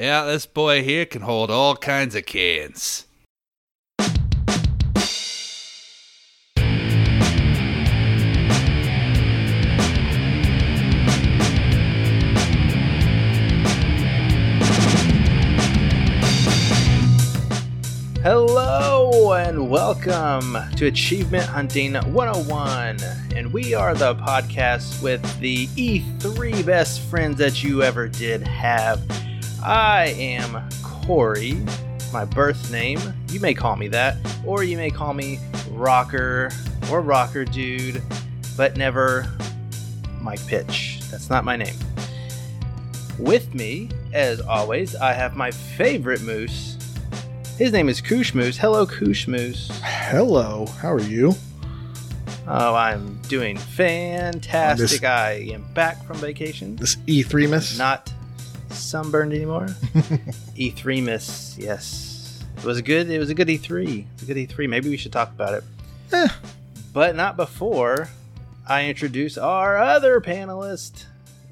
Yeah, this boy here can hold all kinds of cans. Hello and welcome to Achievement Hunting 101. And we are the podcast with the E3 best friends that you ever did have. I am Corey, my birth name. You may call me that, or you may call me Rocker or Rocker Dude, but never Mike Pitch. That's not my name. With me, as always, I have my favorite moose. His name is Koosh Moose. Hello, Koosh Moose. Hello, how are you? Oh, I'm doing fantastic. This- I am back from vacation. This E3 miss? Not sunburned anymore. E3 miss, yes. It was a good. It was a good E3. It's a good E3. Maybe we should talk about it, Eh, but not before I introduce our other panelist.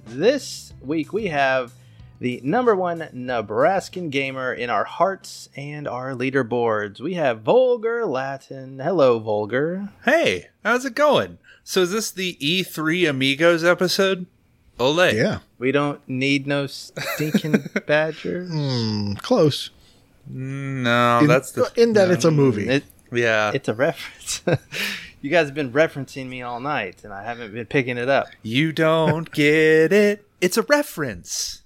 This week we have the number one Nebraskan gamer in our hearts and our leaderboards. We have Vulgar Latin. Hello, Vulgar. Hey, how's it going? So is this the E3 Amigos episode? Ole. yeah. We don't need no stinking badger. Hmm, close. No, in, that's the in that it's a movie. It, yeah. it's a reference. you guys have been referencing me all night, and I haven't been picking it up. you don't get it. It's a reference.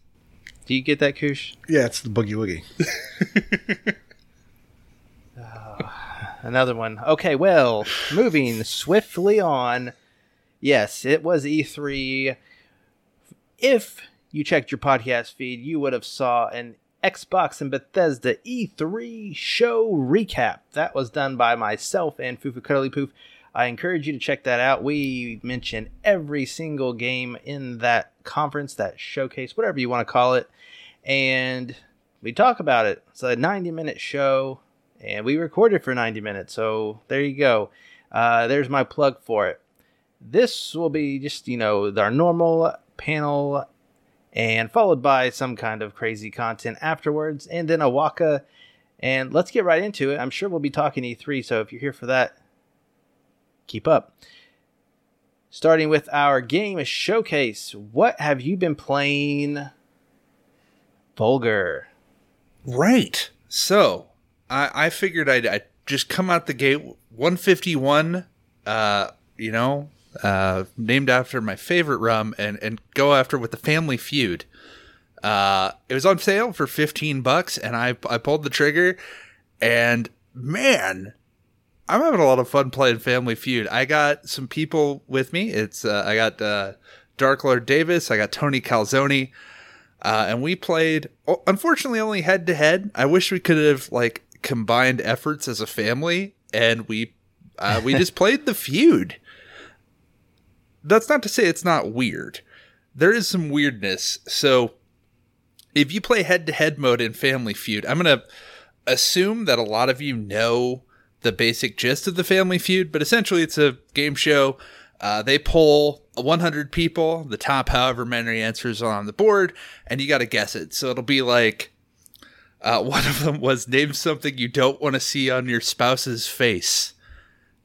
Do you get that, Koosh? yeah, it's the Boogie Woogie. Another one. Okay, well, moving swiftly on. Yes, it was E3. If you checked your podcast feed, you would have saw an Xbox and Bethesda E3 show recap. That was done by myself and Fufu Cuddly Poof. I encourage you to check that out. We mention every single game in that conference, that showcase, whatever you want to call it, and we talk about it. It's a 90 minute show and we recorded for 90 minutes. So there you go. Uh, there's my plug for it. This will be just, you know, our normal panel and followed by some kind of crazy content afterwards and then a waka. And let's get right into it. I'm sure we'll be talking E3, so if you're here for that, keep up. Starting with our game showcase. What have you been playing? Vulgar. Right. So I, I figured I'd, I'd just come out the gate 151, uh, you know, uh, named after my favorite rum, and, and go after with the Family Feud. Uh, it was on sale for 15 bucks, and I, I pulled the trigger, and man, I'm having a lot of fun playing Family Feud. I got some people with me. It's uh, I got uh, Dark Lord Davis, I got Tony Calzone, uh, and we played. Unfortunately, only head to head. I wish we could have like combined efforts as a family, and we uh, we just played the feud. That's not to say it's not weird. There is some weirdness. So, if you play head to head mode in Family Feud, I'm gonna assume that a lot of you know the basic gist of the Family Feud, but essentially it's a game show. Uh, they poll 100 people, the top however many answers on the board, and you got to guess it. So it'll be like uh, one of them was name something you don't want to see on your spouse's face,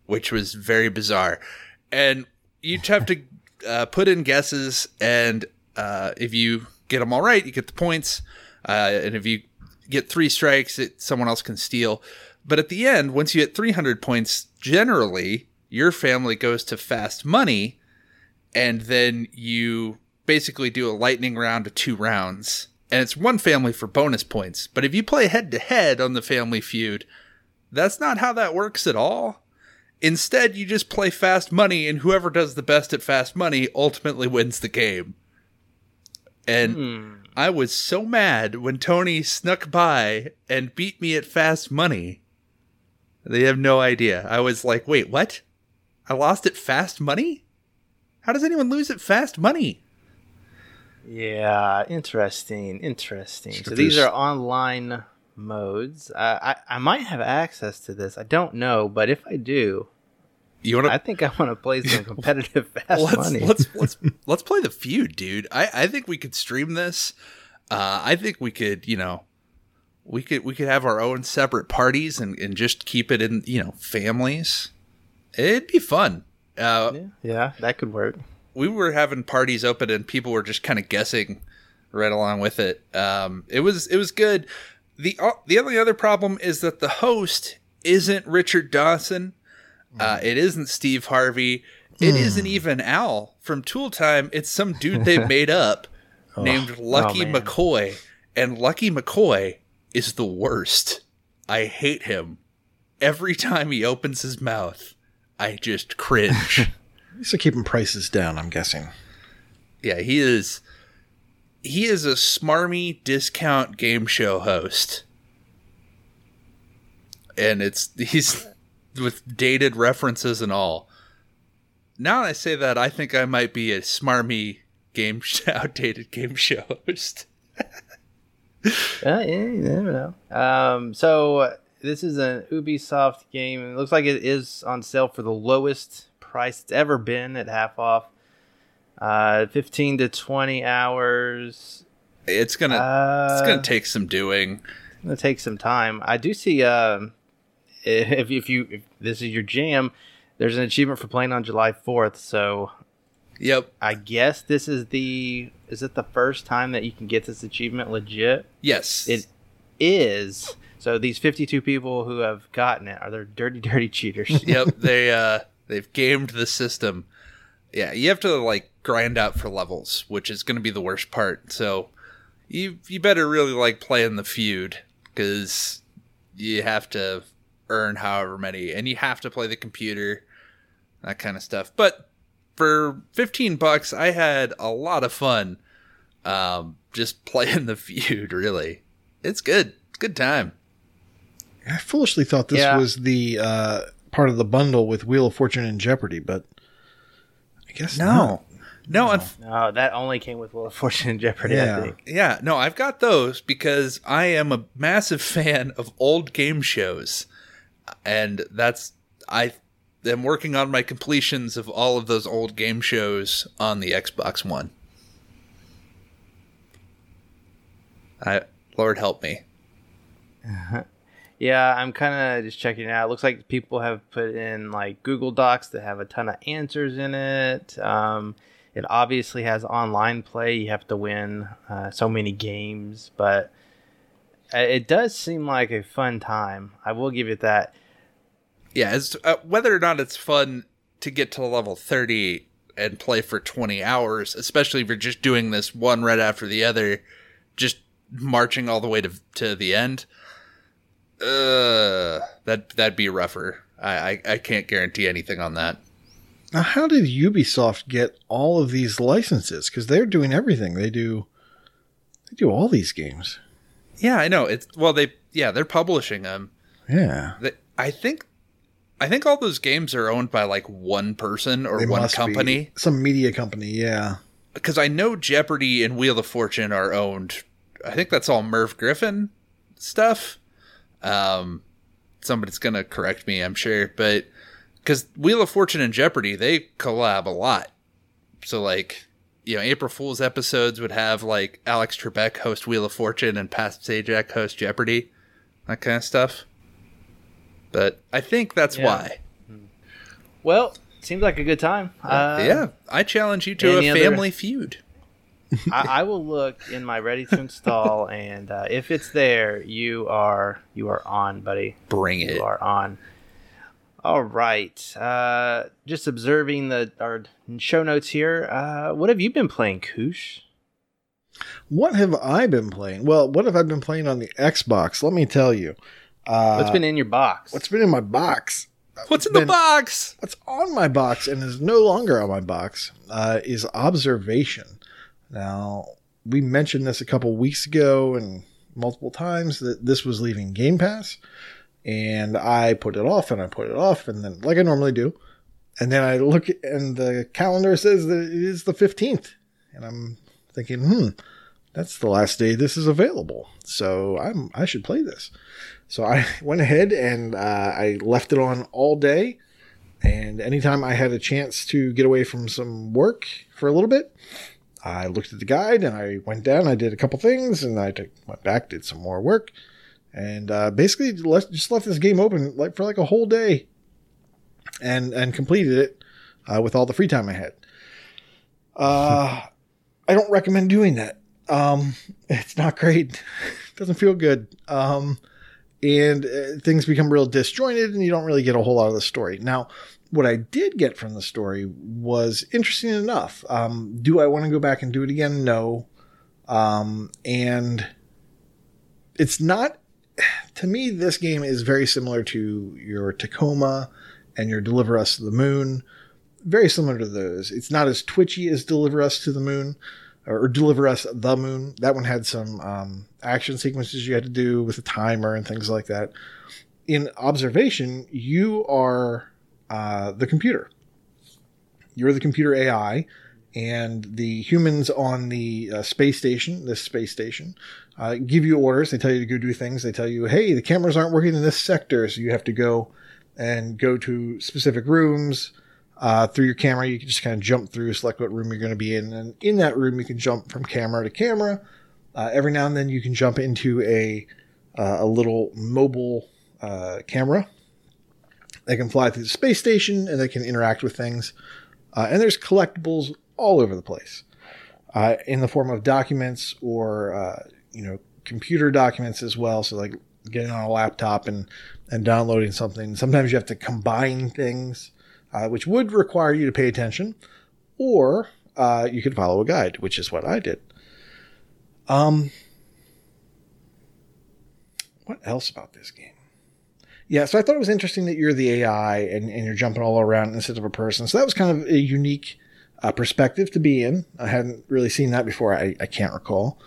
which was very bizarre. And you have to uh, put in guesses, and uh, if you get them all right, you get the points. Uh, and if you get three strikes, it, someone else can steal. But at the end, once you hit 300 points, generally your family goes to fast money, and then you basically do a lightning round of two rounds. And it's one family for bonus points. But if you play head to head on the family feud, that's not how that works at all. Instead, you just play fast money, and whoever does the best at fast money ultimately wins the game. And Hmm. I was so mad when Tony snuck by and beat me at fast money. They have no idea. I was like, wait, what? I lost at fast money? How does anyone lose at fast money? Yeah, interesting, interesting. So these are online modes. Uh, I I might have access to this. I don't know, but if I do, You want I think I want to play some competitive fast let's money. let's let's let's play the feud, dude. I I think we could stream this. Uh, I think we could, you know, we could we could have our own separate parties and, and just keep it in, you know, families. It'd be fun. Uh, Yeah, yeah, that could work. we were having parties open and people were just kind of guessing right along with it. Um, it was it was good. The uh, The only other problem is that the host isn't Richard Dawson. Uh, it isn't Steve Harvey. It not even Al from Tool Time. It's some dude they made up named Lucky man. McCoy, and Lucky McCoy is the worst. I hate him. Every time he opens his mouth, I just cringe. These are keeping prices down, I'm guessing. Yeah, he is. He is a smarmy discount game show host, and it's he's with dated references and all. Now that I say that, I think I might be a smarmy game outdated game show host. Uh, yeah, you know. Um, so this is an Ubisoft game. It looks like it is on sale for the lowest price it's ever been at half off. Uh, fifteen to twenty hours. It's gonna Uh, it's gonna take some doing. Gonna take some time. I do see. Um, if if you if this is your jam, there's an achievement for playing on July fourth. So Yep. I guess this is the is it the first time that you can get this achievement legit? Yes. It is. So these 52 people who have gotten it are they dirty, dirty cheaters. yep. They uh they've gamed the system. Yeah, you have to like grind out for levels, which is going to be the worst part. So you you better really like playing the feud because you have to earn however many, and you have to play the computer, that kind of stuff. But for fifteen bucks, I had a lot of fun, um, just playing the feud. Really, it's good. It's a good time. I foolishly thought this Yeah. was the uh, part of the bundle with Wheel of Fortune and Jeopardy, but I guess not. no, and No, that only came with Wheel of Fortune and Jeopardy, Yeah. I think. Yeah, no, I've got those because I am a massive fan of old game shows. And that's I am working on my completions of all of those old game shows on the Xbox One. I Lord help me. Yeah, I'm kind of just checking it out. It looks like people have put in like Google Docs that have a ton of answers in it. Um, it obviously has online play. You have to win uh, so many games, but uh, it does seem like a fun time. I will give it that. Yeah, it's, uh, whether or not it's fun to get to level 30 and play for 20 hours, especially if you're just doing this one right after the other, just marching all the way to to the end. Uh, that that'd be rougher. I, I I can't guarantee anything on that. Now, how did Ubisoft get all of these licenses? Because they're doing everything. They do. They do all these games. Yeah, I know. It's well, they yeah, they're publishing them. Yeah. They, I think I think all those games are owned by like one person or They one company. Some media company. Yeah. because I know Jeopardy and Wheel of Fortune are owned. I think that's all Merv Griffin stuff. Um, somebody's gonna correct me, I'm sure, but because Wheel of Fortune and Jeopardy they collab a lot. So like, you know, April Fool's episodes would have like Alex Trebek host Wheel of Fortune and Pat Sajak host Jeopardy, that kind of stuff. But I think that's Yeah. why. Well, seems like a good time. Uh, yeah, I challenge you to a other- family feud. I, I will look in my ready to install, and uh, if it's there, you are you are on, buddy. Bring it. You are on. All right. Uh, just observing the our show notes here. Uh, what have you been playing, Koosh? What have I been playing? Well, what have I been playing on the Xbox? Let me tell you. Uh, What's been in your box? what's been in my box? What's in been- the box? what's on my box and is no longer on my box uh, is observation. Now, we mentioned this a couple weeks ago and multiple times that this was leaving Game Pass, and I put it off and I put it off, and then, like I normally do, and then I look and the calendar says that it is the 15th, and I'm thinking, hmm, that's the last day this is available. So I'm I should play this. So I went ahead and uh, I left it on all day. And anytime I had a chance to get away from some work for a little bit, I looked at the guide and I went down. I did a couple things and I took, went back, did some more work, and uh, basically left, just left this game open like for like a whole day, and and completed it uh, with all the free time I had. Uh, I don't recommend doing that. Um, it's not great. doesn't feel good. Um, and uh, things become real disjointed, and you don't really get a whole lot of the story. Now, what I did get from the story was interesting enough. Um, do I want to go back and do it again? No. Um, and it's not, to me, this game is very similar to your Tacoma and your Deliver Us to the Moon. Very similar to those. It's not as twitchy as Deliver Us to the Moon or Deliver Us the Moon. That one had some um, action sequences you had to do with a timer and things like that. In Observation, you are uh, the computer. You're the computer AI, and the humans on the uh, space station, this space station, uh, give you orders. They tell you to go do things. They tell you, hey, the cameras aren't working in this sector, so you have to go and go to specific rooms. Uh, through your camera, you can just kind of jump through, select what room you're going to be in, and in that room, you can jump from camera to camera. Uh, every now and then, you can jump into a a little mobile camera they can fly through the space station and they can interact with things. Uh, and there's collectibles all over the place uh, in the form of documents or, uh, you know, computer documents as well. So, like getting on a laptop and, and downloading something. Sometimes you have to combine things, uh, which would require you to pay attention, or uh, you could follow a guide, which is what I did. Um, what else about this game? Yeah, so I thought it was interesting that you're the AI and, and you're jumping all around instead of a person. So that was kind of a unique uh, perspective to be in. I hadn't really seen that before. I, I can't recall.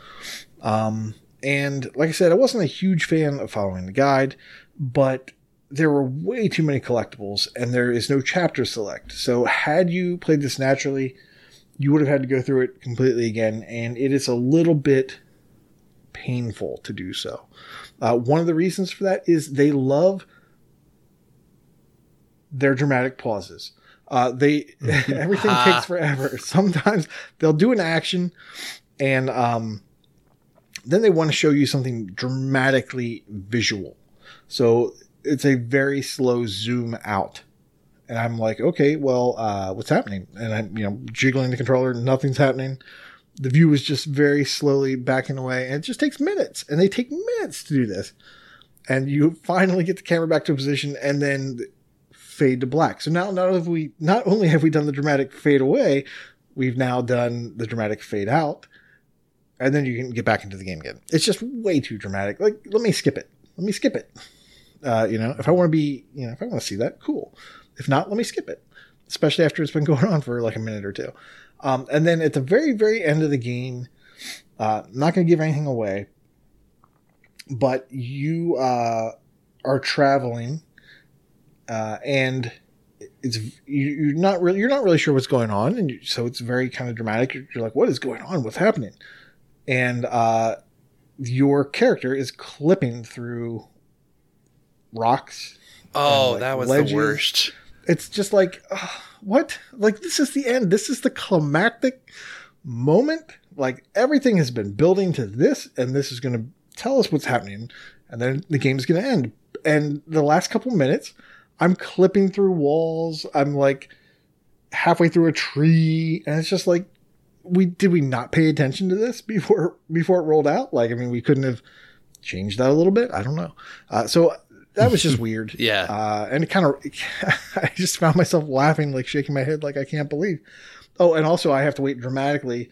Um, and like I said, I wasn't a huge fan of following the guide, but there were way too many collectibles and there is no chapter select. So had you played this naturally, you would have had to go through it completely again. And it is a little bit painful to do so. Uh, one of the reasons for that is they love their dramatic pauses. Uh, they everything takes forever. Sometimes they'll do an action, and um, then they want to show you something dramatically visual. So it's a very slow zoom out. And I'm like, okay, well, uh, what's happening? And I'm, you know, jiggling the controller, nothing's happening the view is just very slowly backing away and it just takes minutes and they take minutes to do this. And you finally get the camera back to position and then fade to black. So now not we not only have we done the dramatic fade away we've now done the dramatic fade out and then you can get back into the game again. It's just way too dramatic. Like let me skip it. Let me skip it. Uh, you know if i want to be you know if i want to see that cool. If not let me skip it. Especially after it's been going on for like a minute or two um, and then at the very, very end of the game, uh, not going to give anything away, but you uh, are traveling, uh, and it's you, are not really you're not really sure what's going on, and you, so it's very kind of dramatic. You're, you're, like, what is going on? What's happening? And uh, your character is clipping through rocks. Oh, like that was ledges. the worst. It's just like. Uh, what? Like this is the end. This is the climactic moment. Like everything has been building to this, and this is going to tell us what's happening, and then the game is going to end. And the last couple minutes, I'm clipping through walls. I'm like halfway through a tree, and it's just like, we did we not pay attention to this before before it rolled out? Like, I mean, we couldn't have changed that a little bit. I don't know. Uh, so that was just weird. yeah. Uh, and it kind of, I just found myself laughing, like shaking my head, like I can't believe. Oh, and also I have to wait dramatically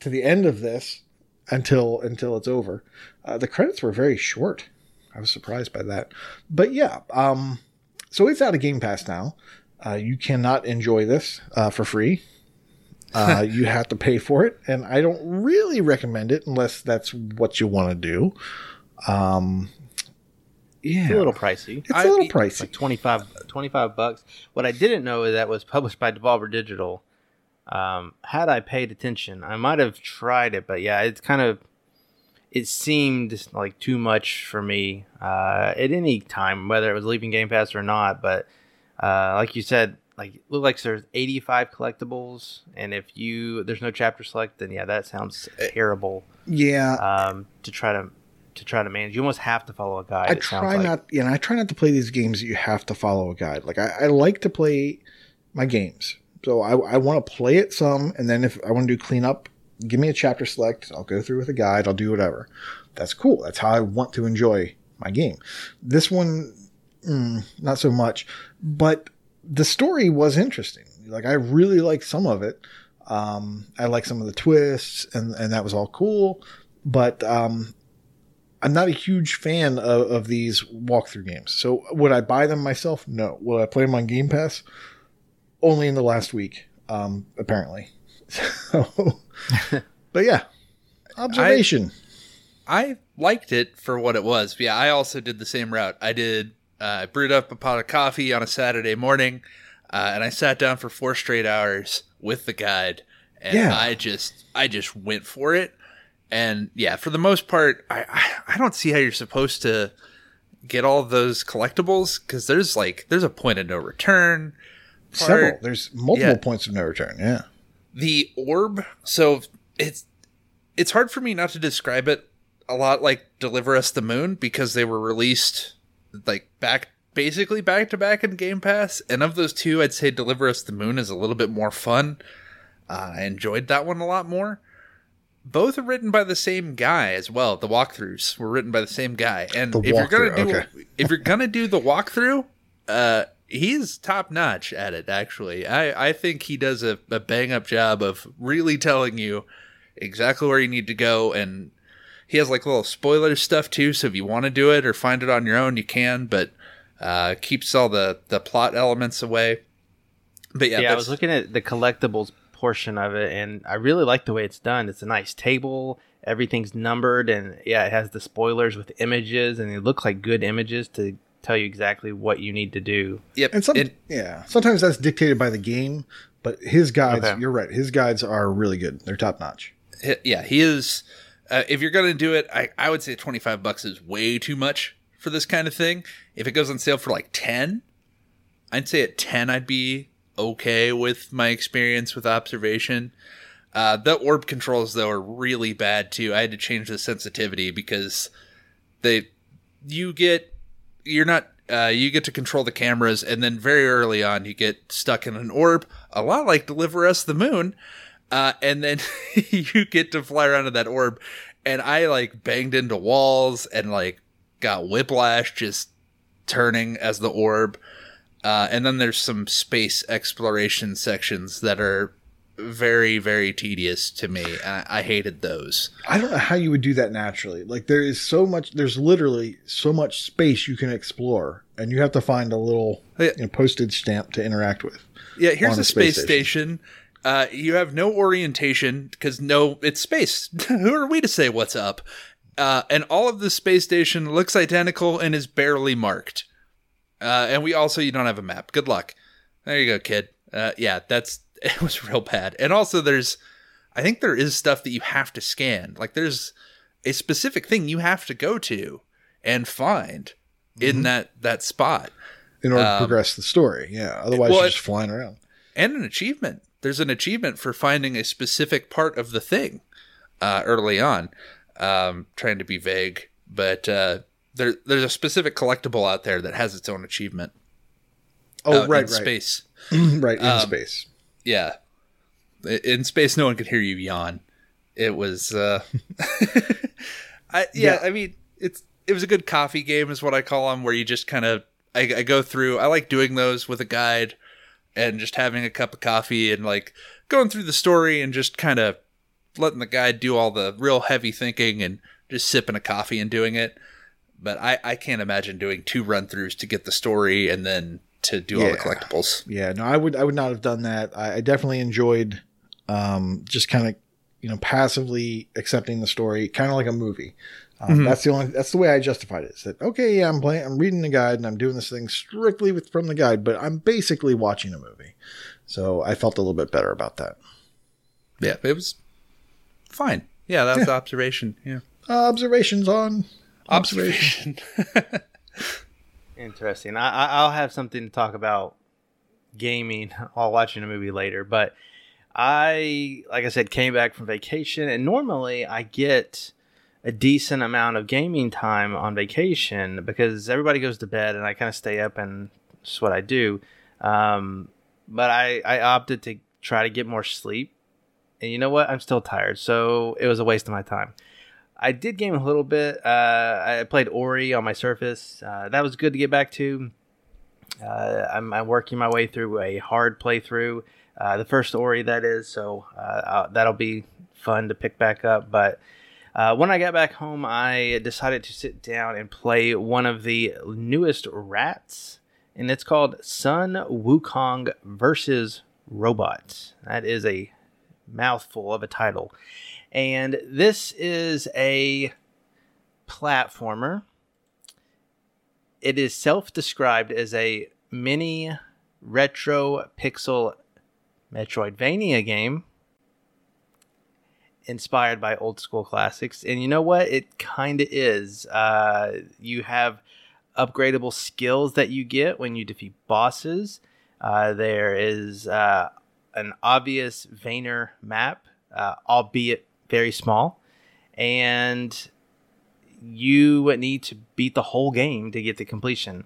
to the end of this until until it's over. Uh, the credits were very short. I was surprised by that. But yeah, um, so it's out of Game Pass now. Uh, you cannot enjoy this uh, for free. Uh, you have to pay for it, and I don't really recommend it unless that's what you want to do. Um, yeah. It's a little pricey. It's a little pricey. Like 25, 25 bucks. What I didn't know is that was published by Devolver Digital. Um, had I paid attention, I might have tried it, but yeah, it's kind of it seemed like too much for me uh, at any time, whether it was leaving Game Pass or not. But uh, like you said, like look like there's 85 collectibles, and if you there's no chapter select, then yeah, that sounds Eh. terrible. Yeah, Um, to try to to try to manage, you almost have to follow a guide. I try like. not, yeah, and I try not to play these games that you have to follow a guide. Like I, I like to play my games, so I, I want to play it some, and then if I want to do cleanup, give me a chapter select. I'll go through with a guide. I'll do whatever. That's cool. That's how I want to enjoy my game. This one, mm, not so much, but the story was interesting. Like I really liked some of it. Um, I like some of the twists, and and that was all cool. But um, I'm not a huge fan of, of these walkthrough games. So would I buy them myself? No. Will I play them on Game Pass? Only in the last week, um, apparently. So, but yeah, observation. I liked it for what it was. Yeah, I also did the same route. I did. Uh, I brewed up a pot of coffee on a Saturday morning, uh, and I sat down for four straight hours with the guide, and Yeah. I just, I just went for it. And yeah, for the most part, I, I, I don't see how you're supposed to get all those collectibles because there's like, there's a point of no return. Several. There's multiple Yeah. points of no return. Yeah. the orb so it's it's hard for me not to describe it a lot like deliver us the moon because they were released like back basically back to back in game pass and of those two i'd say deliver us the moon is a little bit more fun uh, i enjoyed that one a lot more both are written by the same guy as well. The walkthroughs were written by the same guy. And The if you're gonna do okay. if you're gonna do the walkthrough uh he's top notch at it actually. I i think he does a, a bang up job of really telling you exactly where you need to go. And he has like little spoiler stuff too. So if you want to do it or find it on your own you can. But uh keeps all the the plot elements away. But yeah, Yeah, I was looking at the collectibles portion of it, and I really like the way it's done. It's a nice table. Everything's numbered, and yeah, it has the spoilers with images, and they look like good images to tell you exactly what you need to do. yep And some, it- yeah, sometimes that's dictated by the game, but his guides, Okay. you're right. His guides are really good. They're top notch. Yeah, he is. Uh, if you're gonna do it, I, I would say 25 bucks is way too much for this kind of thing. If it goes on sale for like 10, I'd say at 10 I'd be okay with my experience with observation. Uh, the orb controls though are really bad too. I had to change the sensitivity because they you get you're not uh, you get to control the cameras and then very early on you get stuck in an orb a lot like deliver us the moon uh, and then you get to fly around in that orb and i like banged into walls and like got whiplash just turning as the orb uh, and then there's some space exploration sections that are very very tedious to me I, I hated those I don't know how you would do that naturally. Like there is so much, there's literally so much space you can explore, and you have to find a little Yeah. you know, postage stamp to interact with. Yeah, here's a space, space station. Uh, you have no orientation because no, it's space. Who are we to say what's up? Uh, and all of the space station looks identical and is barely marked. Uh, and we also you don't have a map. Good luck. There you go, kid. Uh, yeah, that's it was real bad. And also there's, I think there is stuff that you have to scan. Like there's a specific thing you have to go to and find in that that spot. in order to progress the story. Yeah, otherwise well, you're just flying around. and an achievement. There's an achievement for finding a specific part of the thing uh, early on. Um, trying to be vague, but uh, there there's a specific collectible out there that has its own achievement. Oh, right, in right, space. right in Um, space. Yeah, in space, no one could hear you yawn. It was, uh, I yeah, Yeah. I mean, it's it was a good coffee game, is what I call them, where you just kind of I, I go through. I like doing those with a guide and just having a cup of coffee and like going through the story and just kind of letting the guide do all the real heavy thinking and just sipping a coffee and doing it. But I, I can't imagine doing two run throughs to get the story and then to do all the collectibles. Yeah, no, I would I would not have done that. I, I definitely enjoyed um, just kind of you know passively accepting the story, kind of like a movie. Um, Mm-hmm. That's the only that's the way I justified it. Is that okay? Yeah, I'm playing, I'm reading the guide, and I'm doing this thing strictly with from the guide, but I'm basically watching a movie. So I felt a little bit better about that. Yeah, it was fine. Yeah, that was observation. Yeah. Uh, observations on observation. Interesting. I, I I'll have something to talk about gaming while watching a movie later. But I, like I said, came back from vacation, and normally I get a decent amount of gaming time on vacation because everybody goes to bed and I kind of stay up and it's what I do. Um, but I, I opted to try to get more sleep. And you know what? I'm still tired. So it was a waste of my time. I did game a little bit. Uh, I played Ori on my Surface. Uh, that was good to get back to. Uh, I'm, I'm, working my way through a hard playthrough, uh, the first Ori that is. So uh, that'll be fun to pick back up. But uh, when I got back home, I decided to sit down and play one of the newest rats, and it's called Sun Wukong versus Robots. That is a mouthful of a title. And this is a platformer. It is self described as a mini retro pixel Metroidvania game inspired by old school classics. And you know what? It kind of is. Uh, you have upgradable skills that you get when you defeat bosses. Uh, there is uh, an obvious Vania map, uh, albeit very small. And you need to beat the whole game to get the completion.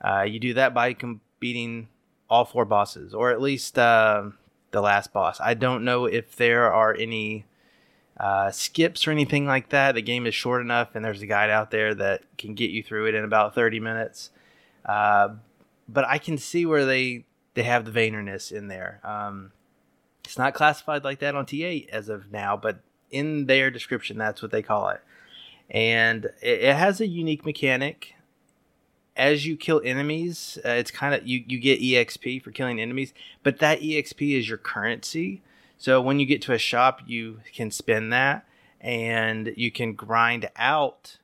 Uh, you do that by com- beating all four bosses, or at least uh, the last boss. I don't know if there are any uh, skips or anything like that. The game is short enough, and there's a guide out there that can get you through it in about 30 minutes. Uh, but I can see where they they have the Vaynerness in there. Um, it's not classified like that on TA as of now, but in their description, that's what they call it. And it, it has a unique mechanic. As you kill enemies, uh, it's kind of you, you get EXP for killing enemies, but that EXP is your currency. So when you get to a shop, you can spend that and you can grind out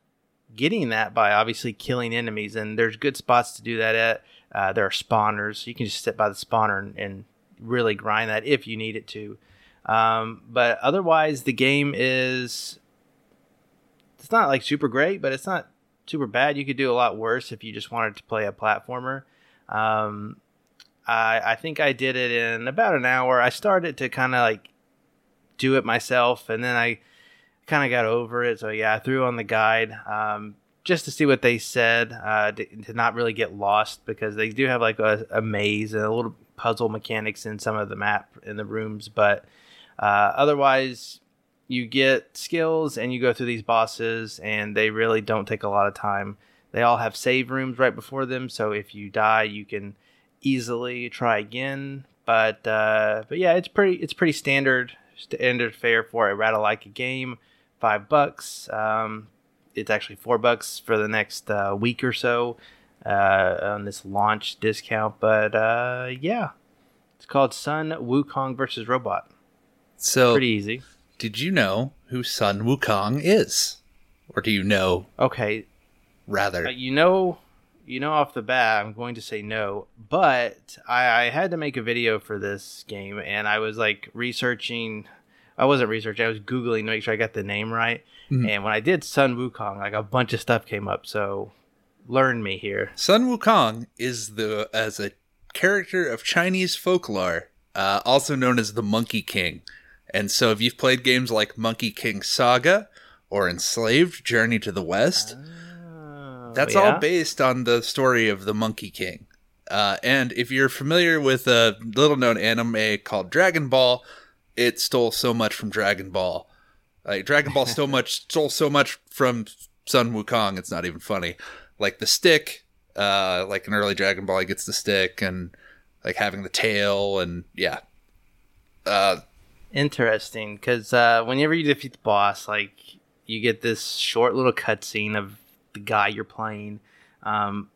getting that by obviously killing enemies. And there's good spots to do that at. Uh, there are spawners. You can just sit by the spawner and, and really grind that if you need it to. Um, but otherwise, the game is. It's not like super great, but it's not super bad. You could do a lot worse if you just wanted to play a platformer. Um, I I think I did it in about an hour. I started to kind of like do it myself, and then I kind of got over it. So yeah, I threw on the guide um, just to see what they said uh, to, to, not really get lost because they do have like a, a, maze and a little puzzle mechanics in some of the map in the rooms, but uh, otherwise you get skills and you go through these bosses and they really don't take a lot of time. They all have save rooms right before them, so if you die, you can easily try again. But uh, but yeah, it's pretty it's pretty standard standard fare for a Ratalaika game. Five bucks. Um, it's actually four bucks for the next uh, week or so uh, on this launch discount. But uh, yeah, it's called Sun Wukong versus Robot. So pretty easy. Did you know who Sun Wukong is, or do you know? Okay, rather, uh, you know you know off the bat i'm going to say no but I, I, had to make a video for this game and i was like researching i wasn't researching i was googling to make sure i got the name right mm-hmm. and when i did sun wukong like a bunch of stuff came up so learn me here sun wukong is the as a character of chinese folklore uh, also known as the monkey king and so if you've played games like monkey king saga or enslaved journey to the west uh that's yeah. all based on the story of the Monkey King. Uh, and if you're familiar with a little known anime called Dragon Ball, it stole so much from Dragon Ball. Like Dragon Ball stole much stole so much from Sun Wukong, it's not even funny. Like the stick, uh, like an early Dragon Ball, he gets the stick and like having the tail and yeah. Uh, Interesting, because uh, whenever you defeat the boss, like you get this short little cutscene of the guy you're playing. Um,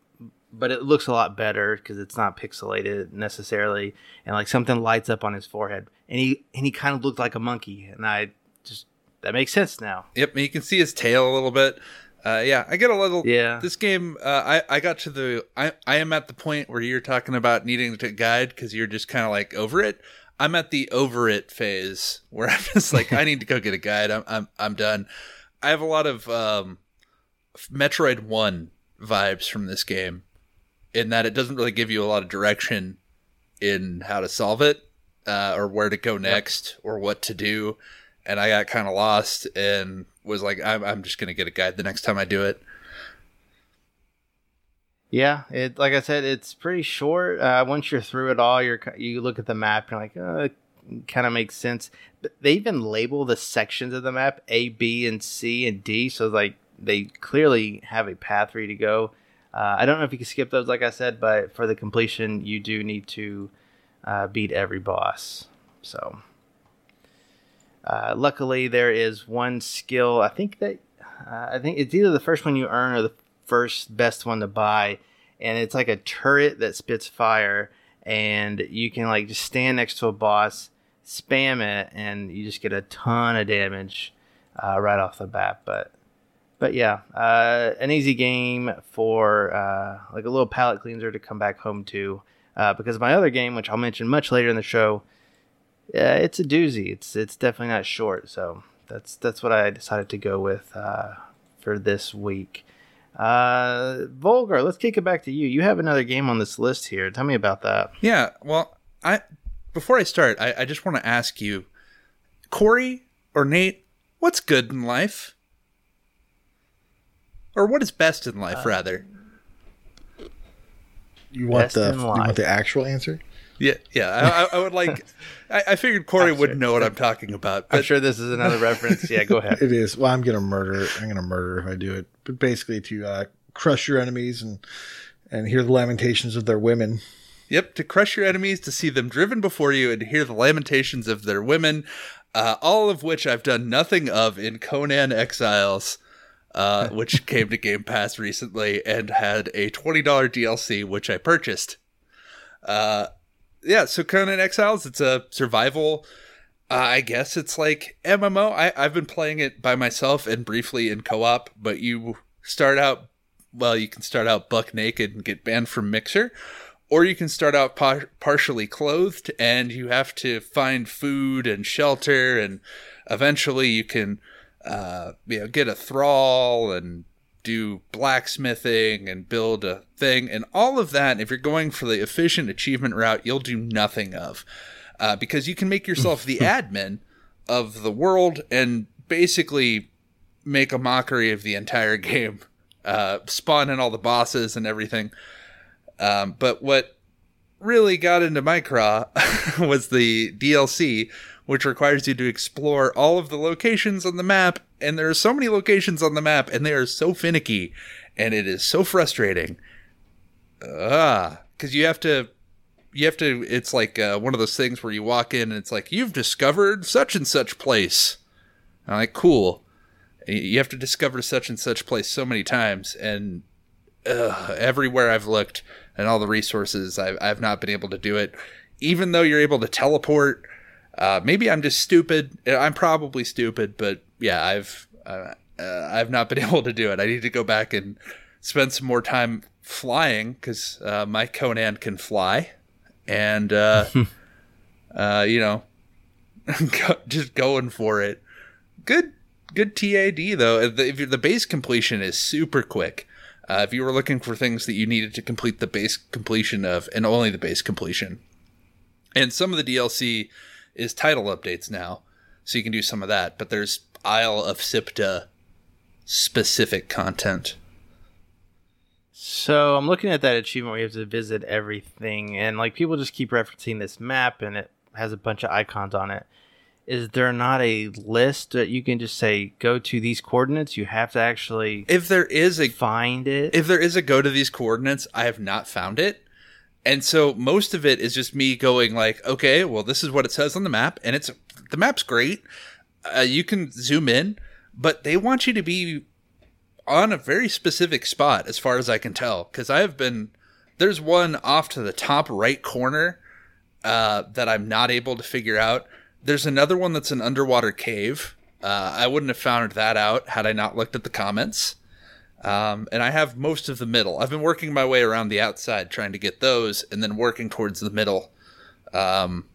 but it looks a lot better because it's not pixelated necessarily, and like something lights up on his forehead, and he and he kind of looked like a monkey, and I just that makes sense now. Yep, you can see his tail a little bit. Uh, yeah, I get a little. Yeah. This game, uh, I I got to the. I I am at the point where you're talking about needing to guide because you're just kind of like over it. I'm at the over it phase where I'm just like I need to go get a guide. I'm I'm I'm done. I have a lot of um, Metroid One vibes from this game, in that it doesn't really give you a lot of direction in how to solve it, uh, or where to go next, or what to do, and I got kind of lost and was like, I'm, I'm just gonna get a guide the next time I do it. Yeah, it like I said, it's pretty short. Uh, once you're through it all, you're you look at the map, you're like, oh, it kind of makes sense. But they even label the sections of the map A, B, and C and D, so like they clearly have a path for you to go. Uh, I don't know if you can skip those, like I said, but for the completion, you do need to uh, beat every boss. So, uh, luckily, there is one skill. I think that uh, I think it's either the first one you earn or the first best one to buy, and it's like a turret that spits fire, and you can like just stand next to a boss, spam it, and you just get a ton of damage uh, right off the bat. But but yeah, uh, an easy game for uh, like a little palate cleanser to come back home to. Uh, because my other game, which I'll mention much later in the show, yeah, it's a doozy. It's it's definitely not short. So that's that's what I decided to go with uh, for this week. Uh, Vulgar, let's kick it back to you. You have another game on this list here. Tell me about that. Yeah, well, I before I start, I, I just want to ask you, Corey or Nate, what's good in life? Or what is best in life, uh, rather? You want best the you want the actual answer? Yeah, yeah. I, I would like. I, I figured Corey would know what I'm talking about. But... I'm sure this is another reference. Yeah, go ahead. It is. Well, I'm gonna murder. I'm gonna murder if I do it. But basically, to uh, crush your enemies and and hear the lamentations of their women. Yep, to crush your enemies, to see them driven before you, and hear the lamentations of their women. Uh, all of which I've done nothing of in Conan Exiles. Uh, which came to Game Pass recently and had a $20 DLC, which I purchased. Uh, yeah, so Conan Exiles, it's a survival. Uh, I guess it's like MMO. I, I've been playing it by myself and briefly in co op, but you start out, well, you can start out buck naked and get banned from Mixer, or you can start out par- partially clothed and you have to find food and shelter, and eventually you can, uh, you know, get a thrall and do blacksmithing and build a thing and all of that if you're going for the efficient achievement route you'll do nothing of uh, because you can make yourself the admin of the world and basically make a mockery of the entire game uh, spawn in all the bosses and everything um, but what really got into my craw was the dlc which requires you to explore all of the locations on the map. And there are so many locations on the map, and they are so finicky, and it is so frustrating. Ah, because you have to, you have to. It's like uh, one of those things where you walk in, and it's like you've discovered such and such place. I'm like, cool. You have to discover such and such place so many times, and uh, everywhere I've looked and all the resources, I've, I've not been able to do it. Even though you're able to teleport uh, maybe I'm just stupid. I'm probably stupid, but yeah, I've uh, uh, I've not been able to do it. I need to go back and spend some more time flying because uh, my Conan can fly, and uh, uh, you know, just going for it. Good, good TAD though. The, the base completion is super quick. if you were looking for things that you needed to complete the base completion of, and only the base completion, and some of the DLC is title updates now, so you can do some of that. But there's Isle of Siptah specific content. So I'm looking at that achievement where you have to visit everything, and like people just keep referencing this map, and it has a bunch of icons on it. Is there not a list that you can just say go to these coordinates? You have to actually if there is a find it. If there is a go to these coordinates, I have not found it. And so most of it is just me going like, okay, well, this is what it says on the map, and it's the map's great. Uh, you can zoom in, but they want you to be on a very specific spot, as far as I can tell. Because I have been there's one off to the top right corner uh, that I'm not able to figure out. There's another one that's an underwater cave. Uh, I wouldn't have found that out had I not looked at the comments. Um, and I have most of the middle. I've been working my way around the outside trying to get those and then working towards the middle um,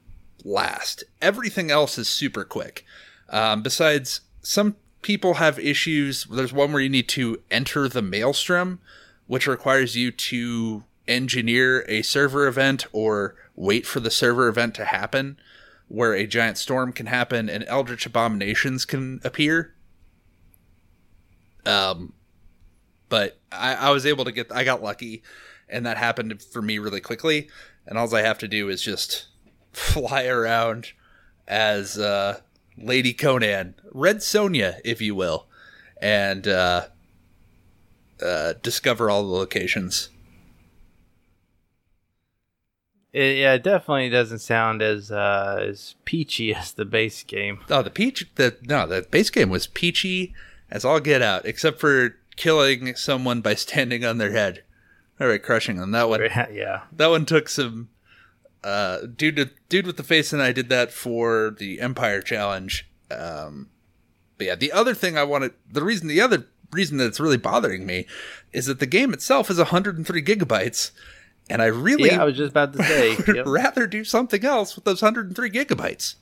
last. Everything else is super quick. Um, besides, some people have issues. There's one where you need to enter the maelstrom, which requires you to engineer a server event or wait for the server event to happen where a giant storm can happen and eldritch abominations can appear. Um, but I, I was able to get, I got lucky, and that happened for me really quickly. And all I have to do is just fly around as uh, Lady Conan, Red Sonja, if you will, and uh, uh, discover all the locations. It, yeah, it definitely doesn't sound as uh, as peachy as the base game. Oh, the peach. The no, the base game was peachy as all get out, except for killing someone by standing on their head. All right, crushing them. That one. yeah. That one took some. Uh, dude, to, dude with the face and I did that for the Empire Challenge. Um, but yeah, the other thing I wanted, the reason, the other reason that it's really bothering me, is that the game itself is 103 gigabytes, and I really, Yeah, I was just about to say. would yep. rather do something else with those 103 gigabytes.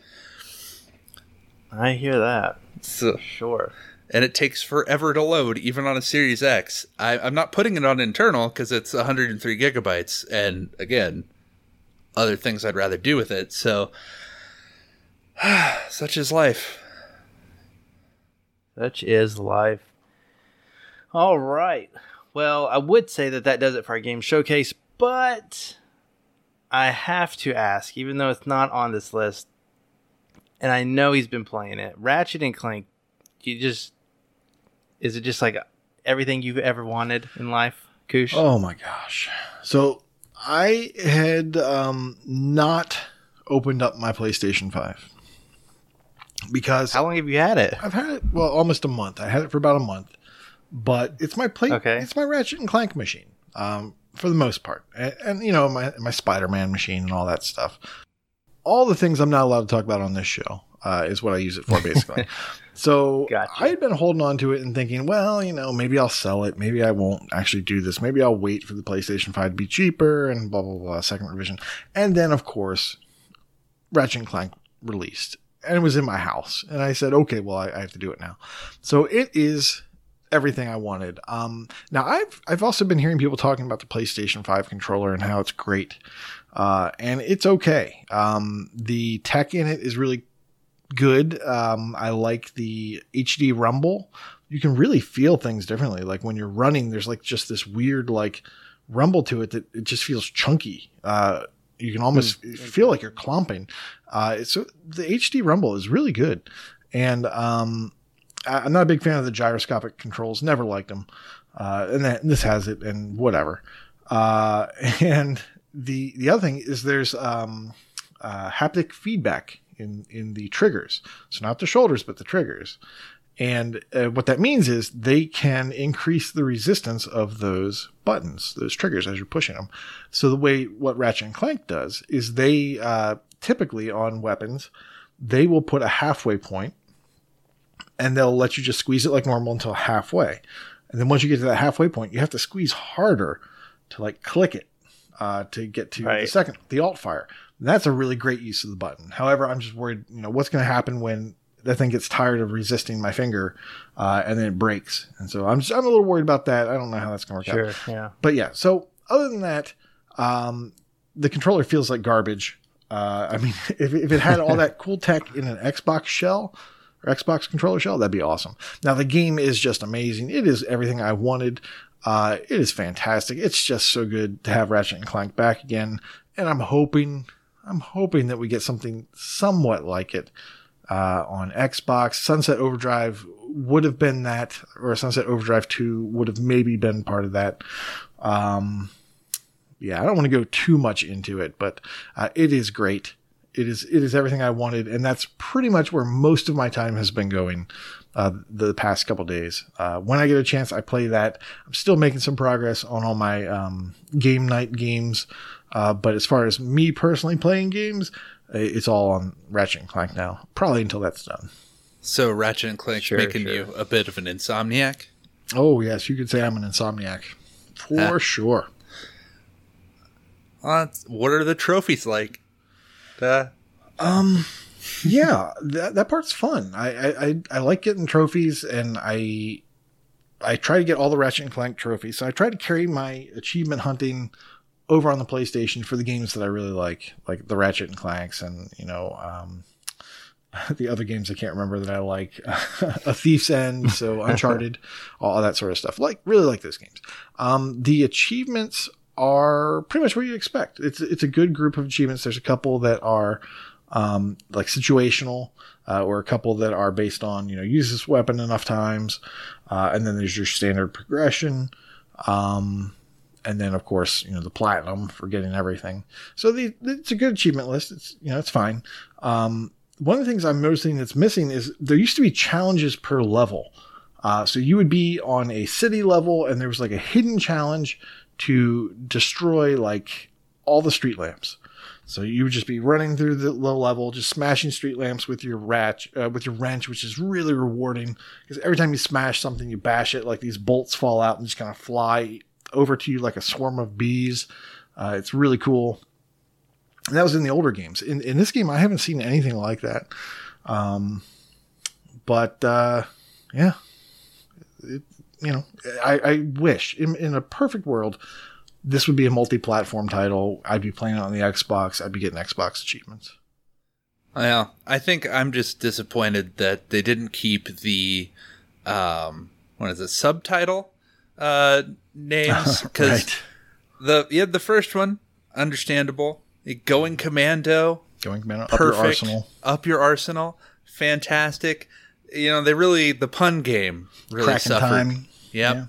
I hear that. So, Sure. And it takes forever to load, even on a Series X. I, I'm not putting it on internal because it's 103 gigabytes, and again, other things I'd rather do with it. So, such is life. Such is life. All right. Well, I would say that that does it for our game showcase, but I have to ask, even though it's not on this list, and I know he's been playing it, Ratchet and Clank. You just is it just like everything you've ever wanted in life, Koosh? Oh my gosh. So I had um, not opened up my PlayStation 5 because How long have you had it? I've had it well almost a month. I had it for about a month, but it's my play. Okay. It's my Ratchet and Clank machine, um, for the most part, and, and you know my my Spider Man machine and all that stuff. All the things I'm not allowed to talk about on this show uh, is what I use it for, basically. so Gotcha. I had been holding on to it and thinking, well, you know, maybe I'll sell it. Maybe I won't actually do this. Maybe I'll wait for the PlayStation 5 to be cheaper and blah blah blah. Second revision, and then of course, Ratchet and Clank released and it was in my house. And I said, okay, well, I, I have to do it now. So it is everything I wanted. Um, now I've, I've also been hearing people talking about the PlayStation 5 controller and how it's great. Uh, and it's okay. Um, the tech in it is really good. Um, I like the HD rumble. You can really feel things differently. Like when you're running, there's like just this weird, like rumble to it that it just feels chunky. Uh, you can almost feel like you're clomping. Uh, so the HD rumble is really good. And, um, I- I'm not a big fan of the gyroscopic controls. Never liked them. Uh, and that, this has it and whatever. Uh, and the, the other thing is there's, um, uh, haptic feedback in, in the triggers. So not the shoulders, but the triggers. And uh, what that means is they can increase the resistance of those buttons, those triggers as you're pushing them. So the way what Ratchet and Clank does is they uh, typically on weapons, they will put a halfway point and they'll let you just squeeze it like normal until halfway. And then once you get to that halfway point, you have to squeeze harder to like click it uh, to get to the second, the alt fire. That's a really great use of the button. However, I'm just worried, you know, what's going to happen when that thing gets tired of resisting my finger uh, and then it breaks. And so I'm just, I'm a little worried about that. I don't know how that's going to work out Sure. Yeah. but yeah, so other than that, um, the controller feels like garbage. Uh, I mean, if, if it had all that cool tech in an Xbox shell or Xbox controller shell, that'd be awesome. Now, the game is just amazing. It is everything I wanted. Uh, it is fantastic. It's just so good to have Ratchet and Clank back again. And I'm hoping, I'm hoping that we get something somewhat like it uh, on Xbox. Sunset Overdrive would have been that, or Sunset Overdrive 2 would have maybe been part of that. Um, yeah, I don't want to go too much into it, but uh, it is great. It is it is everything I wanted, and that's pretty much where most of my time has been going uh, the past couple days. Uh, when I get a chance, I play that. I'm still making some progress on all my um, game night games, uh, but as far as me personally playing games, uh, it's all on Ratchet and Clank now. Probably until that's done. So Ratchet and Clank's Sure, making sure. you a bit of an insomniac. Oh yes, you could say I'm an insomniac for Ah. sure. Uh, what are the trophies like? Uh, Um, yeah, that that part's fun. I, I I I like getting trophies, and I I try to get all the Ratchet and Clank trophies. So I try to carry my achievement hunting over on the PlayStation for the games that I really like, like the Ratchet and Clanks, and you know, um, the other games I can't remember that I like, A Thief's End, so Uncharted, all that sort of stuff. Like really like those games. Um, the achievements are pretty much what you expect. It's it's a good group of achievements. There's a couple that are um, like situational, uh, or a couple that are based on you know use this weapon enough times, uh, and then there's your standard progression. Um, and then of course you know the platinum for getting everything. So the, it's a good achievement list. It's you know it's fine. Um, one of the things I'm noticing that's missing is there used to be challenges per level. Uh, so you would be on a city level, and there was like a hidden challenge to destroy like all the street lamps. So you would just be running through the low level, just smashing street lamps with your wrench, uh, with your wrench, which is really rewarding because every time you smash something, you bash it, like these bolts fall out and just kind of fly over to you like a swarm of bees. Uh, it's really cool. And that was in the older games. In, in this game, I haven't seen anything like that. Um, but uh, yeah, it, you know, I, I wish in, in a perfect world, this would be a multi-platform title. I'd be playing it on the Xbox. I'd be getting Xbox achievements. Yeah, I think I'm just disappointed that they didn't keep the um, what is it subtitle uh, names because Right. the yeah the first one understandable going commando Going man, up your perfect arsenal. up your arsenal fantastic you know they really the pun game really Cracking suffered time. yep Yeah.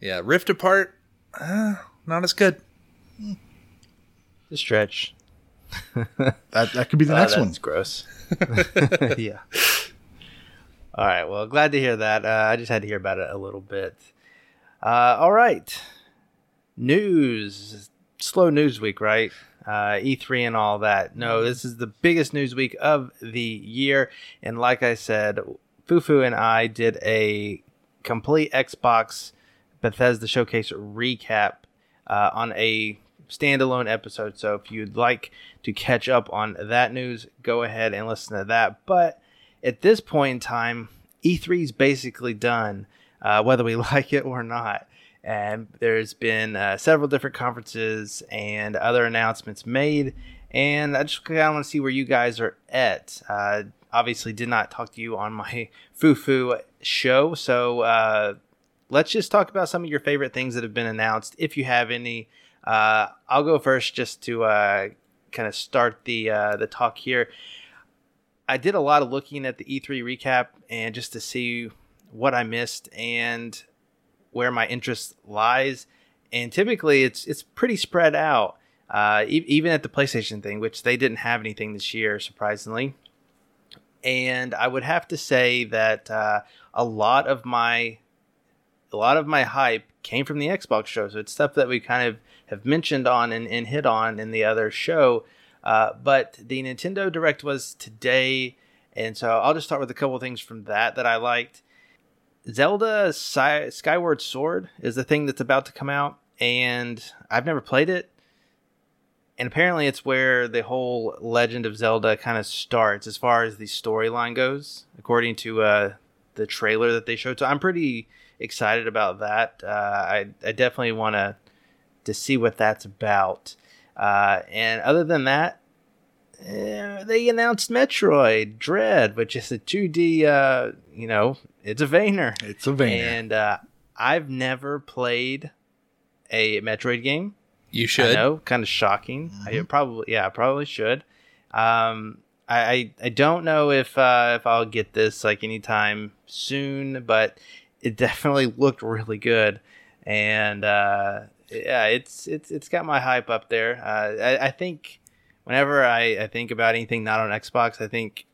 yeah. rift apart uh, not as good The stretch. That that could be the Oh, next that's one. gross. yeah. All right. Well, glad to hear that. Uh, I just had to hear about it a little bit. Uh, all right. News. Slow news week, right? Uh, E3 and all that. No, this is the biggest news week of the year. And like I said, Fufu and I did a complete Xbox Bethesda Showcase recap uh, on a standalone episode. So if you'd like to catch up on that news, go ahead and listen to that. But at this point in time, E3 is basically done, uh, whether we like it or not. And there's been uh, several different conferences and other announcements made. And I just kind of want to see where you guys are at. Uh, obviously, did not talk to you on my foo foo show. So uh, let's just talk about some of your favorite things that have been announced, if you have any. Uh, I'll go first just to uh, kind of start the the talk here. I did a lot of looking at the E3 recap and just to see what I missed and where my interest lies. And typically, it's it's pretty spread out. Uh, e- even at the PlayStation thing, which they didn't have anything this year, surprisingly. And I would have to say that uh, a lot of my a lot of my hype came from the Xbox show. So it's stuff that we kind of have mentioned on and, and hit on in the other show. Uh, but the Nintendo Direct was today, and so I'll just start with a couple things from that that I liked. Zelda Sky- Skyward Sword is the thing that's about to come out, and I've never played it. And apparently, it's where the whole Legend of Zelda kind of starts as far as the storyline goes, according to uh, the trailer that they showed. So I'm pretty excited about that. Uh, I, I definitely want to to see what that's about. Uh, and other than that, eh, they announced Metroid Dread, which is a 2D. You know, it's a Vania, It's a vein. and uh, I've never played a Metroid game. you I should know, kind of shocking. I probably, yeah, I probably should. Um, I, I, I don't know if uh, if I'll get this like anytime soon, but it definitely looked really good, and uh, yeah, it's it's it's got my hype up there. Uh, I, I think whenever I, I think about anything not on Xbox, I think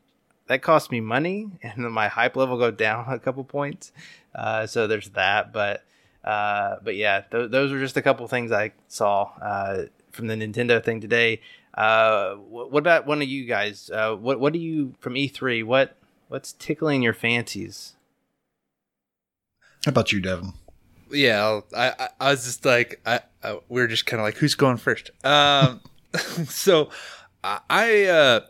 that costs me money, and then my hype level go down a couple points. Uh, so there's that, but uh, but yeah, th- those are just a couple things I saw uh, from the Nintendo thing today. Uh, wh- what about one of you guys? Uh, what what do you from E3? What what's tickling your fancies? How about you, Devin? yeah I'll- I, I i was just like i, I we are just kind of like who's going first um so i I, uh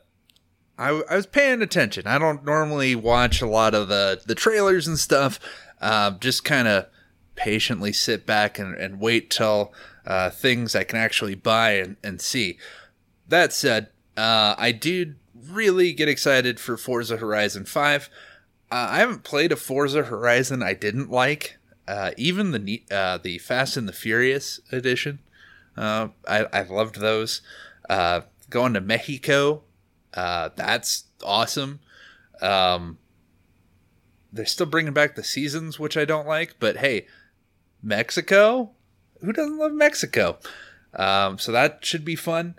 I, I was paying attention i don't normally watch a lot of the the trailers and stuff uh, just kind of patiently sit back and, and wait till uh, things I can actually buy and, and see. That said, uh, I did really get excited for Forza Horizon 5. Uh, I haven't played a Forza Horizon I didn't like. Uh, even the uh, the Fast and the Furious edition, uh, I I loved those. Going to Mexico, uh, that's awesome. Um, they're still bringing back the seasons, which I don't like, but hey, Mexico, who doesn't love Mexico? Um, so that should be fun.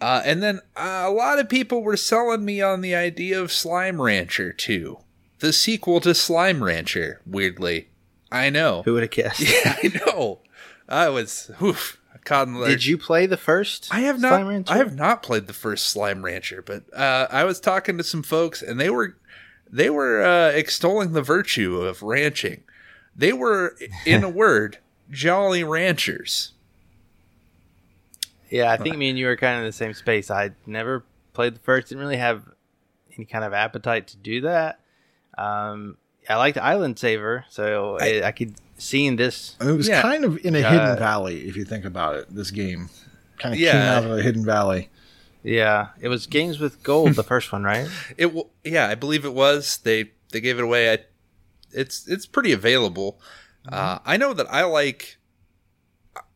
Uh, and then uh, a lot of people were selling me on the idea of Slime Rancher 2, the sequel to Slime Rancher. Weirdly, I know. Who would have guessed? Yeah, I know. I was oof, in Did you play the first? I have Slime not. Rancher? I have not played the first Slime Rancher, but uh, I was talking to some folks, and they were they were uh, extolling the virtue of ranching. They were, in a word, jolly ranchers. Yeah, I think me and you were kind of in the same space. I never played the first. Didn't really have any kind of appetite to do that. Um, I liked Island Saver, so I, I could see in this. And it was Yeah. kind of in a Uh, hidden valley, if you think about it. This game kind of came Yeah. out of a hidden valley. Yeah, it was Games with Gold, the first one, right? It, w- yeah, I believe it was. They they gave it away. I, it's it's pretty available. Uh, I know that I like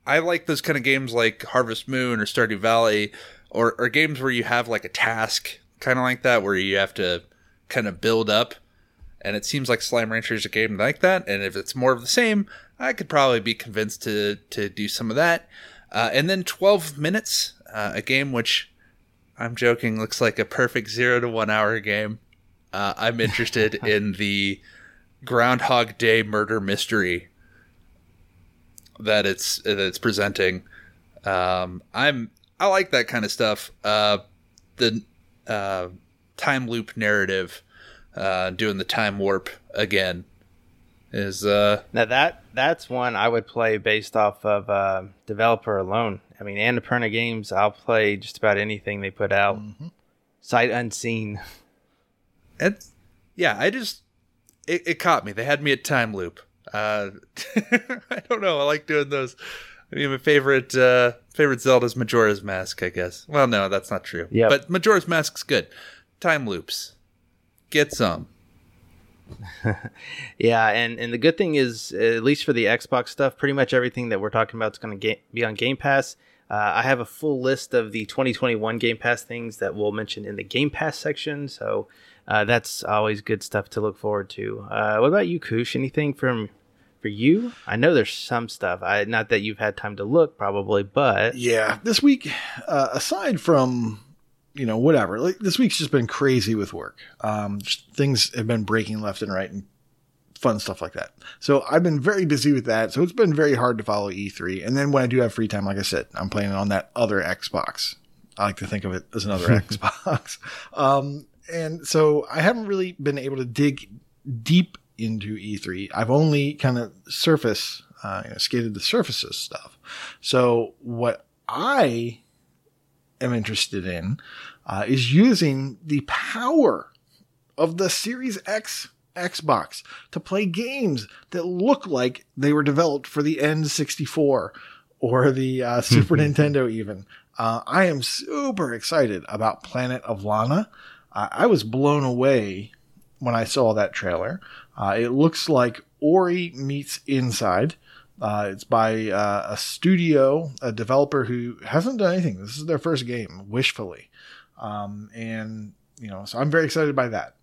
I like those kind of games like Harvest Moon or Stardew Valley, or or games where you have like a task, kind of like that, where you have to kind of build up. And it seems like Slime Rancher is a game like that. And if it's more of the same, I could probably be convinced to to do some of that. Uh, and then 12 minutes, uh, a game which I'm joking looks like a perfect zero to one hour game. Uh, I'm interested in the Groundhog Day murder mystery that it's that it's presenting. Um, I'm I like that kind of stuff. Uh, the uh, time loop narrative, uh, doing the time warp again, is uh, Now that that's one I would play based off of uh, developer alone. I mean, Annapurna Games, I'll play just about anything they put out, sight unseen. it's yeah. I just it, it caught me. They had me at time loop. Uh, I don't know. I like doing those. I mean, my favorite uh, favorite Zelda's Majora's Mask, I guess. Well, no, that's not true. Yeah, But Majora's Mask's good. Time loops, get some. Yeah, and and the good thing is, at least for the Xbox stuff, pretty much everything that we're talking about is going to be on Game Pass. Uh, I have a full list of the 2021 Game Pass things that we'll mention in the Game Pass section, so uh, that's always good stuff to look forward to. Uh, what about you, Koosh? Anything from for you? I know there's some stuff. I not that you've had time to look, probably, but Yeah, this week, uh, aside from you know whatever, like this week's just been crazy with work. Um, things have been breaking left and right, and fun stuff like that. So I've been very busy with that. So it's been very hard to follow E3. And then when I do have free time, like I said, I'm playing on that other Xbox. I like to think of it as another Xbox. Um, and so I haven't really been able to dig deep into E3. I've only kind of surface, uh, you know, skated the surfaces stuff. So what I am interested in uh, is using the power of the Series X Xbox to play games that look like they were developed for the N64 or the uh, Super Nintendo, even. Uh, I am super excited about Planet of Lana. Uh, I was blown away when I saw that trailer. Uh, it looks like Ori meets Inside. Uh, it's by uh, a studio, a developer who hasn't done anything. This is their first game, Wishfully. Um, and, you know, so I'm very excited by that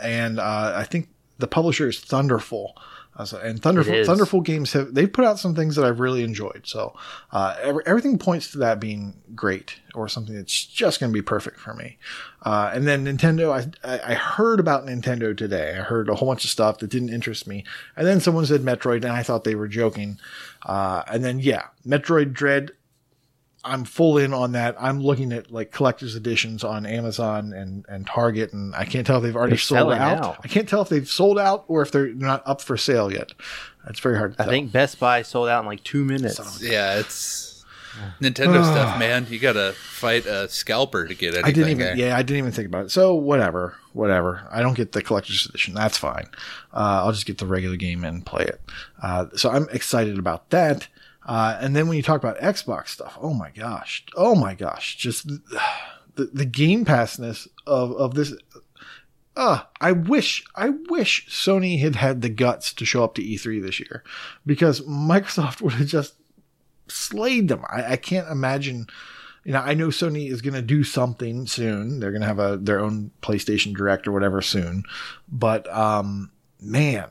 and uh, I think the publisher is Thunderful. Uh, so, and Thunderful, Thunderful Games have they've put out some things that I've really enjoyed. So uh, every, everything points to that being great or something that's just going to be perfect for me. Uh, and then Nintendo, I, I I heard about Nintendo today. I heard a whole bunch of stuff that didn't interest me, and then someone said Metroid, and I thought they were joking. Uh, and then yeah, Metroid Dread. I'm full in on that. I'm looking at like collector's editions on Amazon and, and Target, and I can't tell if they've already They're sold out. out. I can't tell if they've sold out or if they're not up for sale yet. It's very hard to I tell. think Best Buy sold out in like two minutes. Son of Yeah, it's Nintendo stuff, man. You gotta fight a scalper to get anything. I didn't even. there. Yeah, I didn't even think about it. So whatever, whatever. I don't get the collector's edition. That's fine. Uh, I'll just get the regular game and play it. Uh, so I'm excited about that. Uh, and then when you talk about Xbox stuff, oh my gosh, oh my gosh, just the, the, Game Passness of of this. Uh, I wish, I wish Sony had had the guts to show up to E3 this year, because Microsoft would have just slayed them. I, I can't imagine you know, I know Sony is going to do something soon. They're going to have a their own PlayStation Direct or whatever soon. But um, man,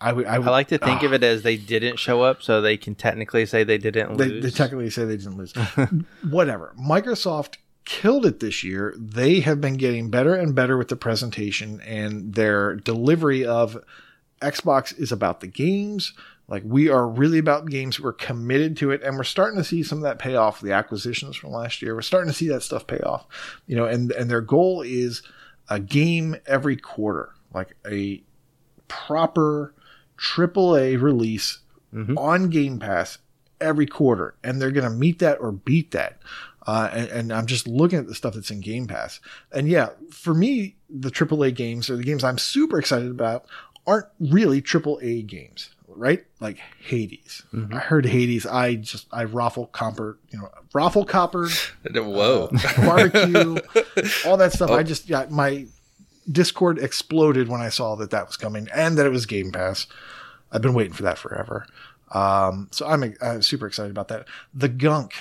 I would. I, I like to think ah, of it as they didn't show up, so they can technically say they didn't They, lose. they technically say they didn't lose. whatever. Microsoft killed it this year. They have been getting better and better with the presentation and their delivery of Xbox is about the games. Like we are really about games. We're committed to it, and we're starting to see some of that pay off. The acquisitions from last year, we're starting to see that stuff pay off. You know, and and their goal is a game every quarter, like a proper AAA release mm-hmm. on Game Pass every quarter, and they're going to meet that or beat that. Uh, and, and I'm just looking at the stuff that's in Game Pass, and yeah, for me, the AAA games or the games I'm super excited about aren't really AAA games, right? Like Hades. Mm-hmm. I heard Hades. I just I raffle copper, you know, raffle copper, Whoa. Uh, barbecue, all that stuff. I oh. just yeah, my Discord exploded when I saw that that was coming and that it was Game Pass. I've been waiting for that forever. Um, so I'm, I'm super excited about that. The Gunk.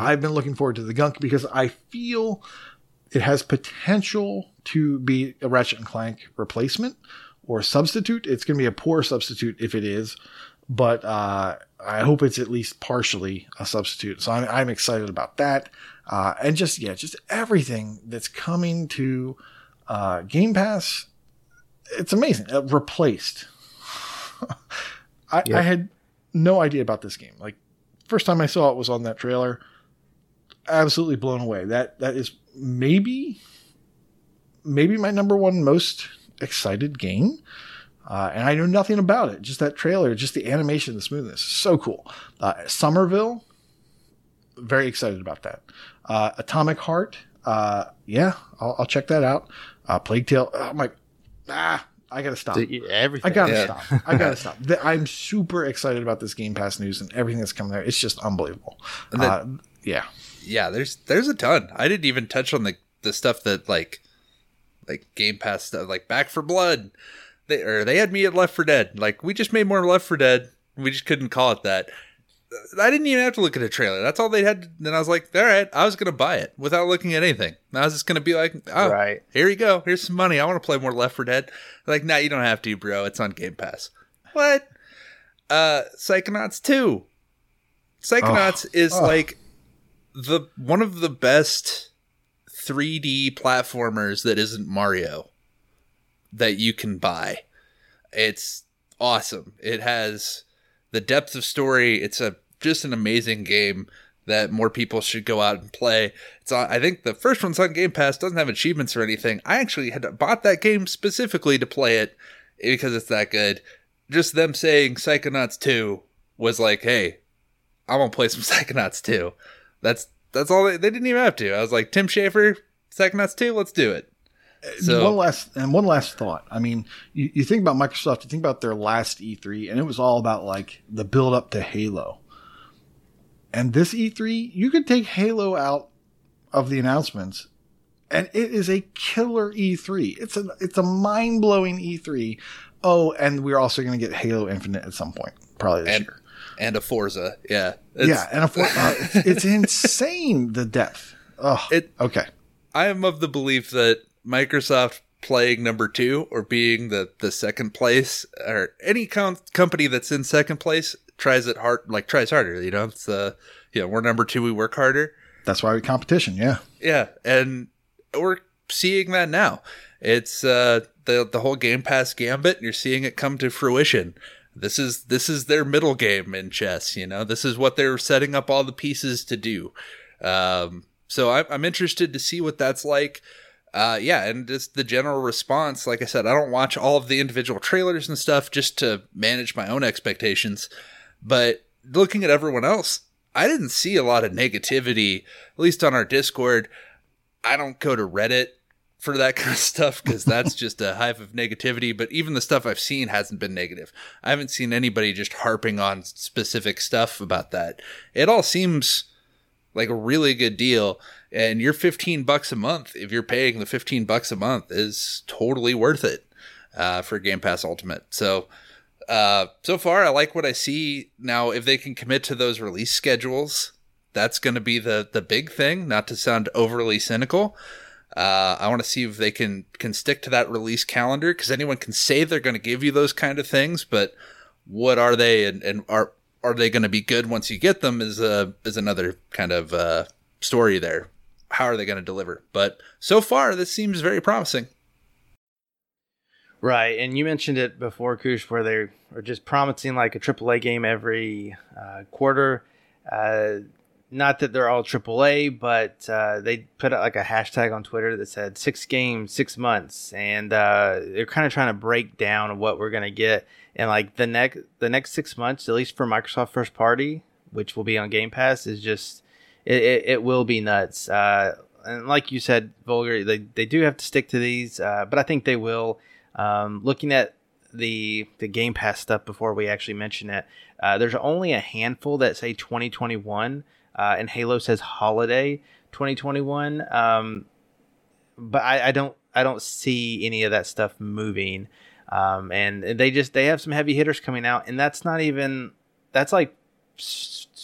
I've been looking forward to the Gunk because I feel it has potential to be a Ratchet and Clank replacement or substitute. It's going to be a poor substitute if it is, but uh, I hope it's at least partially a substitute. So I'm, I'm excited about that. Uh, and just, yeah, just everything that's coming to uh, Game Pass. It's amazing. Uh, replaced. I, I had no idea about this game. Like, first time I saw it was on that trailer. Absolutely blown away. That that is maybe maybe my number one most excited game. Uh, and I know nothing about it. Just that trailer, just the animation, the smoothness, so cool. Uh, Somerville, very excited about that. Uh, Atomic Heart, uh, yeah, I'll, I'll check that out. Uh, Plague Tale, oh my, ah, I gotta stop. Everything. I gotta Yeah. stop. I gotta stop. I'm super excited about this Game Pass news and everything that's coming there. It's just unbelievable. Then- uh, yeah, yeah, there's there's a ton. I didn't even touch on the the stuff that like like Game Pass stuff, like Back 4 Blood. They or they had me at Left 4 Dead. Like we just made more Left 4 Dead. We just couldn't call it that. I didn't even have to look at a trailer. That's all they had. to- Then I was like, all right, I was gonna buy it without looking at anything. I was just gonna be like, oh, Right. here you go. Here's some money. I want to play more Left 4 Dead. Like, nah, you don't have to, bro. It's on Game Pass. What? Uh, Psychonauts two. Psychonauts is oh. like the one of the best 3D platformers that isn't Mario that you can buy. It's awesome. It has the depth of story. It's a just an amazing game that more people should go out and play. It's on, I think the first one's on Game Pass. Doesn't have achievements or anything. I actually had bought that game specifically to play it because it's that good. Just them saying Psychonauts 2 was like, hey, I want to play some Psychonauts 2. That's that's all they, they didn't even have to. I was like, Tim Schafer, Psychonauts 2, let's do it. So one last and one last thought. I mean, you, you think about Microsoft, you think about their last E3, and it was all about like the build up to Halo. And this E3, you could take Halo out of the announcements, and it is a killer E3. It's a it's a mind blowing E3. Oh, and we're also going to get Halo Infinite at some point, probably this and year. and a Forza, yeah, It's- yeah, and a, Forza. uh, it's, it's insane the depth. Oh, It- okay. I am of the belief that Microsoft playing number two or being the the second place or any com- company that's in second place tries it hard, like tries harder. You know, it's uh, you know, we're number two, we work harder. That's why we competition. Yeah. Yeah, and we're seeing that now. It's uh the the whole Game Pass gambit. You're seeing it come to fruition. This is this is their middle game in chess. You know, this is what they're setting up all the pieces to do. Um, so I'm I'm interested to see what that's like. Uh, yeah, and just the general response. Like I said, I don't watch all of the individual trailers and stuff just to manage my own expectations, but looking at everyone else, I didn't see a lot of negativity, at least on our Discord. I don't go to Reddit for that kind of stuff because that's just a hive of negativity. But even the stuff I've seen hasn't been negative. I haven't seen anybody just harping on specific stuff about that. It all seems like a really good deal. And your 15 bucks a month, if you're paying the 15 bucks a month, is totally worth it uh, for Game Pass Ultimate. So, uh, so far, I like what I see. Now, if they can commit to those release schedules, that's going to be the the big thing. Not to sound overly cynical, uh, I want to see if they can can stick to that release calendar because anyone can say they're going to give you those kind of things, but what are they and, and are are they going to be good once you get them is a is another kind of uh, story there. How are they going to deliver? But so far, this seems very promising. Right, and you mentioned it before, Koosh, where they are just promising like a AAA game every uh, quarter. Uh, not that they're all AAA, but uh, they put out like a hashtag on Twitter that said six games, six months, and uh, they're kind of trying to break down what we're gonna get in like the next the next six months, at least for Microsoft first party, which will be on Game Pass, is just it, it, it will be nuts. Uh, and like you said, Vulgar, they they do have to stick to these, uh, but I think they will. Um, looking at the the Game Pass stuff before we actually mention it, uh, there's only a handful that say 2021 uh, and Halo says holiday 2021. Um, but I, I, don't I don't see any of that stuff moving. Um, and they just they have some heavy hitters coming out, and that's not even that's like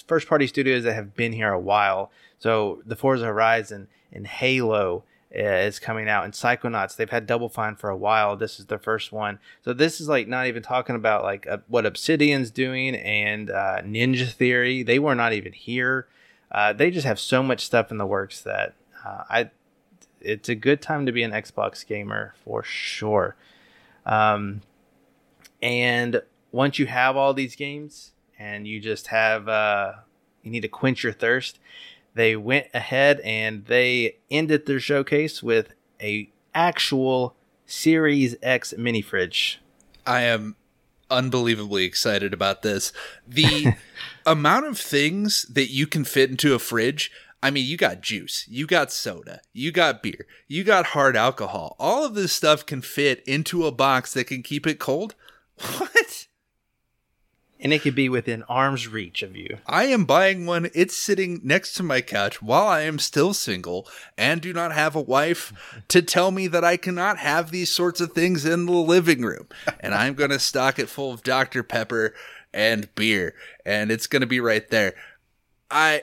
first party studios that have been here a while. So the Forza Horizon and Halo uh, is coming out, and Psychonauts they've had Double Fine for a while. This is their first one, so this is like not even talking about like uh, what Obsidian's doing and uh, Ninja Theory. They were not even here. Uh, they just have so much stuff in the works that uh, I it's a good time to be an Xbox gamer for sure. Um, and once you have all these games and you just have uh, you need to quench your thirst, they went ahead and they ended their showcase with a actual Series X mini fridge. I am unbelievably excited about this. The amount of things that you can fit into a fridge. I mean, you got juice, you got soda, you got beer, you got hard alcohol. All of this stuff can fit into a box that can keep it cold. What? And it could be within arm's reach of you. I am buying one. It's sitting next to my couch while I am still single and do not have a wife to tell me that I cannot have these sorts of things in the living room. And I'm going to stock it full of Dr. Pepper and beer, and it's going to be right there. I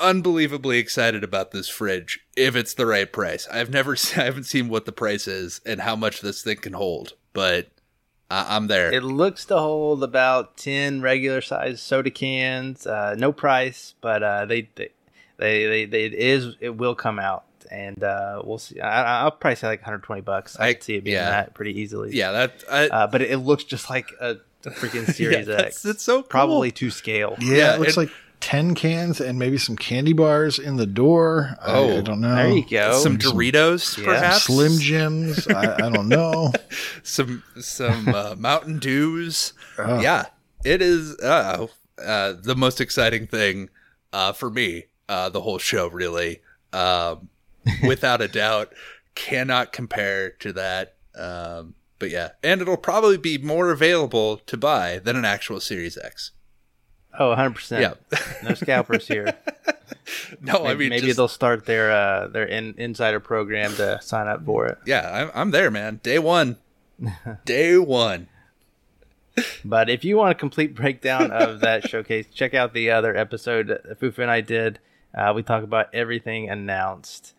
unbelievably excited about this fridge if it's the right price. I've never I haven't seen what the price is and how much this thing can hold, but I- am there. It looks to hold about ten regular size soda cans. Uh, no price, but uh, they, they, they, they, they, it is it will come out, and uh, we'll see. I, will probably say like 120 bucks. I, I see it being yeah. that pretty easily. Yeah, that. I, uh, but it, it, looks just like a freaking Series yeah, X. It's so cool. probably to scale. Yeah, yeah it looks it, like 10 cans and maybe some candy bars in the door. Oh, I, I don't know. There you go. Some Doritos, some, perhaps. Some Slim Jims. I, I, don't know. some some uh, Mountain Dews. Oh. Yeah, it is uh, uh, the most exciting thing uh, for me. Uh, the whole show, really, um, without a doubt, cannot compare to that. Um, but yeah, and it'll probably be more available to buy than an actual Series X. Oh, 100%. Yeah. no scalpers here. no, maybe, I mean maybe just, they'll start their uh, their in, insider program to sign up for it. Yeah, I'm I'm there, man. Day 1. Day 1. but if you want a complete breakdown of that showcase, check out the other episode that Fufu and I did. Uh, we talk about everything announced.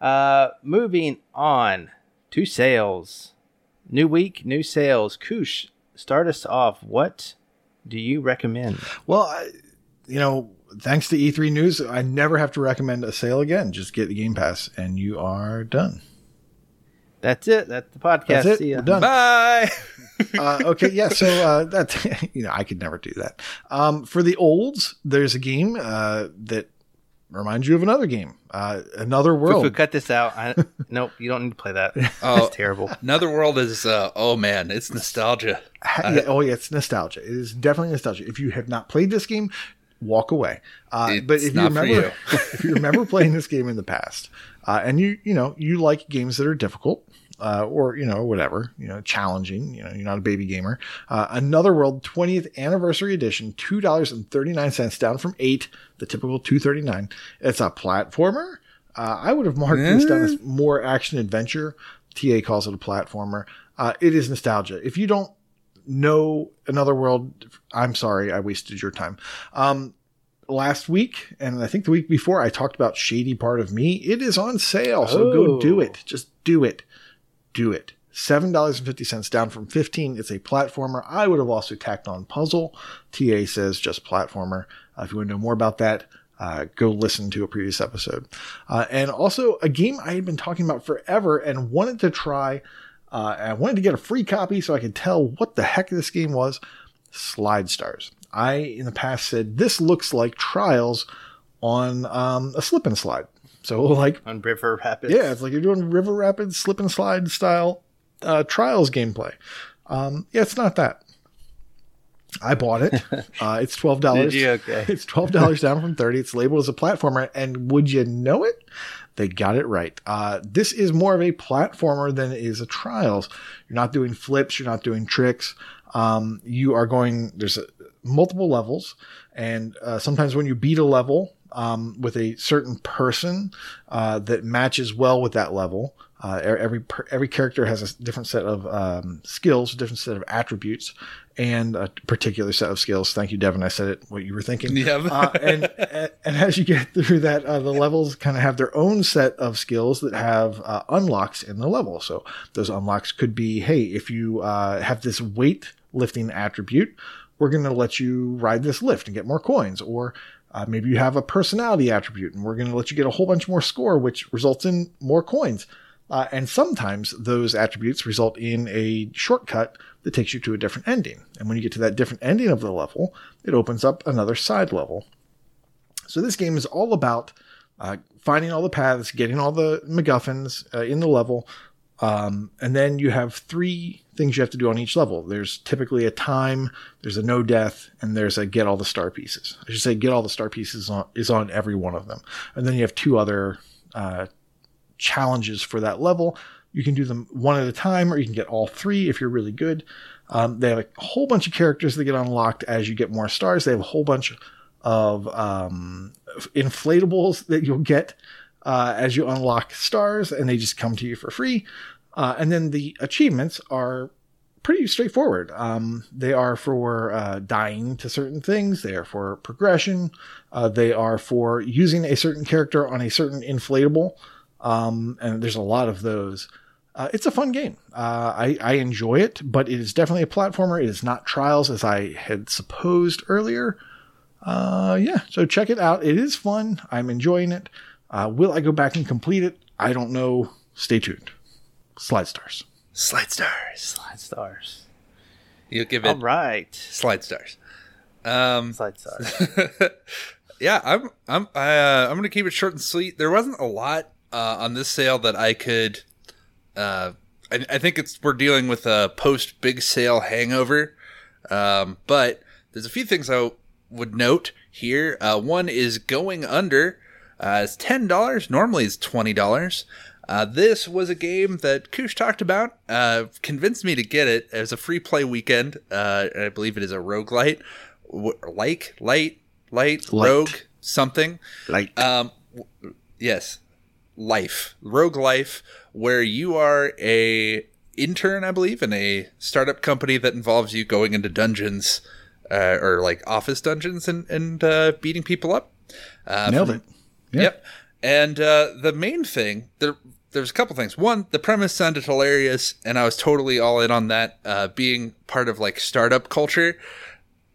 Uh, moving on to sales. New week, new sales. Koosh, start us off. What do you recommend? Well, I, you know, thanks to E3 News, I never have to recommend a sale again. Just get the Game Pass, and you are done. That's it. That's the podcast. That's it. See ya. We're done. Bye. uh, okay, yeah. So uh, that you know, I could never do that. Um, for the olds, there's a game uh, that remind you of another game, uh, Another If World. we cut this out, I, nope, you don't need to play that. Oh. That's terrible. Another World is uh, oh man, it's nostalgia. Ha- yeah, oh yeah, it's nostalgia. It is definitely nostalgia. If you have not played this game, walk away. Uh, It's but if you not for remember, you. if you remember playing this game in the past, uh, and you you know you like games that are difficult. Uh, or you know whatever you know challenging you know you're not a baby gamer. Uh, another world 20th anniversary edition two dollars and 39 cents down from eight the typical 239 it's a platformer. Uh, i would have marked this down as more action adventure. TA calls it a platformer. Uh, it is nostalgia. If you don't know another world i'm sorry i wasted your time. Um last week and i think the week before i talked about shady part of me. It is on sale so go do Oh. it. Just do it do it $7.50 down from 15 it's a platformer i would have also tacked on puzzle TA says just platformer uh, if you want to know more about that uh, go listen to a previous episode uh, and also a game i had been talking about forever and wanted to try uh, I wanted to get a free copy so I could tell what the heck this game was. Slide Stars. I, in the past, said this looks like Trials on um, a slip and slide. So, like, On River Rapids. yeah, it's like you're doing River Rapids slip and slide style uh, Trials gameplay. Um, yeah, it's not that. I bought it. Uh, it's twelve dollars. Okay. It's twelve dollars down from thirty. It's labeled as a platformer, and would you know it? They got it right. Uh, this is more of a platformer than it is a trials. You're not doing flips. You're not doing tricks. Um, you are going. There's a, multiple levels, and uh, sometimes when you beat a level um, with a certain person uh, that matches well with that level, uh, every every character has a different set of um, skills, a different set of attributes, and a particular set of skills. Thank you, Devin. I said it what you were thinking. Yeah. uh, and, and and as you get through that, uh, the levels kind of have their own set of skills that have uh, unlocks in the level. So those unlocks could be, hey, if you uh, have this weight lifting attribute, we're going to let you ride this lift and get more coins, or uh, maybe you have a personality attribute, and we're going to let you get a whole bunch more score, which results in more coins. Uh, and sometimes those attributes result in a shortcut that takes you to a different ending. And when you get to that different ending of the level, it opens up another side level. So this game is all about uh, finding all the paths, getting all the MacGuffins uh, in the level, um, and then you have three things you have to do on each level. There's typically a time, there's a no death, and there's a get all the star pieces. I should say get all the star pieces on, is on every one of them. And then you have two other uh, challenges for that level. You can do them one at a time, or you can get all three if you're really good. Um, they have a whole bunch of characters that get unlocked as you get more stars. They have a whole bunch of um, inflatables that you'll get uh, as you unlock stars, and they just come to you for free. Uh, and then the achievements are pretty straightforward. Um, they are for uh, dying to certain things. They are for progression. Uh, they are for using a certain character on a certain inflatable. Um, and there's a lot of those. Uh, it's a fun game. Uh, I, I enjoy it, but it is definitely a platformer. It is not Trials as I had supposed earlier. Uh, yeah, so check it out. It is fun. I'm enjoying it. Uh, will I go back and complete it? I don't know. Stay tuned. Slide stars. Slide stars. Slide stars. You give it All right. slide stars. Um, Slide stars. yeah, I'm I'm uh, I'm gonna keep it short and sweet. There wasn't a lot uh, on this sale that I could. Uh, I, I think it's we're dealing with a post big sale hangover, um, but there's a few things I would note here. Uh, one is going under. Uh, it's ten dollars. Normally, it's twenty dollars. Uh, this was a game that Koosh talked about, uh, convinced me to get it as a free play weekend. Uh, I believe it is a roguelite. W- like, light, light, Light. rogue, something. Like Um, w- yes, life, rogue life, where you are a intern, I believe, in a startup company that involves you going into dungeons, uh, or like office dungeons and and uh, beating people up. Uh, nailed from- it. Yeah. Yep. And uh, the main thing there, there's a couple things. One, the premise sounded hilarious, and I was totally all in on that. Uh, being part of like startup culture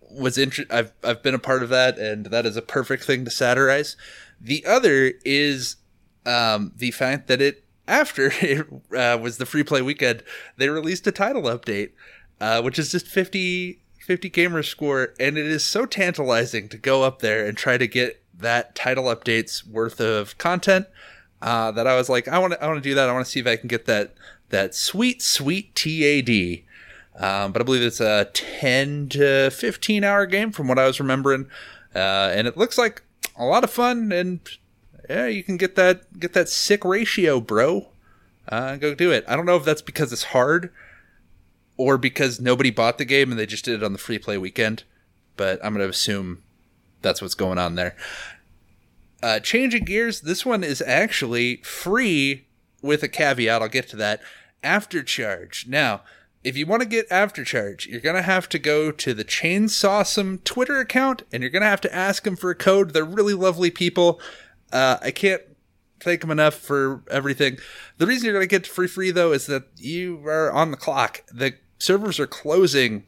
was inter- I've I've been a part of that, and that is a perfect thing to satirize. The other is um, the fact that it after it uh, was the free play weekend, they released a title update, uh, which is just 50, 50 gamer score, and it is so tantalizing to go up there and try to get that title update's worth of content. Uh, that I was like, I want to, I want to do that. I want to see if I can get that that sweet, sweet TAD. Um, but I believe it's a 10 to 15 hour game from what I was remembering, uh, and it looks like a lot of fun. And yeah, you can get that get that sick ratio, bro. Uh, go do it. I don't know if that's because it's hard or because nobody bought the game and they just did it on the free play weekend, but I'm going to assume that's what's going on there. Uh, changing gears, this one is actually free with a caveat. I'll get to that. Aftercharge. Now, if you want to get Aftercharge, you're going to have to go to the Chainsawesome Twitter account and you're going to have to ask them for a code. They're really lovely people. Uh, I can't thank them enough for everything. The reason you're going to get free free though is that you are on the clock. The servers are closing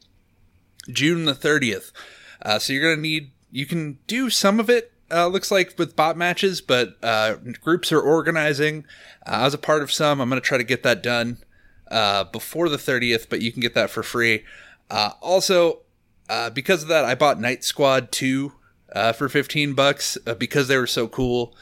June the 30th. Uh, so you're going to need, you can do some of it, uh, looks like with bot matches, but uh, groups are organizing. Uh, I was a part of some. I'm going to try to get that done uh, before the 30th, but you can get that for free. Uh, also, because of that, I bought Knight Squad 2 for 15 bucks because they were so cool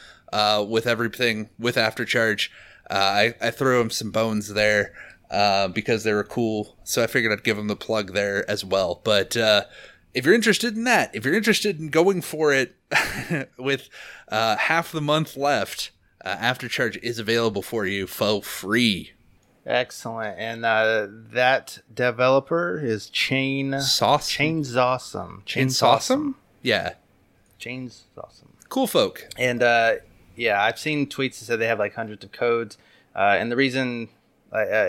with everything with Aftercharge. I, I threw them some bones there uh, because they were cool. So I figured I'd give them the plug there as well. But uh, if you're interested in that, if you're interested in going for it with uh, half the month left, uh, Aftercharge is available for you for free. Excellent. And uh, that developer is Chain Sauce. Chainsawesome. Chain's awesome. Yeah. Chain's awesome. Cool folk. And uh, yeah, I've seen tweets that said they have like hundreds of codes. Uh, and the reason uh,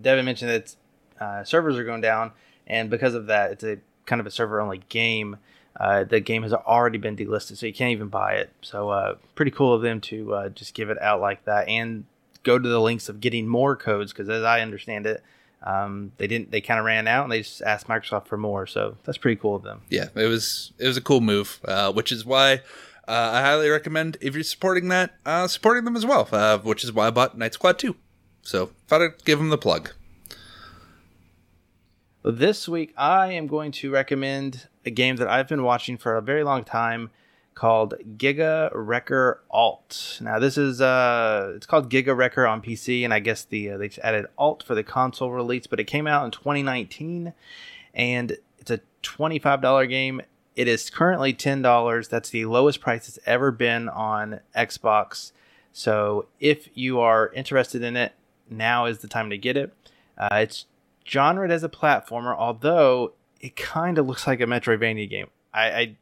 Devin mentioned that uh, servers are going down, and because of that, it's a kind of a server only game. Uh, the game has already been delisted, so you can't even buy it. So uh, pretty cool of them to uh, just give it out like that and go to the links of getting more codes because, as I understand it, um, they didn't. They kind of ran out and they just asked Microsoft for more. So that's pretty cool of them. Yeah, it was it was a cool move, uh, which is why. I highly recommend if you're supporting that, supporting them as well. which is why I bought Knight Squad 2. So thought I'd give them the plug. This week, I am going to recommend a game that I've been watching for a very long time called Giga Wrecker Alt. Now, this is uh, it's called Giga Wrecker on PC, and I guess the uh, they added Alt for the console release, but it came out in 2019, and it's a $25 game. It is currently $10. That's the lowest price it's ever been on Xbox. So, if you are interested in it, now is the time to get it. Uh, it's genred as a platformer, although it kind of looks like a Metroidvania game. I, I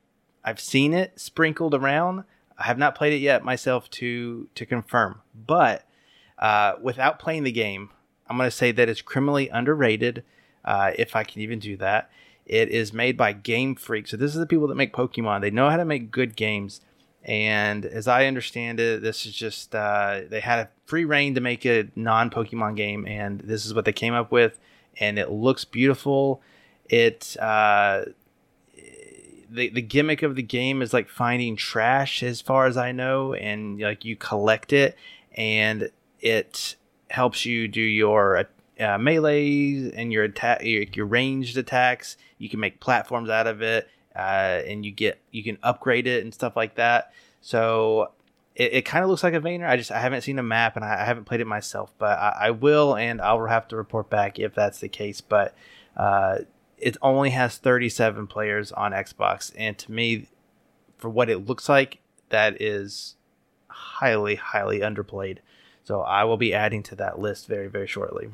I've seen it sprinkled around. I have not played it yet myself to to confirm, but uh, without playing the game, I'm going to say that it's criminally underrated. Uh, if I can even do that, it is made by Game Freak. So this is the people that make Pokemon. They know how to make good games. And as I understand it, this is just uh, they had a free reign to make a non Pokemon game, and this is what they came up with. And it looks beautiful. It uh, the the gimmick of the game is like finding trash, as far as I know, and like you collect it, and it helps you do your uh, melees and your attack, your, your ranged attacks. You can make platforms out of it uh, and you get you can upgrade it and stuff like that. So it, it kind of looks like a Vania. I just I haven't seen a map and I, I haven't played it myself, but I, I, will and I'll have to report back if that's the case. But uh, it only has 37 players on Xbox, and to me, for what it looks like, that is highly highly underplayed. So I will be adding to that list very very shortly.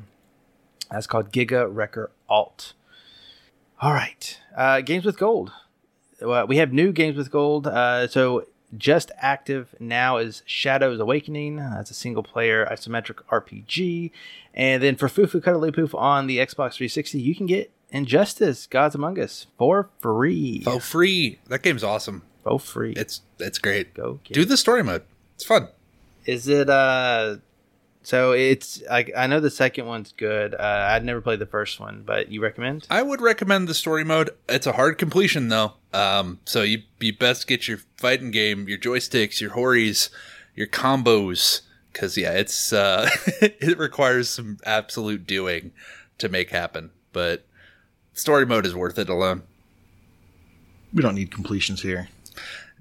That's called Giga Wrecker Alt. All right, uh, games with gold uh, we have new games with gold. Uh, so just active now is Shadows Awakening. That's a single player isometric RPG. And then for Fufu Cuddly Poof on the Xbox 360, you can get Injustice Gods Among Us for free. For free. That game's awesome. For free. It's it's great. Go do the story mode. It's fun. Is it uh so it's I, I know the second one's good. Uh, I'd never played the first one, but you recommend? I would recommend the story mode. It's a hard completion though. Um, so you you best get your fighting game, your joysticks, your Horis, your combos, because yeah, it's uh, it requires some absolute doing to make happen. But story mode is worth it alone. We don't need completions here.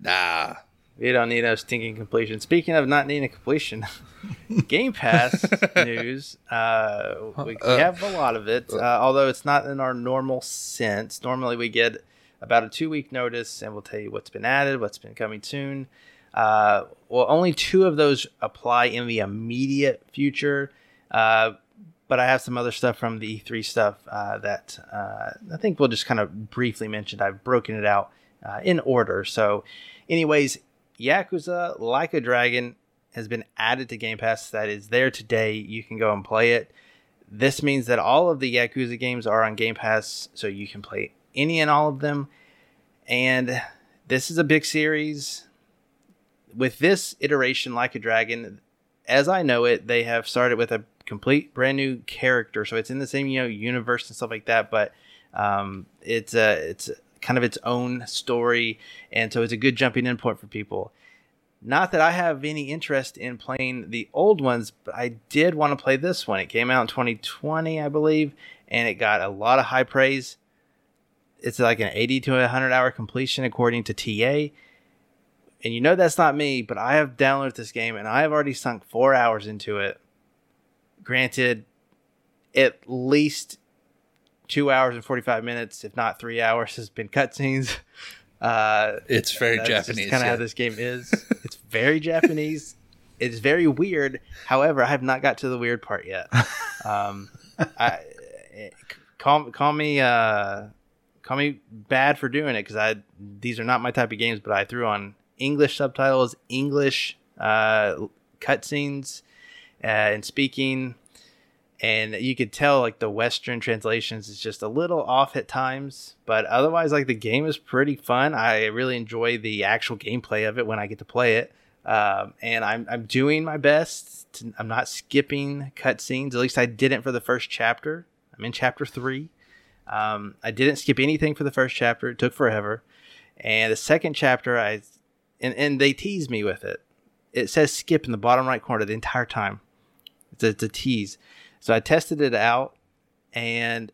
Nah, We don't need no stinking completion. Speaking of not needing a completion, Game Pass news. Uh, we, Uh, have a lot of it, uh, although it's not in our normal sense. Normally, we get about a two week notice, and we'll tell you what's been added, what's been coming soon. Uh, well, only two of those apply in the immediate future. Uh, but I have some other stuff from the E3 stuff uh, that uh, I think we'll just kind of briefly mention. I've broken it out uh, in order. So, anyways, Yakuza Like a Dragon has been added to Game Pass. That is there today. You can go and play it. This means that all of the Yakuza games are on Game Pass, so you can play any and all of them. And this is a big series. With this iteration, Like a Dragon, as I know it, they have started with a complete brand new character, so it's in the same you know universe and stuff like that. But um, it's a it's kind of its own story, and so it's a good jumping in point for people. Not that I have any interest in playing the old ones, but I did want to play this one. It came out in 2020, I believe, and it got a lot of high praise. It's like an 80 to 100 hour completion according to TA. And you know that's not me, but I have downloaded this game and I have already sunk four hours into it. Granted, at least two hours and 45 minutes, if not three hours, has been cutscenes. Uh, It's very that's Japanese. kind of yeah. how this game is. it's very Japanese. It's very weird. However, I have not got to the weird part yet. Um, I call call me uh, call me bad for doing it because I these are not my type of games. But I threw on English subtitles, English uh, cutscenes, uh, and speaking. And you could tell like the Western translations is just a little off at times, but otherwise, like the game is pretty fun. I really enjoy the actual gameplay of it when I get to play it. Um, and I'm, I'm doing my best. To, I'm not skipping cutscenes. At least I didn't for the first chapter. I'm in chapter three. Um, I didn't skip anything for the first chapter. It took forever. And the second chapter, I and, and they tease me with it. It says skip in the bottom right corner the entire time. It's a, it's a tease. So I tested it out, and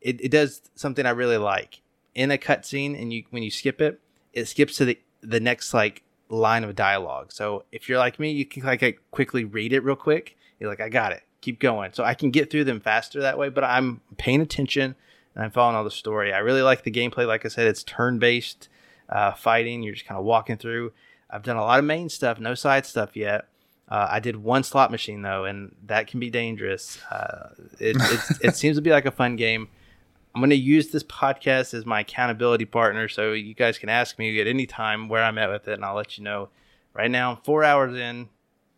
it, it does something I really like. In a cutscene, and you when you skip it, it skips to the the next like line of dialogue. So if you're like me, you can like quickly read it real quick. You're like, I got it. Keep going. So I can get through them faster that way. But I'm paying attention and I'm following all the story. I really like the gameplay. Like I said, it's turn based uh, fighting. You're just kind of walking through. I've done a lot of main stuff, no side stuff yet. Uh, I did one slot machine though, and that can be dangerous. Uh, it, it seems to be like a fun game. I'm going to use this podcast as my accountability partner, so you guys can ask me at any time where I'm at with it, and I'll let you know. Right now, I'm four hours in,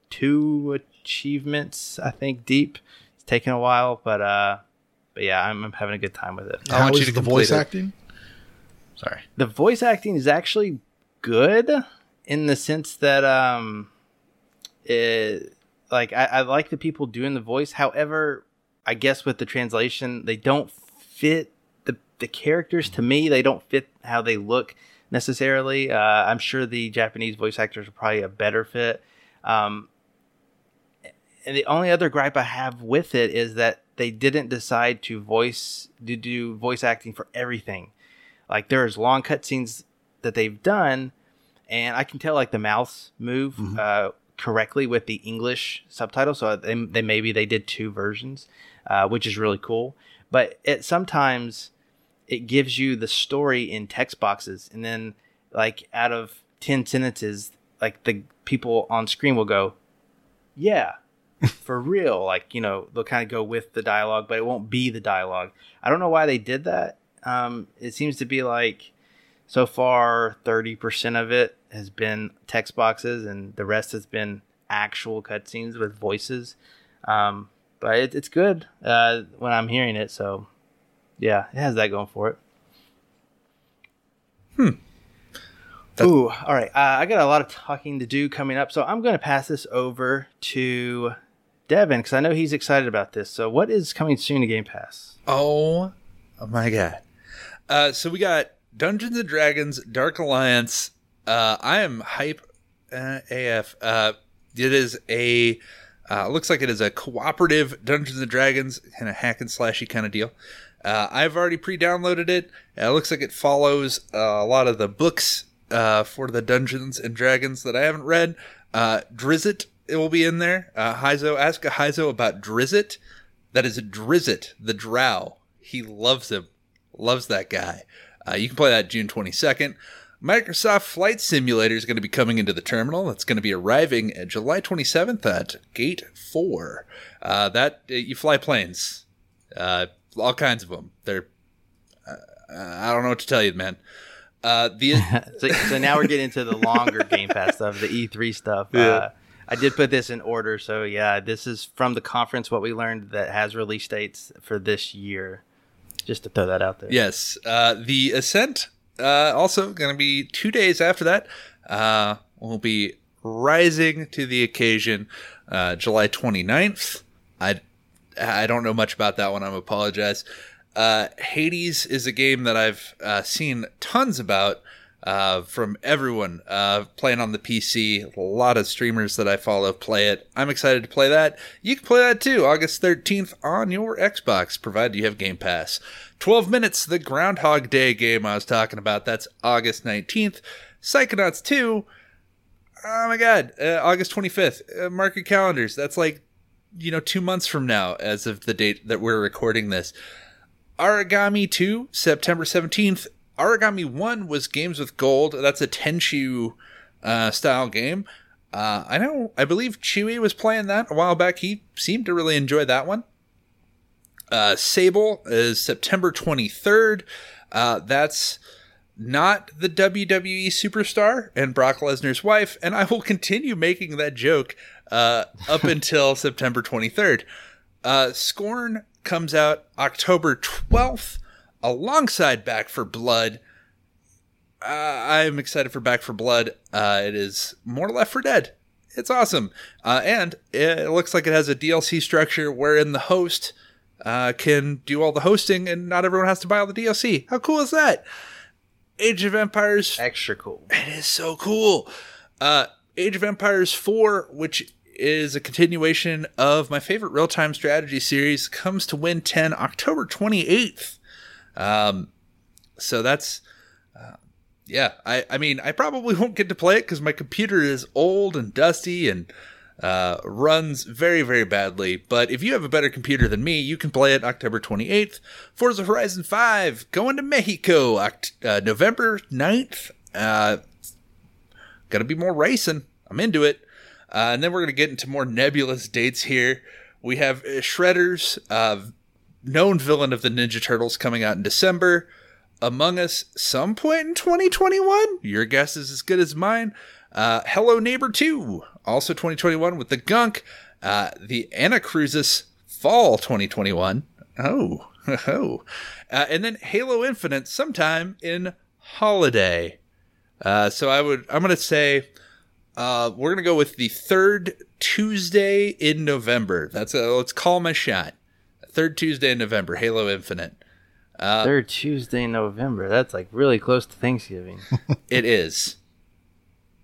two achievements I think deep. It's taking a while, but uh, but yeah, I'm, I'm having a good time with it. I want you to the voice it. acting? Sorry. the voice acting is actually good in the sense that um it like I, I like the people doing the voice. However i guess with the translation they don't fit the the characters. To me they don't fit how they look necessarily. Uh, i'm sure the japanese voice actors are probably a better fit. Um and the only other gripe i have with it is that they didn't decide to voice to do voice acting for everything. Like there's long cutscenes that they've done, and I can tell like the mouths move uh, correctly with the English subtitle. So they, they maybe they did two versions, uh, which is really cool. But it sometimes it gives you the story in text boxes, and then like out of ten sentences, like the people on screen will go, "Yeah." for real like you know they'll kind of go with the dialogue but it won't be the dialogue i don't know why they did that um, it seems to be like so far 30% of it has been text boxes and the rest has been actual cutscenes with voices um, but it, it's good uh, when i'm hearing it so yeah it has that going for it That- Ooh, all right. Uh, I got a lot of talking to do coming up, so I'm going to pass this over to Devin because I know he's excited about this. So, what is coming soon to Game Pass? Oh, oh my god. Uh, so we got Dungeons and Dragons Dark Alliance. Uh, I am hype uh, AF. Uh, it is a uh, looks like it is a cooperative Dungeons and Dragons kind of hack and slashy kind of deal. Uh, I've already pre-downloaded it. Uh, it looks like it follows uh, a lot of the books uh, for the Dungeons and Dragons that I haven't read. Uh, Drizzt it will be in there. Uh, Heizo, ask a Heizo about Drizzt. That is Drizzt, the Drow. He loves him, loves that guy. Uh, you can play that June 22nd. Microsoft Flight Simulator is going to be coming into the terminal. It's going to be arriving at July 27th at Gate 4. Uh, that uh, you fly planes, uh, all kinds of them. They're uh, I don't know what to tell you, man. Uh, the so, so now we're getting into the longer Game Pass stuff, the E3 stuff. Yeah. Uh, I did put this in order, so yeah, this is from the conference. What we learned that has release dates for this year. Just to throw that out there. yes, uh, the Ascent uh, also going to be two days after that. Uh, will be rising to the occasion, uh, July 29th. I I don't know much about that one. I apologize. Uh, Hades is a game that I've uh, seen tons about uh, from everyone uh, playing on the PC. A lot of streamers that I follow play it. I'm excited to play that. You can play that too, August 13th on your Xbox, provided you have Game Pass. 12 minutes, the Groundhog Day game I was talking about. That's August 19th. Psychonauts 2. Oh my god, uh, August 25th. Uh, mark your calendars. That's like, you know, two months from now, as of the date that we're recording this. Aragami 2, September 17th. Aragami 1 was Games with Gold. That's a Tenchu uh, style game. Uh, I know, I believe Chewy was playing that a while back. He seemed to really enjoy that one. Uh, Sable is September 23rd. Uh, that's not the WWE superstar and Brock Lesnar's wife, and I will continue making that joke uh, up until September 23rd. Uh, Scorn comes out October 12th alongside Back 4 Blood. Uh, I'm excited for Back 4 Blood. Uh, it is more Left 4 Dead. It's awesome. Uh, and it looks like it has a DLC structure wherein the host uh, can do all the hosting and not everyone has to buy all the DLC. How cool is that? Age of Empires Extra cool. it is so cool. Uh, Age of Empires 4, which is a continuation of my favorite real time strategy series, comes to Win 10 October 28th. Um, so that's, uh, yeah, I, I mean, I probably won't get to play it because my computer is old and dusty and uh, runs very, very badly. But if you have a better computer than me, you can play it October 28th. Forza Horizon 5 going to Mexico Oct- uh, November 9th. Uh, gonna be more racing. I'm into it. Uh, and then we're gonna get into more nebulous dates here. We have uh, Shredder's uh, known villain of the Ninja Turtles coming out in December. Among Us some point in 2021. Your guess is as good as mine. Uh, Hello Neighbor 2, also 2021 with the Gunk. Uh, the Anacrusis Fall 2021. Oh, oh. Uh, and then Halo Infinite sometime in holiday. Uh, so I would, I'm going to say, uh, we're going to go with the third Tuesday in November. That's a, let's call my shot. Third Tuesday in November, Halo Infinite. Uh, Third Tuesday in November. That's like really close to Thanksgiving. It is.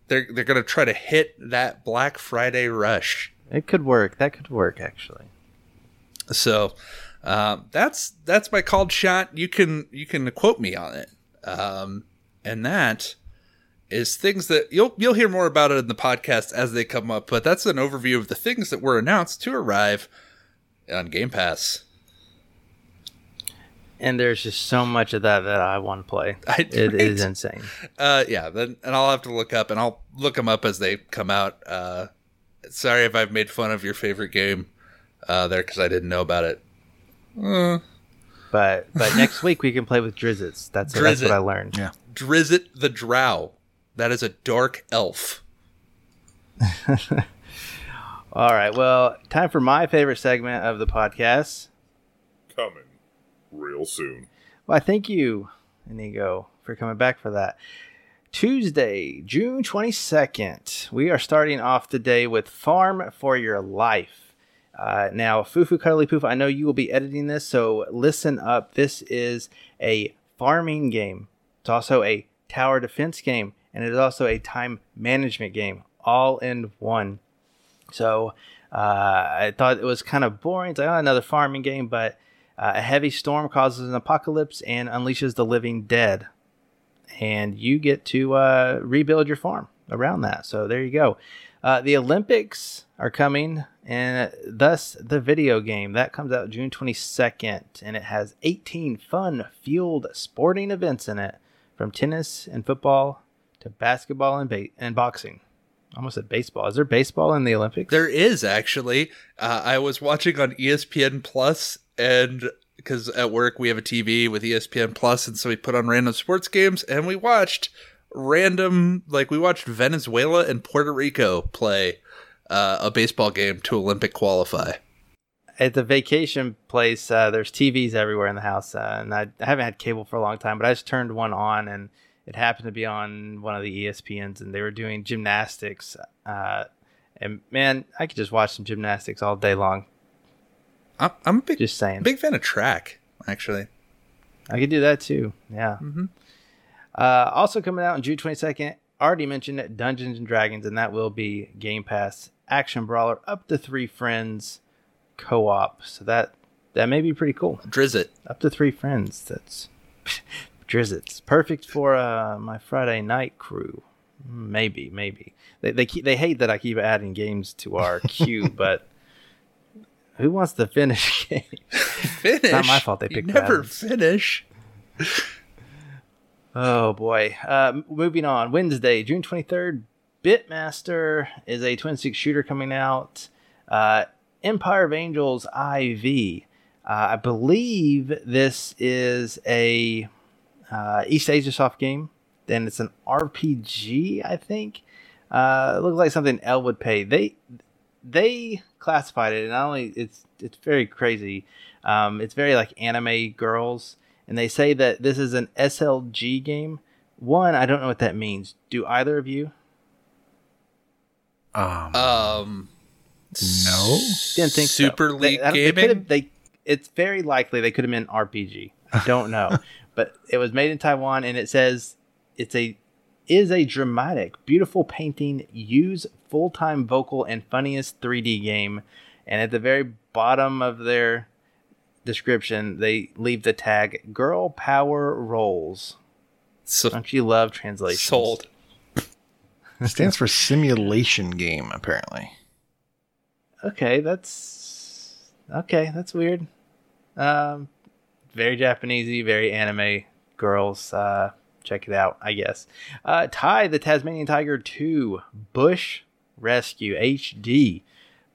They're they're gonna try to hit that Black Friday rush. it could work. That could work actually. So um, that's that's my called shot. You can you can quote me on it, um, and that is things that you'll you'll hear more about it in the podcast as they come up. But that's an overview of the things that were announced to arrive on Game Pass. And there's just so much of that that I want to play. I- It is right? insane. Uh, yeah, then and I'll have to look up and I'll look them up as they come out. Uh, sorry if I've made fun of your favorite game uh, there because I didn't know about it. Uh, But but next week we can play with Drizzits. That's that's Drizzt. what I learned. Yeah. Drizzt the Drow. That is a dark elf. All right. Well, time for my favorite segment of the podcast. Coming real soon. Well, thank you, Inigo, for coming back for that. Tuesday, June 22nd, we are starting off the day with Farm for Your Life. Uh, now, Fufu Cuddly Poof, I know you will be editing this, so listen up. This is a farming game. It's also a tower defense game, and it is also a time management game, all in one. So uh, I thought it was kind of boring. It's like, oh, another farming game, but uh, a heavy storm causes an apocalypse and unleashes the living dead. and you get to uh, rebuild your farm around that. So there you go. Uh, the Olympics are coming, and thus the video game that comes out June 22nd, and it has 18 fun field sporting events in it, from tennis and football to basketball and ba- and boxing. Almost said baseball. Is there baseball in the Olympics? There is actually. Uh, I was watching on ESPN Plus, and because at work we have a TV with ESPN Plus, and so we put on random sports games, and we watched random, like we watched Venezuela and Puerto Rico play uh, a baseball game to Olympic qualify. at the vacation place, uh, there's TVs everywhere in the house, uh, and I, I haven't had cable for a long time, but I just turned one on, and it happened to be on one of the ESPNs, and they were doing gymnastics. Uh, and man, I could just watch some gymnastics all day long. I'm, I'm a big, Just saying, big fan of track, actually. I could do that too. Yeah. Uh, also coming out on June 22nd, already mentioned Dungeons and Dragons, and that will be Game Pass action brawler up to three friends co-op. So that that may be pretty cool. Drizzt. Up to three friends. That's Drizzits. Perfect for uh, my Friday night crew. Maybe, maybe. They they keep, they hate that I keep adding games to our queue, but who wants to finish games? Finish. not my fault they You picked never Babs. finish. Oh boy. Uh, moving on. Wednesday, June 23rd, Bitmaster is a twin stick shooter coming out. Uh, Empire of Angels IV. Uh, I believe this is a uh, Eastasiasoft game. Then it's an RPG, I think. Uh, it looks like something L would pay. They they classified it, and not only it's it's very crazy. Um, it's very like anime girls, and they say that this is an SLG game. One, I don't know what that means. Do either of you? Um, Um, No. Didn't think. Super They- League they Gaming. could've- They, it's very likely they could have been RPG. I don't know, but it was made in Taiwan, and it says it's a is a dramatic, beautiful painting, use full time vocal and funniest 3D game. And at the very bottom of their description, they leave the tag "Girl Power Rolls." so Don't you love translation? sold. It stands for simulation game, apparently. Okay, that's okay. That's weird. Um, very Japanesey, very anime girls. Uh, check it out, I guess. Uh, Ty the Tasmanian Tiger Two Bush Rescue HD.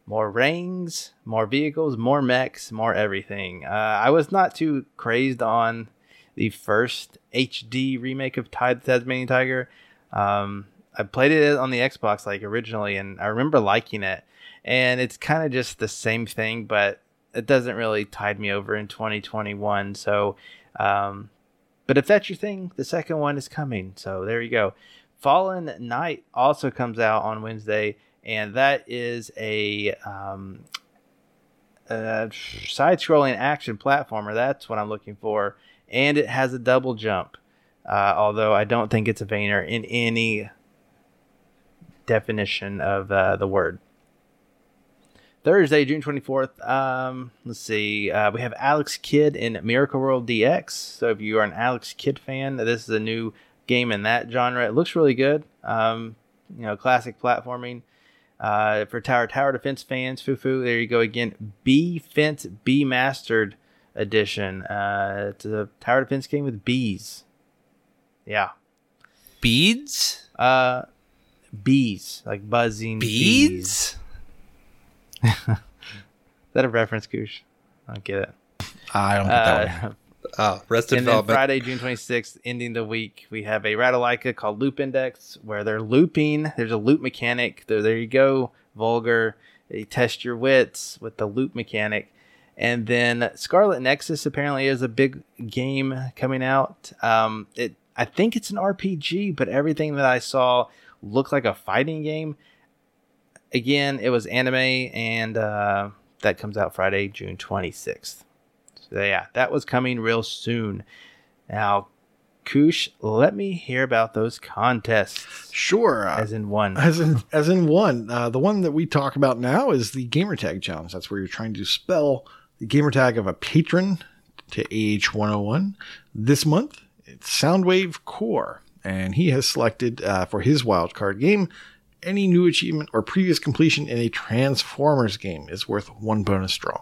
More rings, more vehicles, more mechs, more everything. Uh, I was not too crazed on the first HD remake of Ty the Tasmanian Tiger. Um, I played it on the Xbox like originally, and I remember liking it. And it's kind of just the same thing, but it doesn't really tide me over in 2021. So, um, but if that's your thing, the second one is coming. So there you go. Fallen Knight also comes out on Wednesday, and that is a um, uh, side-scrolling action platformer. That's what I'm looking for, and it has a double jump. Uh, although I don't think it's a Vania in any definition of uh, the word. Thursday, June 24th. Um, let's see. Uh, we have Alex Kidd in Miracle World DX. So if you are an Alex Kidd fan, this is a new game in that genre. It looks really good. Um, you know, classic platforming. Uh, for Tower Tower Defense fans, Fufu, there you go again. BeeFense BeeMastered Edition. Uh, it's a Tower Defense game with bees. Yeah. Beads? Uh, bees, like buzzing bees. Beads? Is that a reference, Koosh? I don't get it. I don't get that one. Uh, Oh, rest in and then. Friday, June 26th, ending the week, we have a Ratalaika called Loop Index where they're looping. There's a loop mechanic. There, there you go. Vulgar. You test your wits with the loop mechanic. And then Scarlet Nexus apparently is a big game coming out. Um, it I think it's an RPG, but everything that I saw looked like a fighting game. Again, it was anime, and uh, that comes out Friday, June 26th. So yeah, that was coming real soon. Now, Koosh, let me hear about those contests. Sure. uh, As in one. as in as in one uh, the one that we talk about now is the gamertag challenge that's where you're trying to spell the gamertag of a patron to AH101 this month it's soundwave core and he has selected uh, for his wildcard game any new achievement or previous completion in a Transformers game is worth one bonus draw,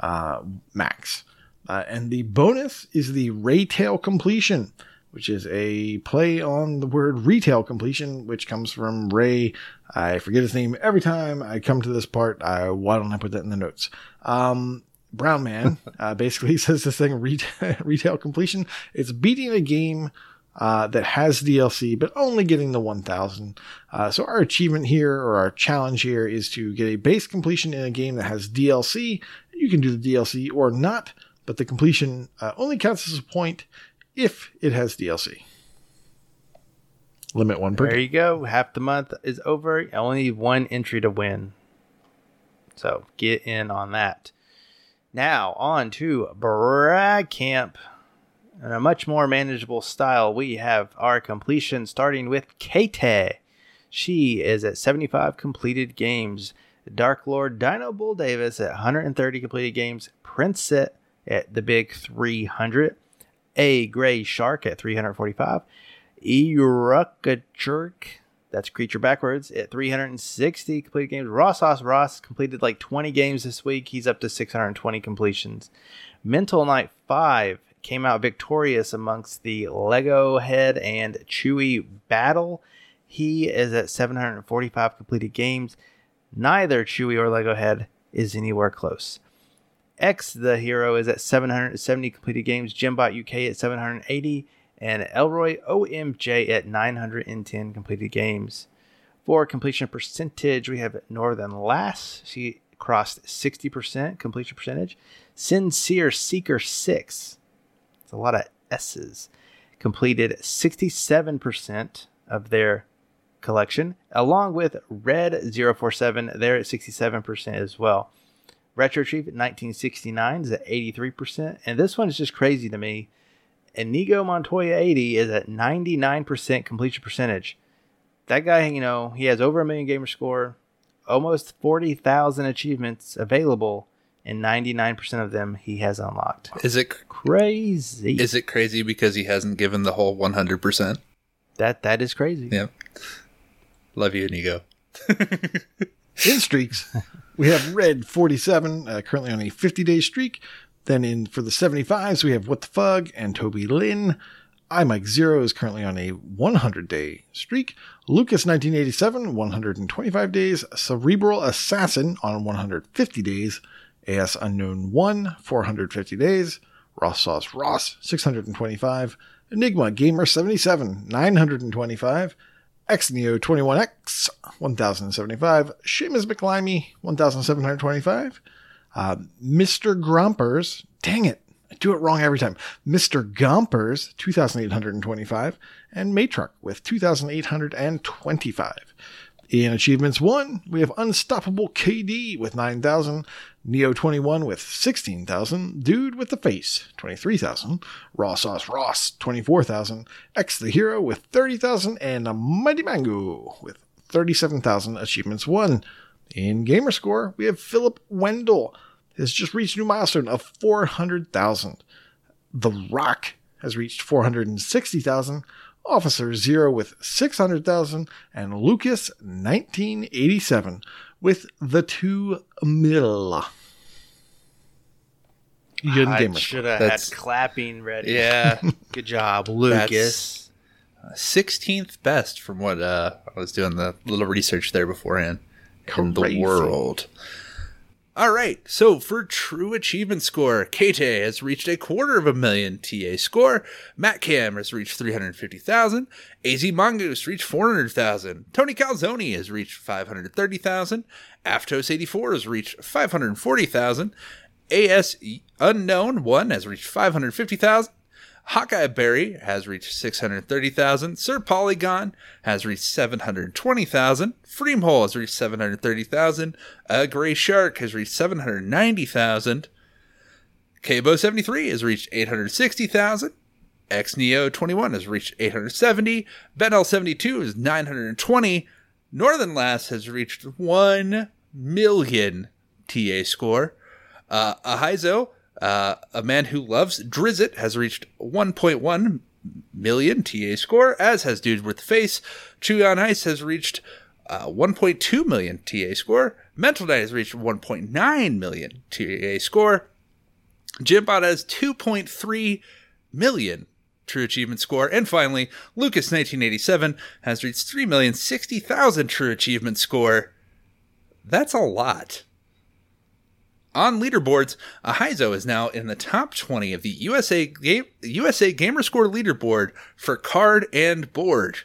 uh, max. Uh, and the bonus is the Raytail completion, which is a play on the word retail completion, which comes from Ray. I forget his name every time I come to this part. I, why don't I put that in the notes? Um, Brown Man uh, basically says this thing retail, retail completion. It's beating a game uh, that has DLC, but only getting the 1000. Uh, so our achievement here, or our challenge here, is to get a base completion in a game that has DLC. You can do the DLC or not, but the completion uh, only counts as a point if it has DLC. Limit one per There you go. Half the month is over. Only one entry to win. So get in on that. Now on to Brag Camp. In a much more manageable style, we have our completion starting with Kate. She is at 75 completed games. Dark Lord Dino Bull Davis at 130 completed games. Princet at the big 300. A Gray Shark at 345. Jerk, that's creature backwards, at 360 completed games. Ross Hoss Ross completed like 20 games this week. He's up to 620 completions. Mental Knight 5 came out victorious amongst the Lego Head and Chewy battle. He is at 745 completed games. Neither Chewy or Lego Head is anywhere close. X the hero is at 770 completed games. Jimbot UK at 780 and Elroy OMJ at 910 completed games. For completion percentage, we have Northern Lass. She crossed 60% completion percentage. Sincere Seeker 6. A lot of S's. Completed 67% of their collection, along with Red 047. They're at 67% as well. Retro Retrieve 1969 is at 83%. And this one is just crazy to me. Inigo Montoya 80 is at 99% completion percentage. That guy, you know, he has over a million gamer score, almost 40,000 achievements available, and 99% of them he has unlocked. Is it Crazy. is it crazy because he hasn't given the whole 100%? that that is crazy. Yeah. Love you, Nigo. In streaks, we have Red 47, uh, currently on a 50 day streak. Then in for the 75s, we have What the Fug and Toby Lynn. I Mike Zero is currently on a 100 day streak. Lucas 1987, 125 days. Cerebral Assassin on 150 days. AS Unknown 1, 450 days. Ross Sauce Ross, 625. Enigma Gamer 77, 925. XNeo 21X, 1075. Seamus McLimey, 1725. Uh, Mr. Grumpers, dang it, I do it wrong every time. Mr. Gompers, 2825. And Matruck with 2825. In Achievements 1, we have Unstoppable KD with 9,000, Neo 21 with 16,000, Dude with the Face, 23,000, Raw Sauce Ross, 24,000, X the Hero with 30,000, and a Mighty Mango with 37,000 Achievements 1. In Gamerscore, we have Philip Wendell, has just reached a new milestone of 400,000. The Rock has reached 460,000. Officer Zero with 600,000 and Lucas 1987 with the 2 mil. Good I gamer. should have had clapping ready. Yeah. Good job, Lucas. 16th best from what uh, I was doing the little research there beforehand in the world. All right, so for true achievement score, Kate has reached a quarter of a million TA score. Matt Cam has reached 350,000. AZ Mongoose reached 400,000. Tony Calzone has reached 530,000. Aftos84 has reached 540,000. AS Unknown 1 has reached 550,000. Hawkeye Berry has reached 630,000. Sir Polygon has reached 720,000. Freemhole has reached 730,000. A Gray Shark has reached 790,000. Kabo 73 has reached 860,000. X Neo 21 has reached 870. Benel 72 is 920. Northern Lass has reached 1 million TA score. Uh, Ahizo, uh, a man who loves Drizzt, has reached 1.1 million TA score, as has Dude with the Face. Chewy on Ice has reached uh, 1.2 million TA score. Mental Knight has reached 1.9 million TA score. Jimbot has 2.3 million True Achievement score. And finally, Lucas 1987 has reached 3,060,000 True Achievement score. That's a lot. On leaderboards, Ahizo is now in the top 20 of the USA Ga- USA Gamerscore leaderboard for card and board.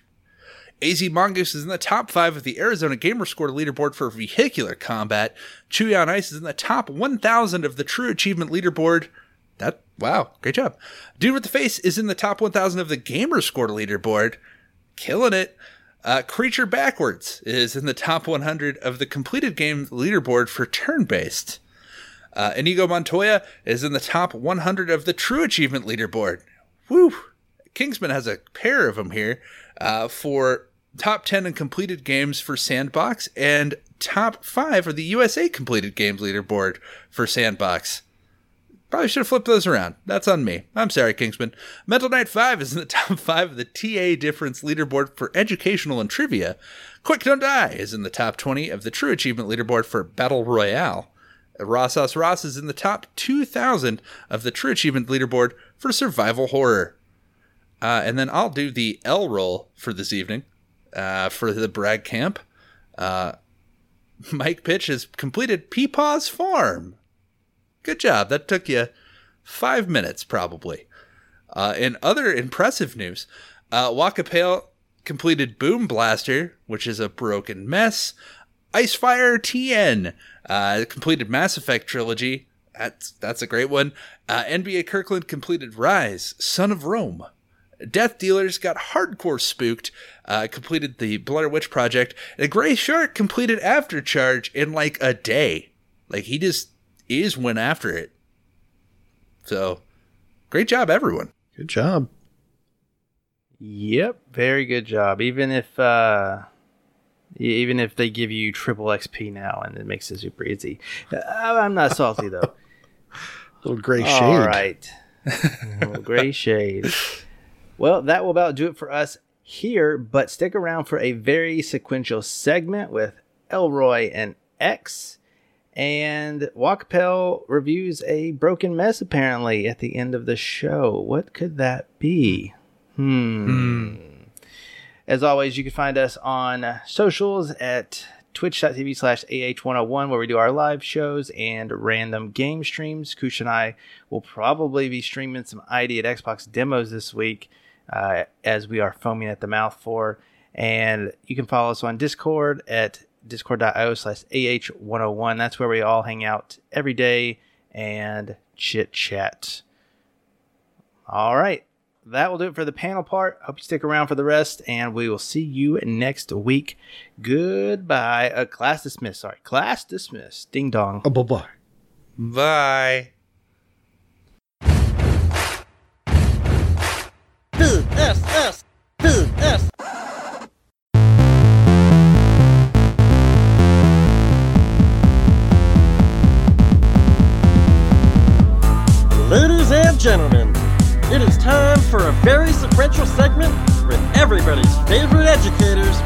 AZ Mongoose is in the top 5 of the Arizona Gamerscore leaderboard for vehicular combat. Chewy on Ice is in the top 1000 of the True Achievement leaderboard. That wow, great job. Dude with the Face is in the top 1000 of the Gamerscore leaderboard. Killing it. Uh, Creature Backwards is in the top 100 of the completed game leaderboard for turn based. Uh, Inigo Montoya is in the top 100 of the True Achievement leaderboard. Woo! Kingsman has a pair of them here uh, for top 10 in completed games for Sandbox and top 5 of the USA completed games leaderboard for Sandbox. Probably should have flipped those around. That's on me. I'm sorry, Kingsman. Mental Knight 5 is in the top 5 of the TA difference leaderboard for educational and trivia. Quick Don't Die is in the top 20 of the True Achievement leaderboard for Battle Royale. Rossos Ross is in the top 2,000 of the True Achievement leaderboard for survival horror. Uh, and then I'll do the L roll for this evening uh, for the brag camp. Uh, Mike Pitch has completed Peepaw's Farm. Good job. That took you five minutes, probably. Uh, in other impressive news, uh, Wakapale completed Boom Blaster, which is a broken mess. Icefire TN uh, completed Mass Effect trilogy. That's that's a great one. Uh, NBA Kirkland completed Rise, Son of Rome. Death Dealers got hardcore spooked. Uh, completed the Blair Witch Project. And Gray Shark completed Aftercharge in like a day. Like he just is went after it. So, great job, everyone. Good job. Yep, very good job. Even if uh even if they give you triple XP now and it makes it super easy. Uh, I'm not salty though. little gray shade. All right. Little gray shade. Well, that will about do it for us here, but stick around for a very sequential segment with Elroy and X. And Wakapel reviews a broken mess apparently at the end of the show. What could that be? Hmm. As always, you can find us on socials at twitch.tv slash AH101 where we do our live shows and random game streams. Koosh and I will probably be streaming some ID at Xbox demos this week uh, as we are foaming at the mouth for. And you can follow us on Discord at discord.io slash AH101. That's where we all hang out every day and chit chat. All right. That will do it for the panel part. Hope you stick around for the rest, and we will see you next week. Goodbye. Uh, class dismissed. Sorry. Class dismissed. Ding dong. Oh, bye bye. Bye. Ladies and gentlemen, it is time for a very sequential segment with everybody's favorite educators,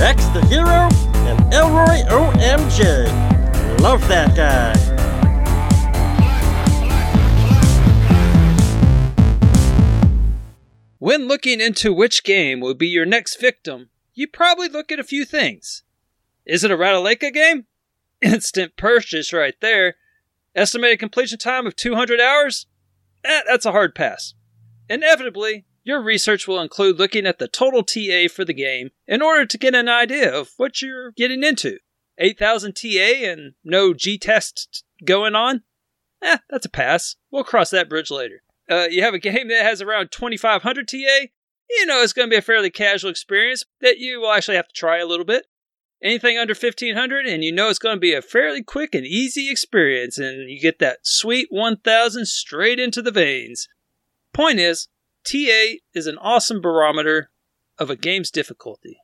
X the Hero and Elroy OMJ. Love that guy. When looking into which game will be your next victim, you probably look at a few things. Is it a Ratalaika game? Instant purchase right there. Estimated completion time of 200 hours? Eh, that's a hard pass. Inevitably, your research will include looking at the total TA for the game in order to get an idea of what you're getting into. 8000 TA and no G test going on? Eh, that's a pass. We'll cross that bridge later. Uh, you have a game that has around 2500 TA, you know it's going to be a fairly casual experience that you will actually have to try a little bit. Anything under 1500, and you know it's going to be a fairly quick and easy experience, and you get that sweet 1000 straight into the veins. Point is, TA is an awesome barometer of a game's difficulty.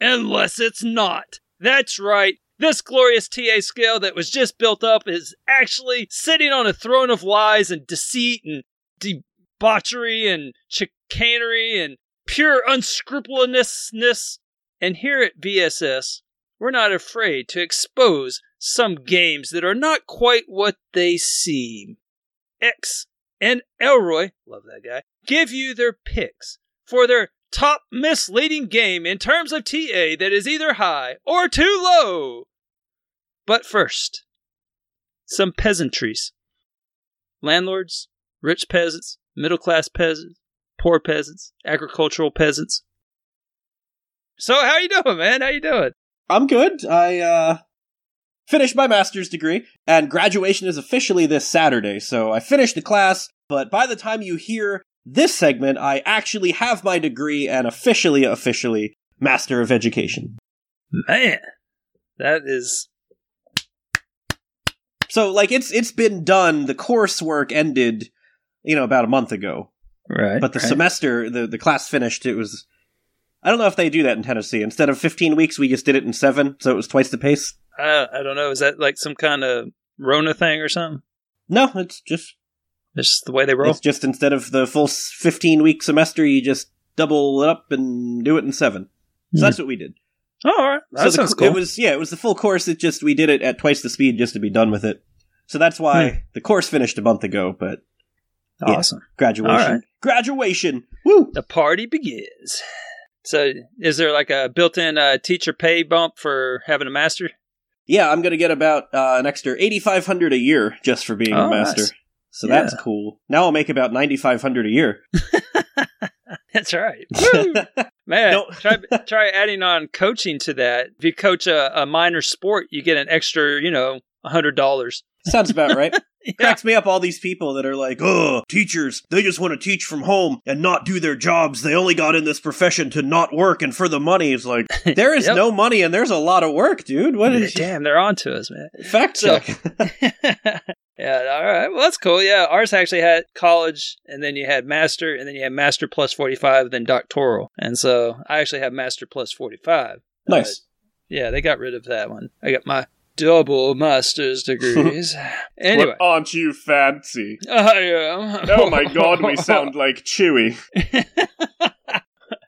Unless it's not. That's right. This glorious TA scale that was just built up is actually sitting on a throne of lies and deceit and debauchery and chicanery and pure unscrupulousness. And here at VSS, we're not afraid to expose some games that are not quite what they seem. X and Elroy, love that guy, give you their picks for their top misleading game in terms of TA that is either high or too low. But first, some peasantries. Landlords, rich peasants, middle class peasants, poor peasants, agricultural peasants. So how you doing, man? How you doing? I'm good. I uh finished my master's degree and graduation is officially this Saturday. So I finished the class, but by the time you hear this segment, I actually have my degree and officially officially master of education. Man, that is So like it's it's been done. The coursework ended, you know, about a month ago. right. But the semester, the the class finished. It was. I don't know if they do that in Tennessee. Instead of 15 weeks, we just did it in seven, so it was twice the pace. I, I don't know. Is that like some kind of Rona thing or something? No, it's just It's just the way they roll. it's just instead of the full 15 week semester, you just double it up and do it in seven. So Hmm. that's what we did. Oh, all right. That so the, sounds cool. It was yeah, it was the full course. It just we did it at twice the speed just to be done with it. So that's why Hmm. the course finished a month ago. But yeah. awesome. graduation, All right. graduation, woo! The party begins. So, is there like a built-in uh, teacher pay bump for having a master? Yeah, I'm gonna get about uh, an extra 8,500 a year just for being Oh, a master. nice. So Yeah. that's cool. Now I'll make about 9,500 a year. That's right. Man, try try adding on coaching to that. If you coach a, a minor sport, you get an extra, you know, hundred dollars. Sounds about right. Yeah. Cracks me up all these people that are like, oh, teachers, they just want to teach from home and not do their jobs. They only got in this profession to not work and for the money. It's like, there is Yep. no money and there's a lot of work, dude. What is Damn, they're on to us, man. Fact So- check. yeah, all right. Well, that's cool. Yeah, ours actually had college, and then you had master, and then you had master plus 45, then doctoral. And so I actually have master plus 45. nice. Yeah, they got rid of that one. I got my double master's degrees. anyway, But aren't you fancy? I am. Oh my god, we sound like Chewy.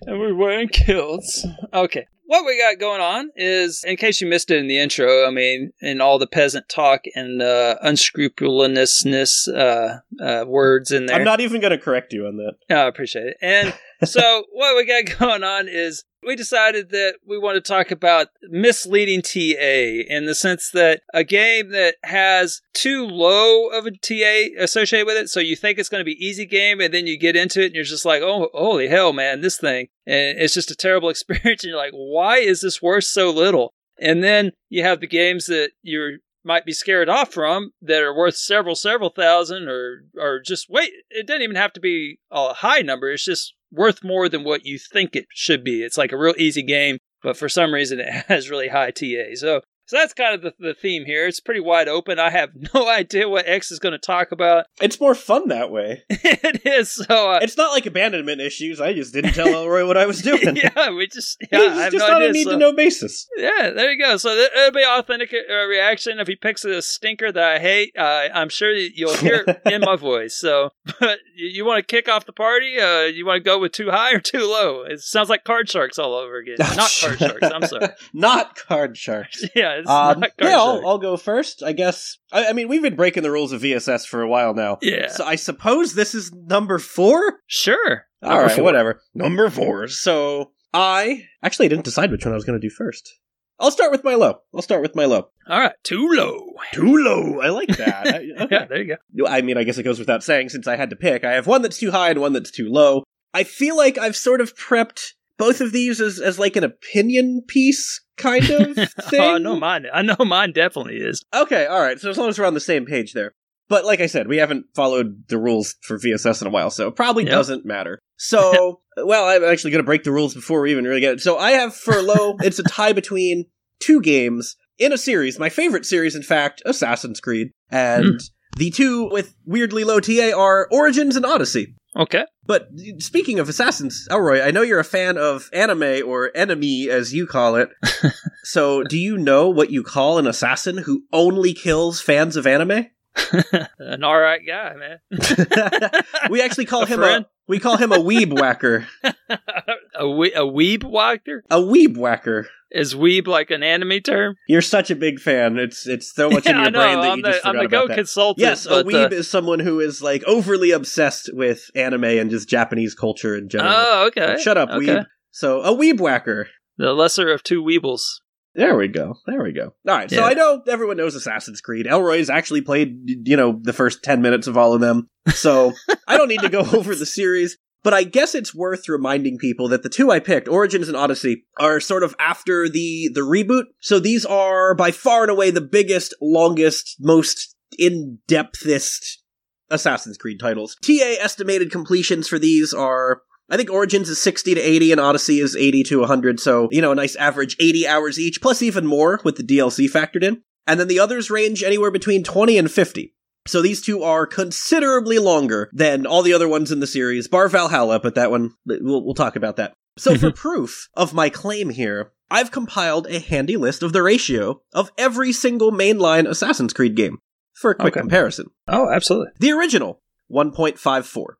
and we're wearing kilts. Okay. What we got going on is, in case you missed it in the intro, I mean, in all the peasant talk and uh, unscrupulousness uh, uh, words in there. I'm not even going to correct you on that. I appreciate it. And so, what we got going on is we decided that we want to talk about misleading TA in the sense that a game that has too low of a TA associated with it, so you think it's going to be easy game, and then you get into it and you're just like, oh, holy hell, man, this thing, and it's just a terrible experience, and you're like, why is this worth so little? And then you have the games that you're might be scared off from that are worth several several thousand or or just wait it doesn't even have to be a high number. It's just worth more than what you think it should be. It's like a real easy game but for some reason it has really high ta so so that's kind of the, the theme here it's pretty wide open i have no idea what x is going to talk about It's more fun that way. it is so uh, It's not like abandonment issues. I just didn't tell Elroy what I was doing. yeah we just yeah It's i have just no on idea a need so- to know basis. Yeah, there you go. So it'll be an authentic uh, reaction. If he picks a stinker that I hate, uh, I'm sure you'll hear it in my voice. So, but you, you want to kick off the party? Uh, you want to go with too high or too low? It sounds like card sharks all over again. Not card sharks. I'm sorry. not card sharks. Yeah, it's Um, not yeah, I'll. I'll go first. I guess. I, I mean, we've been breaking the rules of VSS for a while now. Yeah. So I suppose this is number four. Sure. All Number right, four. whatever. Number four. So I actually I didn't decide which one I was going to do first. I'll start with my low. I'll start with my low. All right. Too low. Too low. I like that. I, okay. Yeah, there you go. I mean, I guess it goes without saying since I had to pick. I have one that's too high and one that's too low. I feel like I've sort of prepped both of these as, as like an opinion piece kind of thing. oh, I know mine. I know mine definitely is. Okay, all right. So as long as we're on the same page there. But like I said, we haven't followed the rules for VSS in a while, so it probably Yep. doesn't matter. So, well, I'm actually going to break the rules before we even really get it. So I have for low, it's a tie between two games in a series. My favorite series, in fact, Assassin's Creed. And hmm. the two with weirdly low TA are Origins and Odyssey. Okay. But speaking of assassins, Elroy, I know you're a fan of anime or enemy as you call it. so, do you know what you call an assassin who only kills fans of anime? An all right guy, man. we actually call A him friend? We call him a weeb whacker. A, we- a weeb whacker? A weeb whacker. Is weeb like an anime term? You're such a big fan. It's it's so much in your know. brain that I'm you the, just I'm forgot the go about that. consultant. Yes, a weeb uh, is someone who is like overly obsessed with anime and just Japanese culture in general. Oh, okay. Shut up, okay. weeb. So a weeb whacker. The lesser of two weebles. There we go. There we go. All right. So I know everyone knows Assassin's Creed. Elroy's actually played, you know, the first 10 minutes of all of them. So I don't need to go over the series. But I guess it's worth reminding people that the two I picked, Origins and Odyssey, are sort of after the the reboot. So these are by far and away the biggest, longest, most in-depthest Assassin's Creed titles. TA estimated completions for these are I think Origins is 60 to 80 and Odyssey is 80 to 100, so, you know, a nice average 80 hours each, plus even more with the DLC factored in. And then the others range anywhere between 20 and 50. So these two are considerably longer than all the other ones in the series, bar Valhalla, but that one, we'll, we'll talk about that. So for proof of my claim here, I've compiled a handy list of the ratio of every single mainline Assassin's Creed game for a quick Okay. comparison. Oh, absolutely. The original, 1.54.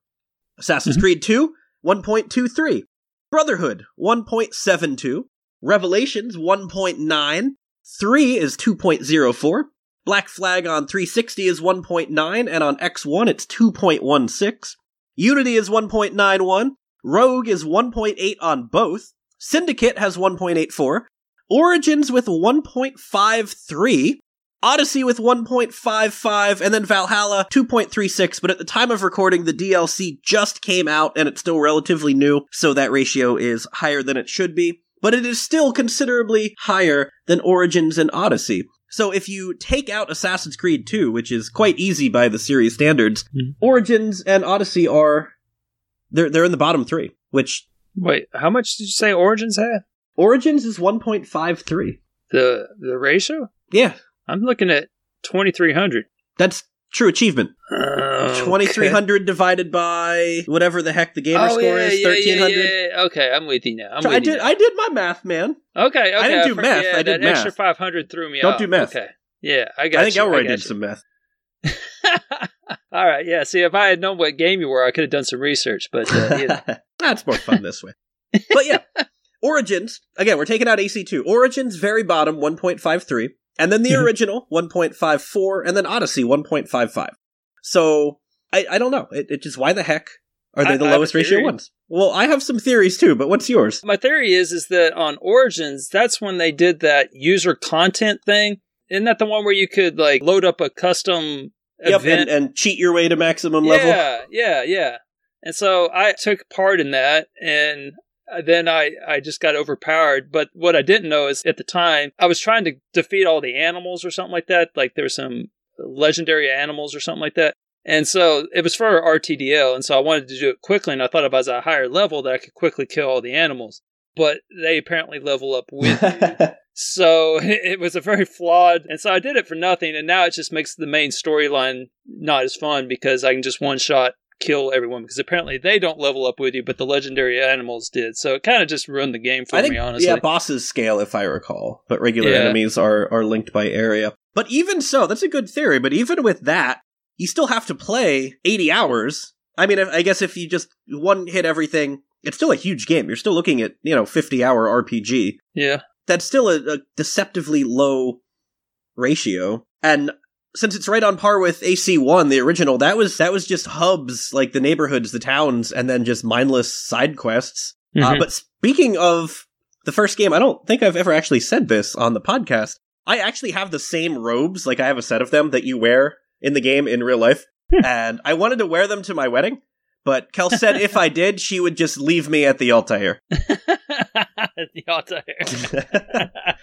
Assassin's Mhm. Creed 2, 1.23. Brotherhood, 1.72. Revelations, 1.9. 3 is 2.04. Black Flag on 360 is 1.9, and on X1 it's 2.16. Unity is 1.91. Rogue is 1.8 on both. Syndicate has 1.84. Origins with 1.53. Odyssey with 1.55, and then Valhalla 2.36. But at the time of recording, the DLC just came out and it's still relatively new, so that ratio is higher than it should be. But it is still considerably higher than Origins and Odyssey. So if you take out Assassin's Creed 2, which is quite easy by the series standards, Mhm. Origins and Odyssey are they're they're in the bottom three. Which Wait, how much did you say Origins had? Origins is 1.53. The the ratio? Yeah, I'm looking at 2300. that's true achievement. Uh, 2300 divided by whatever the heck the gamer Oh, score yeah, is yeah, 1300 yeah. Okay, I'm with you now. I'm So with I you did now. I did my math man Okay, okay. I didn't do math, I did that extra math. 500 threw me Don't off. do math. Okay. Yeah, I got I think you. Elroy got did you. some math All right, yeah. See, if I had known what game you were, I could have done some research. But uh, you know. that's more fun this way but yeah Origins again we're taking out AC2 Origins very bottom 1.53 and then the Mhm. original 1.54 and then Odyssey 1.55 so I, I don't know it, it just why the heck are they the I have a lowest ratio ones well I have some theories too but what's yours my theory is is that on Origins, that's when they did that user content thing. Isn't that the one where you could like load up a custom yep event? and, and cheat your way to maximum level Yeah, yeah, yeah. And so I took part in that, and Uh, then I I just got overpowered. But what I didn't know is at the time I was trying to defeat all the animals or something like that. Like there were some legendary animals or something like that. And so it was for RTDL, and so I wanted to do it quickly. And I thought if I was at a higher level, that I could quickly kill all the animals. But they apparently level up with you. So it was a very flawed, and so I did it for nothing, and now it just makes the main storyline not as fun because I can just one shot kill everyone because apparently they don't level up with you, but the legendary animals did. So it kind of just ruined the game for I think me, honestly. yeah, bosses scale if I recall, but regular Yeah. enemies are are linked by area. But even so, that's a good theory. But even with that, you still have to play eighty hours. I mean, I guess if you just one hit everything, it's still a huge game. You're still looking at you know fifty hour RPG. yeah, That's still a, a deceptively low ratio, and since it's right on par with AC1, the original, that was that was just hubs like the neighborhoods, the towns, and then just mindless side quests. Uh, Mhm. but speaking of the first game, I don't think I've ever actually said this on the podcast. I actually have the same robes, like I have a set of them that you wear in the game in real life, and I wanted to wear them to my wedding. But Kel said if I did, she would just leave me at the Altair. the Altair.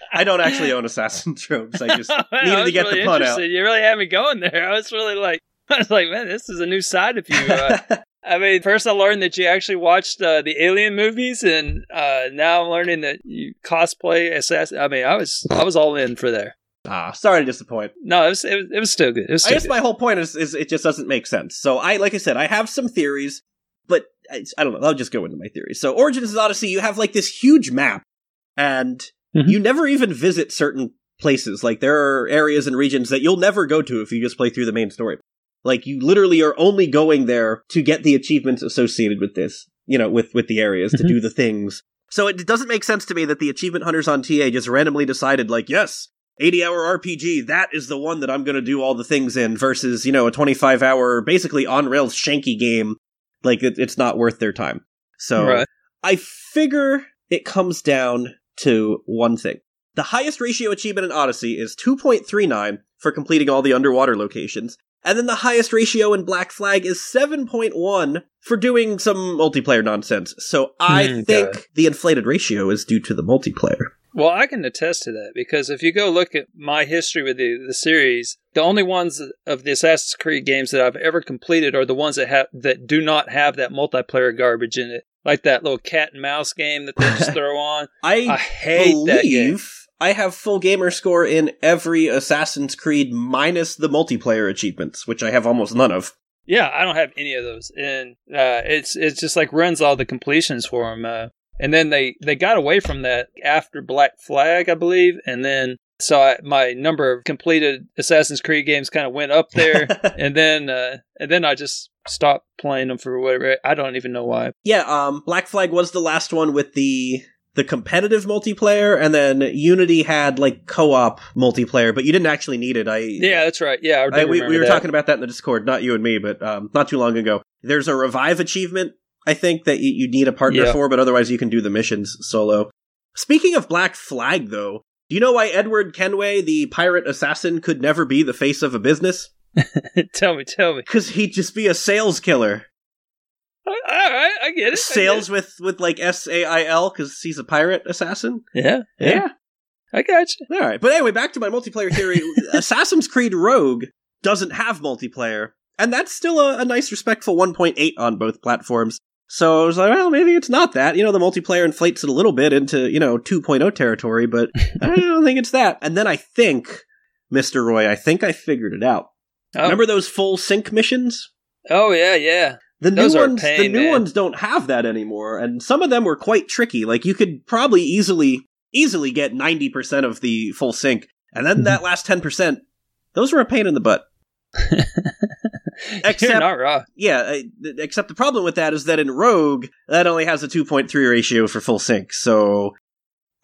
I don't actually own Assassin's robes. I just I needed to get really the pun out. You really had me going there. I was really like, I was like, man, this is a new side of you. Uh, I mean, first I learned that you actually watched uh, the Alien movies, and uh, now I'm learning that you cosplay assassin. I mean, I was I was all in for there. ah, sorry to disappoint. No, it was it was, it was still good. Was I guess good. my whole point is, is it just doesn't make sense. So I, like I said, I have some theories, but I, I don't know. I'll just go into my theories. So Origins Odyssey, you have like this huge map, and Mhm. you never even visit certain places. Like there are areas and regions that you'll never go to if you just play through the main story. Like you literally are only going there to get the achievements associated with this, you know, with with the areas to Mhm. do the things. So it doesn't make sense to me that the achievement hunters on TA just randomly decided like, yes, 80 hour RPG, that is the one that I'm going to do all the things in versus, you know, a 25 hour basically on rails shanky game. Like it, it's not worth their time. So Right. I figure it comes down to one thing. The highest ratio achievement in Odyssey is 2.39 for completing all the underwater locations. And then the highest ratio in Black Flag is 7.1 for doing some multiplayer nonsense. So I Hmm, think the inflated ratio is due to the multiplayer. Well, I can attest to that because if you go look at my history with the, the series, the only ones of the Assassin's Creed games that I've ever completed are the ones that have that do not have that multiplayer garbage in it, like that little cat and mouse game that they just throw on. I I, hate that game. I have full gamer score in every Assassin's Creed minus the multiplayer achievements, which I have almost none of. Yeah, I don't have any of those, and uh, it's it's just like runs all the completions for them. Uh, and then they they got away from that after Black Flag, I believe, and then so I, my number of completed Assassin's Creed games kind of went up there, and then uh, and then I just stopped playing them for whatever. I don't even know why. Yeah, um, Black Flag was the last one with the the competitive multiplayer, and then Unity had like co-op multiplayer, but you didn't actually need it. I Yeah, that's right. Yeah, I I, we, we were that. talking about that in the Discord, not you and me, but um, not too long ago. There's a revive achievement, I think, that you, you need a partner Yeah. for, but otherwise you can do the missions solo. Speaking of Black Flag, though, do you know why Edward Kenway, the pirate assassin, could never be the face of a business? tell me, tell me. Because he'd just be a sales killer. All right, I get it. I get Sales with, with like S A I L, because he's a pirate assassin. it. Yeah, yeah, I got you. All right, but anyway, back to my multiplayer theory. Assassin's Creed Rogue doesn't have multiplayer, and that's still a, a nice, respectful 1.8 on both platforms. So I was like, well, maybe it's not that. You know, the multiplayer inflates it a little bit into you know 2.0 territory, but I don't think it's that. And then I think, Mister Roy, I think I figured it out. Oh, Remember those full sync missions? oh yeah, yeah. The Those new ones, the new man. ones don't have that anymore, and some of them were quite tricky. Like you could probably easily, easily get ninety percent of the full sync, and then Mm-hmm. that last ten percent, those were a pain in the butt. Except- not wrong. Yeah, except the problem with that is that in Rogue, that only has a two point three ratio for full sync. So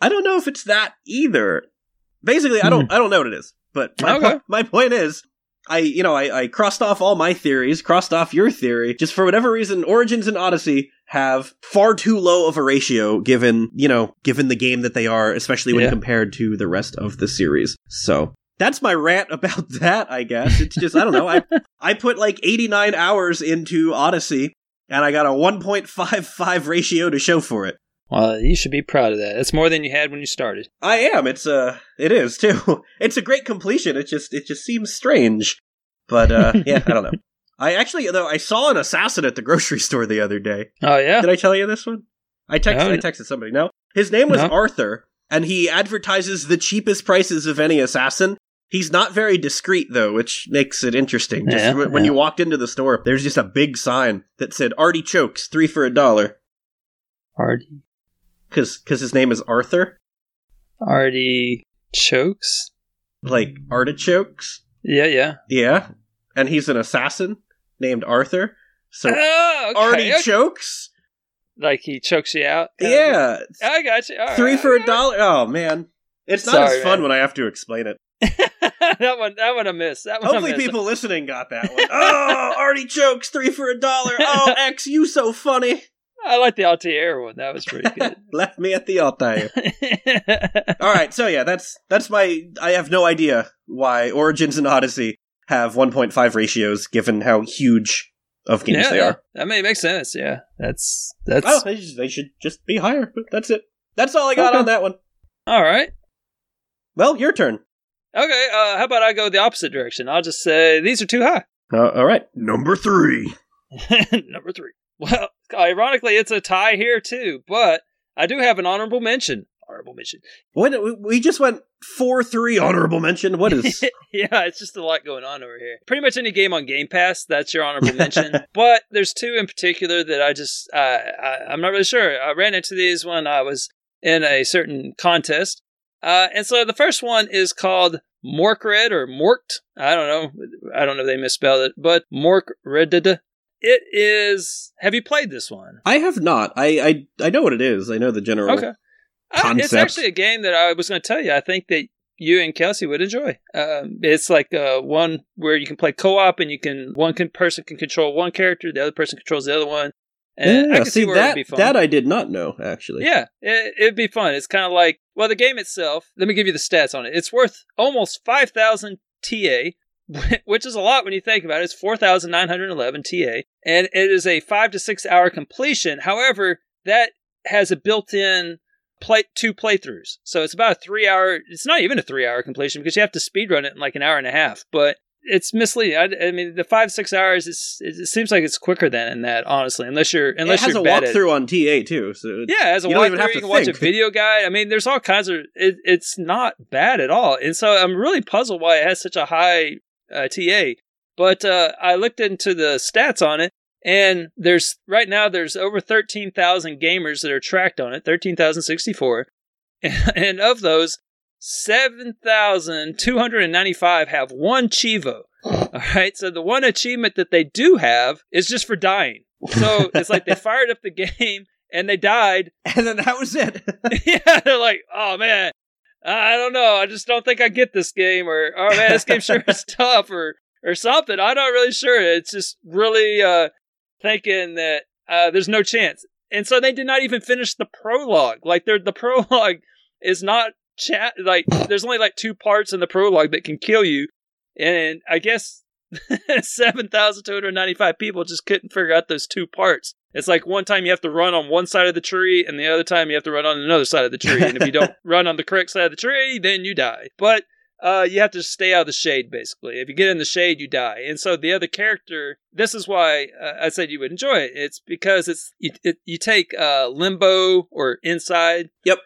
I don't know if it's that either. Basically, I don't, I don't know what it is. But my, Hmm. Okay. po- my point is, I, you know, I, I crossed off all my theories, crossed off your theory. Just for whatever reason, Origins and Odyssey have far too low of a ratio given, you know, given the game that they are, especially when Yeah. compared to the rest of the series. So that's my rant about that, I guess. It's just, I don't know. I, I put like 89 hours into Odyssey and I got a 1.55 ratio to show for it. Well, you should be proud of that. That's more than you had when you started. I am. It's uh it is too. It's a great completion. It just it just seems strange. But uh yeah, I don't know. I actually though I saw an assassin at the grocery store the other day. Oh yeah. Did I tell you this one? I texted No. I texted somebody. No. His name was No. Arthur and he advertises the cheapest prices of any assassin. He's not very discreet though, which makes it interesting. Just Yeah, w- when yeah. you walked into the store, there's just a big sign that said artichokes, 3 for a dollar Artie. cuz cuz his name is Arthur, Artie chokes. like artichokes. Yeah, yeah. Yeah, and he's an assassin named Arthur. So oh, okay, Artie okay. chokes. like he chokes you out. Yeah. I got you. All three right, for a dollar. Oh man, it's not Sorry, as fun man. when I have to explain it. that one, that one I missed. That one Hopefully, people listening got that one. Oh, Artie chokes three for a dollar. Oh, X, you so funny. I like the Altair one. That was pretty good. Left me at the Altair. All right, so yeah, that's that's my. I have no idea why Origins and Odyssey have 1.5 ratios, given how huge of games yeah, they yeah. are. That may make sense. Yeah, that's that's Oh, they, just- they should just be higher. But that's it. That's all I got Okay. on that one. all right. Well, your turn. Okay, uh, how about I go the opposite direction? I'll just say these are too high. Uh, all right, number three. Number three. Well, ironically, it's a tie here too, but I do have an honorable mention. Honorable mention. We- we just went four three honorable mention. What is? yeah, it's just a lot going on over here. Pretty much any game on Game Pass, that's your honorable mention. but there's two in particular that I just, uh, I, I'm not really sure. I ran into these when I was in a certain contest. Uh, and so the first one is called Morkredd or Morked. I don't know. I don't know if they misspelled it, but Morkredd. It is. Have you played this one? I have not. I, I I know what it is. I know the general. Okay. Uh, it's actually a game that I was going to tell you. I think that you and Kelsey would enjoy. Um, it's like uh, one where you can play co-op, and you can one can, person can control one character, the other person controls the other one. And I Yeah, can see see where that it'd be fun. that I did not know actually. Yeah, it, it'd be fun. It's kind of like, well, the game itself, let me give you the stats on it. It's worth almost 5,000 TA, which is a lot when you think about it. It's 4,911 TA, and it is a five to six hour completion. However, that has a built in play two playthroughs. So it's about a three hour, it's not even a three hour completion because you have to speed run it in like an hour and a half. But it's misleading. I, I mean, the five six hours is it seems like it's quicker than in that, honestly. Unless you're unless it has you're a walkthrough on TA too. So yeah, as a walkthrough, have you to can watch a video guide. I mean, there's all kinds of. It, it's not bad at all, and so I'm really puzzled why it has such a high uh, TA. But uh, I looked into the stats on it, and there's right now there's over 13,000 gamers that are tracked on it, 13,064, and of those, 7,295 have one cheevo. All right, so the one achievement that they do have is just for dying. So it's like they fired up the game and they died, and then that was it. yeah, they're like, oh man, I don't know, I just don't think I get this game, or oh man, this game sure is tough, or or something. I'm not really sure. It's just really uh, thinking that uh, there's no chance, and so they did not even finish the prologue. Like, they're, the prologue is not chat. Like, there's only like two parts in the prologue that can kill you, and I guess. 7,295 people just couldn't figure out those two parts. It's like one time you have to run on one side of the tree, and the other time you have to run on another side of the tree. And if you don't run on the correct side of the tree, then you die. But uh, you have to stay out of the shade, basically. If you get in the shade, you die. And so the other character, this is why uh, I said you would enjoy it. It's because it's you, it, you take uh, limbo or inside. Yep.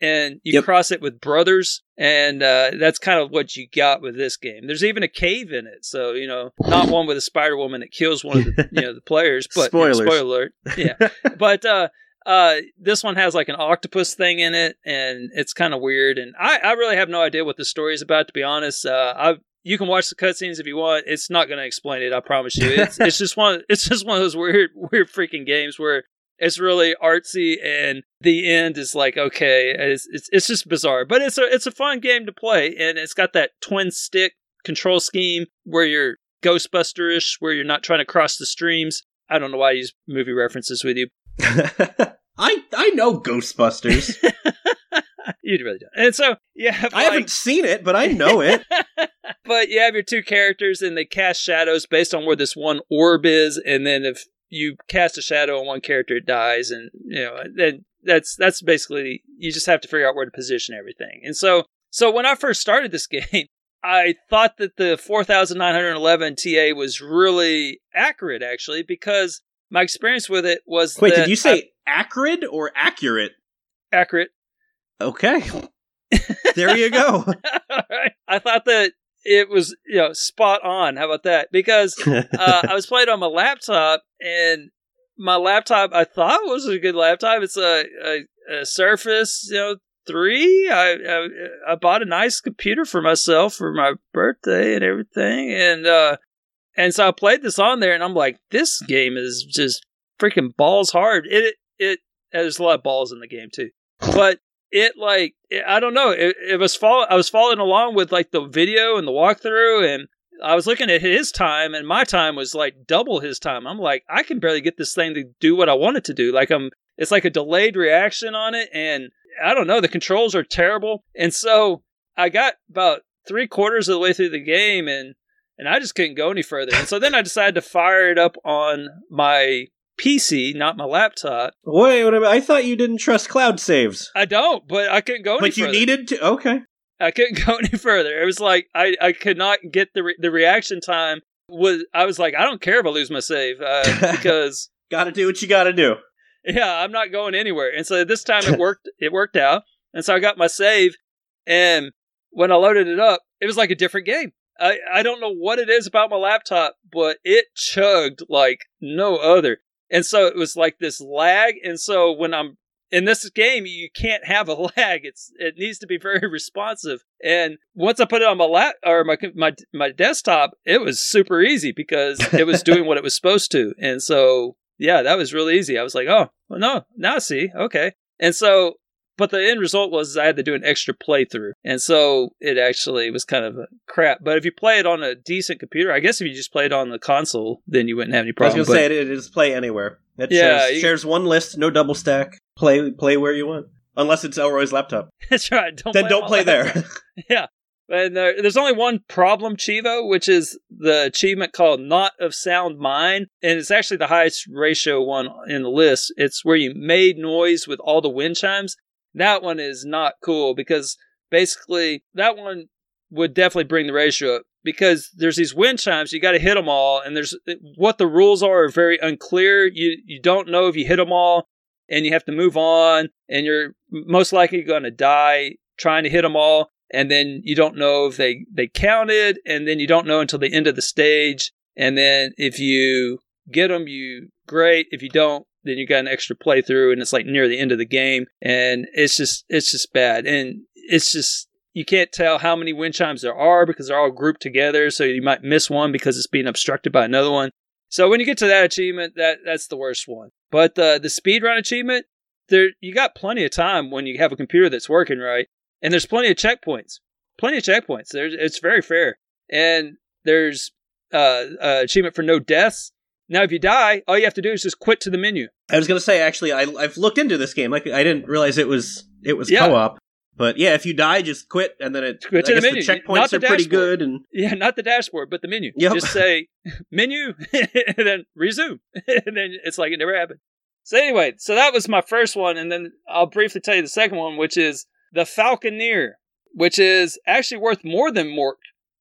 And you Yep. cross it with brothers, and uh, that's kind of what you got with this game. There's even a cave in it, so you know, not one with a Spider Woman that kills one of the you know the players, but you know, Spoilers. spoiler alert, yeah. but uh, uh, this one has like an octopus thing in it, and it's kind of weird. And I, I really have no idea what the story is about, to be honest. Uh, I you can watch the cutscenes if you want. It's not going to explain it. I promise you. It's it's just one. It's just one of those weird weird freaking games where it's really artsy, and the end is like okay. It's it's, it's just bizarre, but it's a it's a fun game to play, and it's got that twin stick control scheme where you're Ghostbuster-ish, where you're not trying to cross the streams. I don't know why I use movie references with you, I I know Ghostbusters. you really don't. And so, yeah, I haven't seen it, but I know it. but you have your two characters, and they cast shadows based on where this one orb is, and then if you cast a shadow on one character, it dies, and you know, then that's that's basically you just have to figure out where to position everything. And so, so when I first started this game. I thought that the 4,911 TA was really accurate, actually, because my experience with it was Wait, did you say acrid or accurate? Accurate? Okay. there you go. I thought that it was you know spot on. How about that? Because uh, I was playing on my laptop, and my laptop I thought was a good laptop. It's a, a, a Surface, you know, three. I, I I bought a nice computer for myself for my birthday and everything, and uh, and so I played this on there, and I'm like, this game is just freaking balls hard. It it there's a lot of balls in the game too, but it like it, I don't know. It, it was fall. I was following along with like the video and the walkthrough, and I was looking at his time, and my time was like double his time. I'm like, I can barely get this thing to do what I want it to do. Like I'm, it's like a delayed reaction on it, and I don't know. The controls are terrible, and so I got about three quarters of the way through the game, and and I just couldn't go any further. And so then I decided to fire it up on my PC, not my laptop. Wait, a. I thought you didn't trust cloud saves. I don't, but I couldn't go any But you further. needed to. Okay. I couldn't go any further. It was like I, I could not get the re- the reaction time. Was I was like I don't care if I lose my save uh, because Gotta do what you gotta do. yeah I'm not going anywhere. And so this time it worked. it worked out. And so I got my save, and when I loaded it up, it was like a different game. I I don't know what it is about my laptop, but it chugged like no other. And so it was like this lag. And so when I'm in this game you can't have a lag. It's it needs to be very responsive. And once I put it on my lap or my my my desktop, it was super easy because it was doing what it was supposed to. And so yeah, that was really easy. I was like, oh well, no, now I see, okay. And so but the end result was I had to do an extra playthrough. And so it actually was kind of a crap. But if you play it on a decent computer, I guess if you just play it on the console, then you wouldn't have any problems. I was going to say it, it is play anywhere. It Yeah, shares, you- shares one list, no double stack. Play play where you want, unless it's Elroy's laptop. That's right. Don't then play don't play laptop. there. yeah. And there, there's only one problem, cheevo, which is the achievement called Not of Sound Mind. And it's actually the highest ratio one in the list. It's where you made noise with all the wind chimes. That one is not cool because basically that one would definitely bring the ratio up because there's these wind chimes you got to hit them all and there's what the rules are are very unclear. You you don't know if you hit them all and you have to move on and you're most likely going to die trying to hit them all and then you don't know if they they counted and then you don't know until the end of the stage and then if you get them you great. If you don't then you got an extra playthrough and it's like near the end of the game and it's just it's just bad. And it's just you can't tell how many wind chimes there are because they're all grouped together so you might miss one because it's being obstructed by another one. So when you get to that achievement that that's the worst one. But the the speed run achievement there you got plenty of time when you have a computer that's working right? And there's plenty of checkpoints plenty of checkpoints. There's it's very fair. And there's uh, uh achievement for no deaths now if you die all you have to do is just quit to the menu I was going to say actually, I, I've looked into this game. Like I didn't realize it was it was Yeah. co-op. But yeah, if you die, just quit, and then it. Quit I to the guess menu, the not checkpoints the are pretty good, and Yeah, not the dashboard, but the menu. Yep. Just say menu and then resume. and then it's like it never happened. So anyway, so that was my first one, and then I'll briefly tell you the second one, which is the Falconeer, which is actually worth more than Mork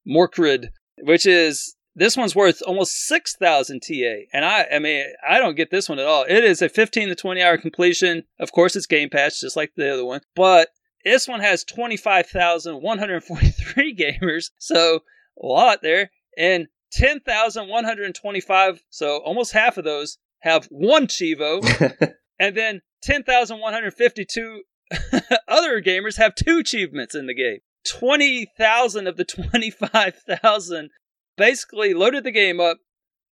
Morkredd, which is this one's worth almost six thousand TA. And I I mean I don't get this one at all. It is a fifteen to twenty hour completion. Of course it's Game Pass, just like the other one. But this one has 25,143 gamers, so a lot there, and 10,125, so almost half of those have one cheevo, and then 10,152 other gamers have two achievements in the game. 20,000 of the 25,000 basically loaded the game up,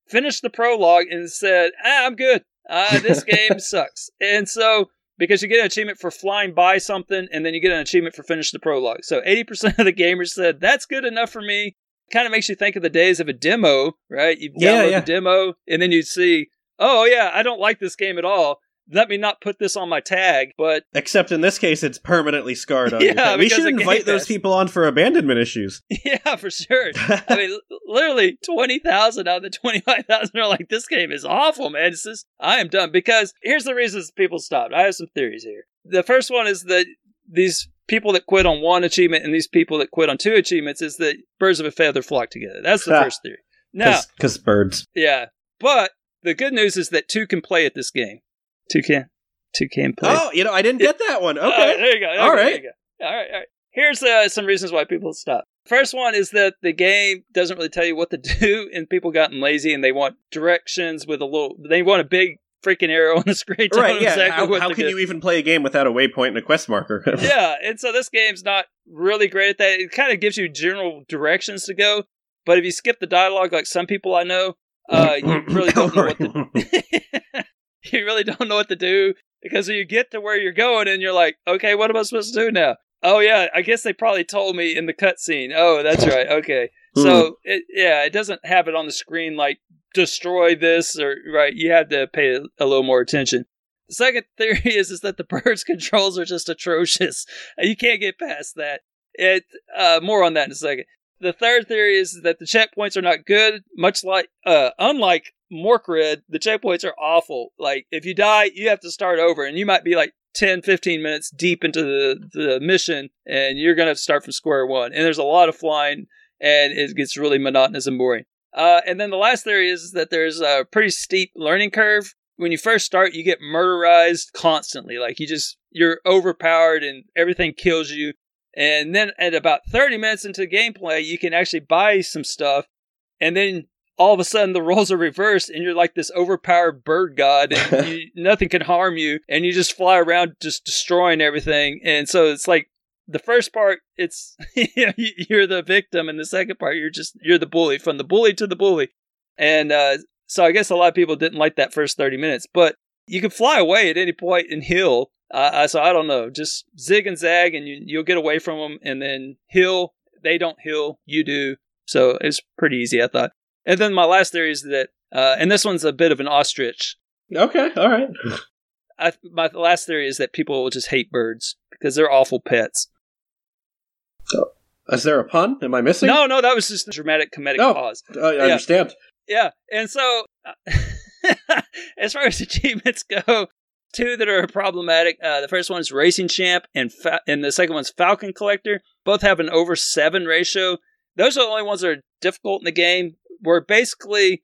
finished the prologue, and said, ah, I'm good. Uh, this game sucks. And so because you get an achievement for flying by something and then you get an achievement for finish the prologue. So 80% of the gamers said that's good enough for me. Kind of makes you think of the days of a demo, right? You Yeah, download yeah. the demo and then you'd see, oh yeah, I don't like this game at all. Let me not put this on my tag, but except in this case, it's permanently scarred on Yeah. We should invite those people on for abandonment issues. yeah, for sure. I mean, literally 20,000 out of the 25,000 are like, this game is awful, man. It's just, I am done. Because here's the reasons people stopped. I have some theories here. The first one is that these people that quit on one achievement and these people that quit on two achievements is that birds of a feather flock together. That's the first theory. Now, Because birds. yeah. But the good news is that two can play at this game. Two can. Two can play. Oh, you know, I didn't get that one. Okay. there you go. All Okay, right. you go. All right. All right. Here's uh, some reasons why people stop. First one is that the game doesn't really tell you what to do, and people gotten lazy and they want directions with a little. They want a big freaking arrow on the screen. telling right, them yeah. Exactly how what how to can do. you even play a game without a waypoint and a quest marker? yeah, and so this game's not really great at that. It kind of gives you general directions to go, but if you skip the dialogue, like some people I know, uh, you really don't know what to you really don't know what to do because you get to where you're going and you're like, okay, what am I supposed to do now? Oh yeah, I guess they probably told me in the cutscene. Oh, that's right. Okay, so it, yeah, it doesn't have it on the screen like destroy this or right. You have to pay a, a little more attention. The second theory is is that the bird's controls are just atrocious. You can't get past that. It uh, more on that in a second. The third theory is that the checkpoints are not good, much like uh, unlike Morkredd, the checkpoints are awful. Like if you die, you have to start over, and you might be like 10, 15 minutes deep into the, the mission, and you're gonna to start from square one. And there's a lot of flying, and it gets really monotonous and boring. Uh, and then the last theory is that there's a pretty steep learning curve. When you first start, you get murderized constantly. Like you just you're overpowered, and everything kills you. And then at about 30 minutes into gameplay, you can actually buy some stuff, and then all of a sudden the roles are reversed and you're like this overpowered bird god and you, nothing can harm you and you just fly around just destroying everything. And so it's like the first part it's you're the victim and the second part you're just you're the bully from the bully to the bully. And uh, so i guess a lot of people didn't like that first 30 minutes but you can fly away at any point and heal. Uh, so i don't know just zig and zag and you, you'll get away from them and then heal. They don't heal you do. So it's pretty easy i thought and then my last theory is that, uh, and this one's a bit of an ostrich. Okay, all right. I, my last theory is that people will just hate birds because they're awful pets. Is there a pun? Am I missing? No, no, that was just a dramatic comedic Oh. pause. Uh, I understand. Yeah, and so as far as achievements go, two that are problematic. Uh, the first one is Racing Champ, and fa- and the second one's Falcon Collector. Both have an over seven ratio. Those are the only ones that are difficult in the game. Where basically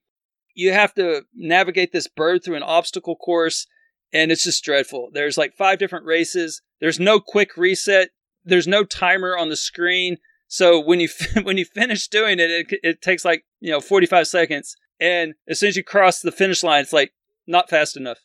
you have to navigate this bird through an obstacle course, and it's just dreadful. There's like five different races. There's no quick reset. There's no timer on the screen. So when you when you finish doing it, it, it takes like you know 45 seconds, and as soon as you cross the finish line, it's like not fast enough.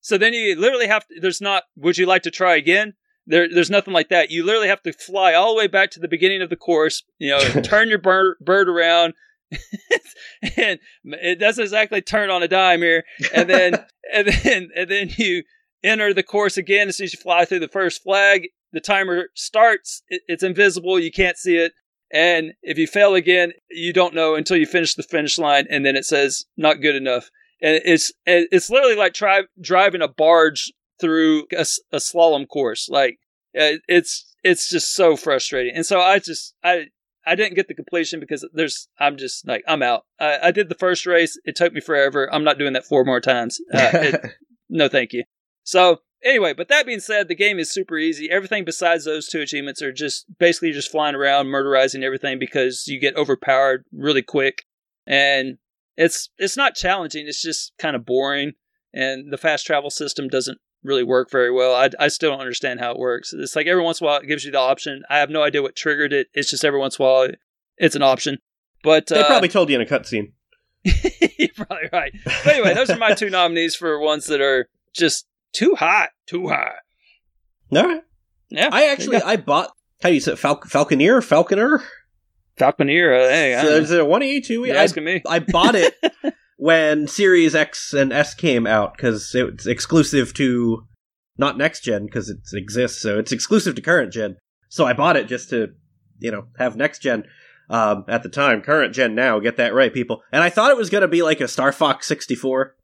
So then you literally have to. There's not. Would you like to try again? There, there's nothing like that. You literally have to fly all the way back to the beginning of the course. You know, turn your bird, bird around, and it doesn't exactly turn on a dime here. And then, and then, and then you enter the course again as soon as you fly through the first flag. The timer starts. It's invisible. You can't see it. And if you fail again, you don't know until you finish the finish line, and then it says not good enough. And it's it's literally like try, driving a barge through a slalom course. Like uh, it's it's just so frustrating. And so I just I I didn't get the completion because there's I'm just like I'm out. I, I did the first race. It took me forever. I'm not doing that four more times. Uh, it, no, thank you. So anyway, but that being said, the game is super easy. Everything besides those two achievements are just basically just flying around, murderizing everything because you get overpowered really quick, and it's it's not challenging. It's just kind of boring, and the fast travel system doesn't really work very well. I, I still don't understand how it works. It's like every once in a while it gives you the option. I have no idea what triggered it. It's just every once in a while it's an option. But They uh, probably told you in a cutscene. You're probably right. But anyway, those are my two nominees for ones that are just too hot, too high. All right. Yeah, I actually I bought. How do you say Fal- Falconeer? Falconer? Falconeer. Uh, hey, So is it a one E two? Asking me. I bought it when Series X and S came out because it's exclusive to not next gen because it exists, so it's exclusive to current gen. So I bought it just to, you know, have next gen um, at the time. Current gen now, get that right, people. And I thought it was going to be like a Star Fox 64.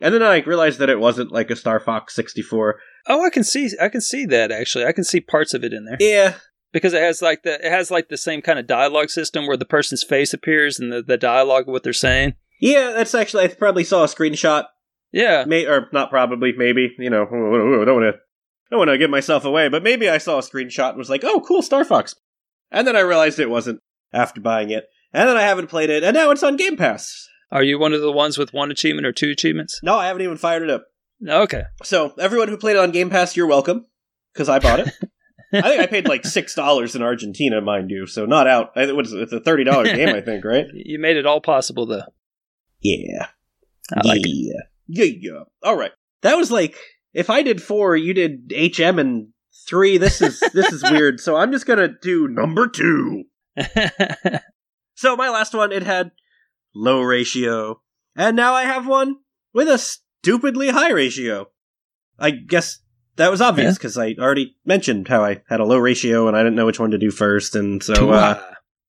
And then I realized that it wasn't like a Star Fox 64. Oh, I can see. I can see that actually. I can see parts of it in there Yeah, because it has like the it has like the same kind of dialogue system where the person's face appears and the, the dialogue of what they're saying. Yeah, that's actually, I probably saw a screenshot Yeah, May or not probably, maybe. You know, don't want to, don't want to give myself away, but maybe I saw a screenshot and was like, "Oh, cool, Star Fox," and then I realized it wasn't after buying it, and then I haven't played it, and now it's on Game Pass. are you one of the ones with one achievement or two achievements? No, I haven't even fired it up. Okay, So everyone who played it on Game Pass, you're welcome because I bought it. I think I paid like six dollars in Argentina, mind you, so not out. What is it? It's a thirty dollar game, I think, right? you made it all possible though. Yeah. I like yeah. Yeah, yeah. All right. That was like if I did four, you did HM and three. This is this is weird. So I'm just gonna do number two. So my last one, it had low ratio, and now I have one with a stupidly high ratio. I guess that was obvious because I already mentioned how I had a low ratio and I didn't know which one to do first, and so uh,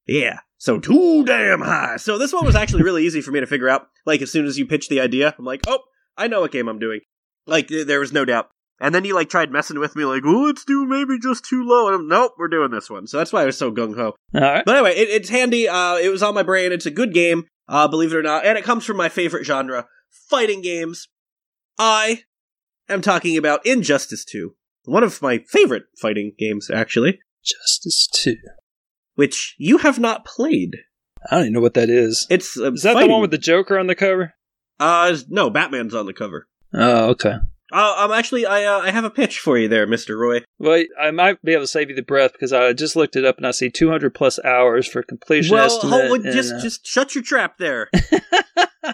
yeah. So too damn high. So this one was actually really easy for me to figure out. Like as soon as you pitched the idea, I'm like, oh, I know what game I'm doing. Like there was no doubt. And then you like tried messing with me, like, well, let's do maybe just too low. And I'm, nope, we're doing this one. So that's why I was so gung ho. all right. But anyway, it, it's handy. Uh, it was on my brain. It's a good game, uh, believe it or not, and it comes from my favorite genre, fighting games. I am talking about Injustice 2, one of my favorite fighting games, actually, Justice two. Which you have not played. I don't even know what that is. It's uh, Is that the one with the Joker on the cover? Uh, no, Batman's on the cover. Oh, okay. Uh, um, actually, I uh, I have a pitch for you there, Mister Roy. Well, I might be able to save you the breath because I just looked it up and I see 200 plus hours for completion well, estimate. and, just uh, just shut your trap there,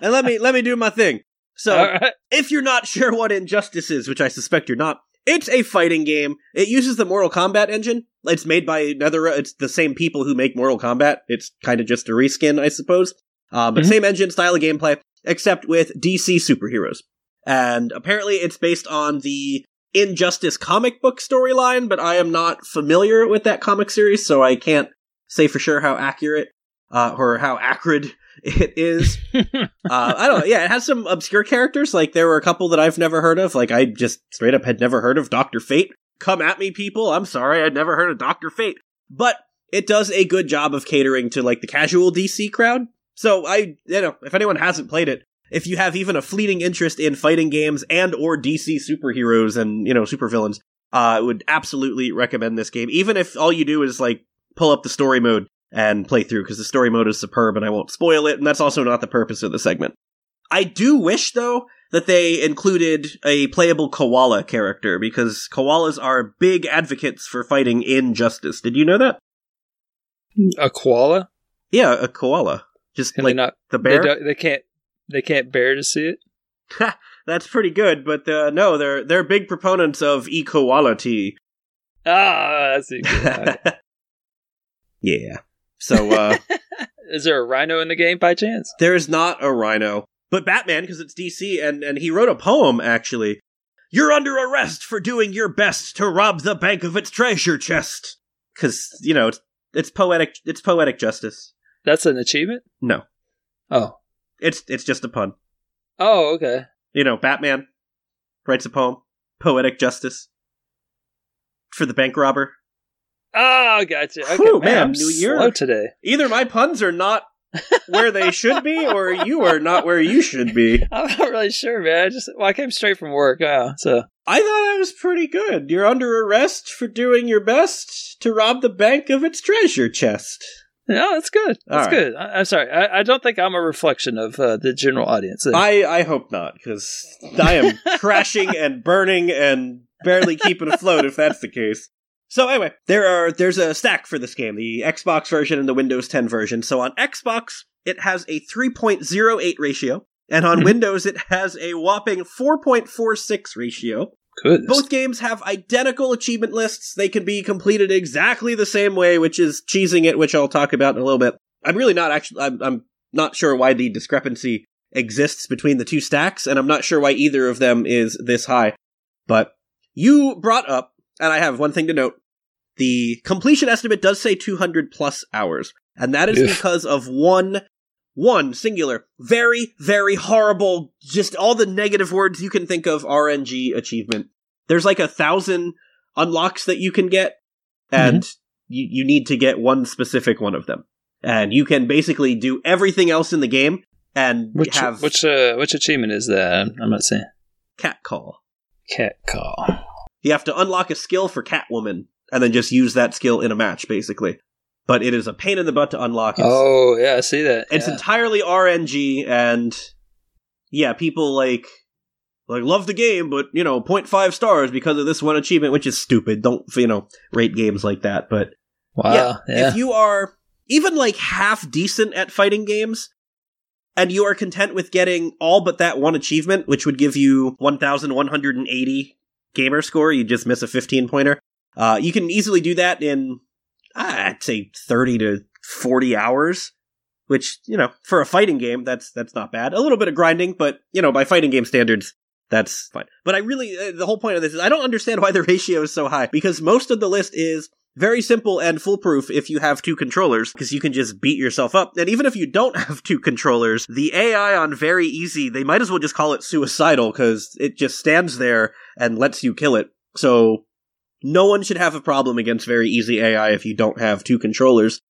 and let me let me do my thing. So, right. if you're not sure what Injustice is, which I suspect you're not, it's a fighting game. It uses the Mortal Kombat engine. It's made by another. It's the same people who make Mortal Kombat. It's kind of just a reskin, I suppose. Uh, but Mhm. same engine, style of gameplay, except with DC superheroes. And apparently, it's based on the Injustice comic book storyline. But I am not familiar with that comic series, so I can't say for sure how accurate uh, or how acrid it is uh, I don't know. Yeah, it has some obscure characters. Like there were a couple that I've never heard of. Like I just straight up had never heard of Doctor Fate. Come at me, people. I'm sorry, I'd never heard of Doctor Fate. But it does a good job of catering to like the casual DC crowd. So I, you know, if anyone hasn't played it, if you have even a fleeting interest in fighting games and or DC superheroes and you know supervillains, uh, I would absolutely recommend this game. Even if all you do is like pull up the story mode and play through because the story mode is superb and I won't spoil it, and that's also not the purpose of the segment. I do wish, though, that they included a playable koala character because koalas are big advocates for fighting injustice. Did you know that? a koala? Yeah, a koala. Just Can like they not? the They, bear. don't- they can't. They can't bear to see it. That's pretty good, but uh, no, they're they're big proponents of equality. Ah, that's a good. yeah. So uh, Is there a rhino in the game by chance? There is not a rhino, but Batman because it's DC, and and he wrote a poem actually. You're under arrest for doing your best to rob the bank of its treasure chest. Because you know it's, it's poetic. It's poetic justice. That's an achievement. No, Oh. it's it's just a pun. Oh, okay. You know, Batman writes a poem, poetic justice for the bank robber. Oh, gotcha. Okay, Whew, man, man, New slow Year. today. Either my puns are not where they should be, or you are not where you should be. I'm not really sure, man. I just well, I came straight from work. Wow, so I thought I was pretty good. You're under arrest for doing your best to rob the bank of its treasure chest. no, that's good. That's right. good. I, I'm sorry. I, I don't think I'm a reflection of uh, the general audience. I, I hope not, because I am crashing and burning and barely keeping afloat if that's the case. So anyway, there are there's a stack for this game, the Xbox version and the Windows 10 version. So on Xbox, it has a 3.08 ratio, and on Mhm. Windows it has a whopping 4.46 ratio. Goodness. Both games have identical achievement lists. They can be completed exactly the same way, which is cheesing it, which I'll talk about in a little bit. I'm really not actually, I'm, I'm not sure why the discrepancy exists between the two stacks, and I'm not sure why either of them is this high. But you brought up, and I have one thing to note. The completion estimate does say 200 plus hours, and that is because of one, one singular, very, very horrible, just all the negative words you can think of RNG achievement. There's like a thousand unlocks that you can get, and you, you need to get one specific one of them. And you can basically do everything else in the game and which have which uh, which achievement is that? I'm not saying. cat call. Cat call. You have to unlock a skill for Catwoman and then just use that skill in a match, basically. But it is a pain in the butt to unlock. It's, Oh yeah, I see that. it's yeah. entirely RNG, and yeah, people like like love the game, but you know, 0.5 stars because of this one achievement, which is stupid. Don't you know rate games like that. But wow. yeah, Yeah. if you are even like half decent at fighting games, and you are content with getting all but that one achievement, which would give you 1,180 gamer score, you just miss a 15 pointer. Uh, you can easily do that in, ah, I'd say 30 to 40 hours, which, you know, for a fighting game, that's, that's not bad. A little bit of grinding, but, you know, by fighting game standards, that's fine. But I really, uh, the whole point of this is I don't understand why the ratio is so high, because most of the list is very simple and foolproof if you have two controllers, because you can just beat yourself up. And even if you don't have two controllers, the AI on very easy, they might as well just call it suicidal, because it just stands there and lets you kill it. So no one should have a problem against very easy AI if you don't have two controllers.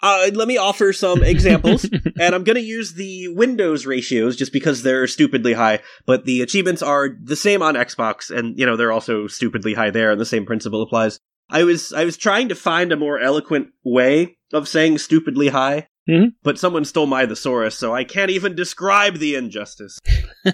Uh, let me offer some examples, and I'm going to use the Windows ratios just because they're stupidly high, but the achievements are the same on Xbox, and you know they're also stupidly high there, and the same principle applies. I was I was trying to find a more eloquent way of saying stupidly high, Mhm. But someone stole my thesaurus, so I can't even describe the injustice.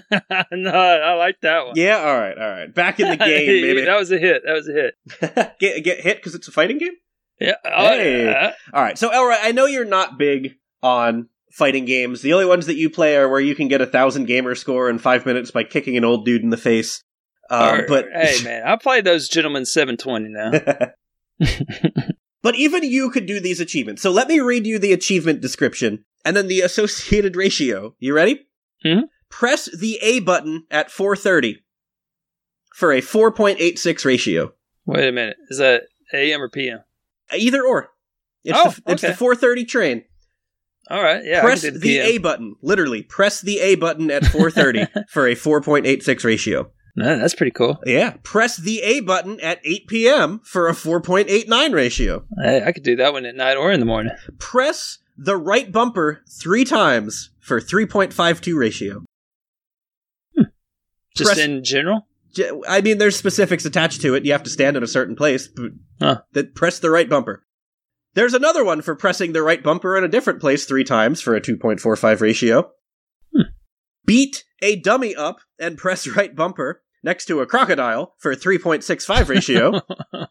no, I like that one. Yeah, all right, all right. Back in the game, maybe. that was a hit. That was a hit. get, get hit because it's a fighting game? Yeah. Oh, Hey. yeah. All right. So, Elroy, I know you're not big on fighting games. The only ones that you play are where you can get a thousand gamer score in five minutes by kicking an old dude in the face. Um, Or- but hey, man, I play those gentlemen 720 now. But even you could do these achievements. So let me read you the achievement description and then the associated ratio. You ready? Mhm. Press the A button at 4:30 for a 4.86 ratio. Wait a minute. Is that AM or PM? Either or. It's, Oh, the, it's the 4:30 train. All right. Yeah. Press the A button. Literally, press the A button at 4:30 for a 4.86 ratio. Man, that's pretty cool. Yeah, press the A button at 8 p.m. for a 4.89 ratio. Hey, I could do that one at night or in the morning. Press the right bumper three times for 3.52 ratio. Just Press- in general? I mean, there's specifics attached to it. You have to stand in a certain place. But Huh. That press the right bumper. There's another one for pressing the right bumper in a different place three times for a 2.45 ratio. Hmm. Beat a dummy up and press right bumper next to a crocodile for a 3.65 ratio. All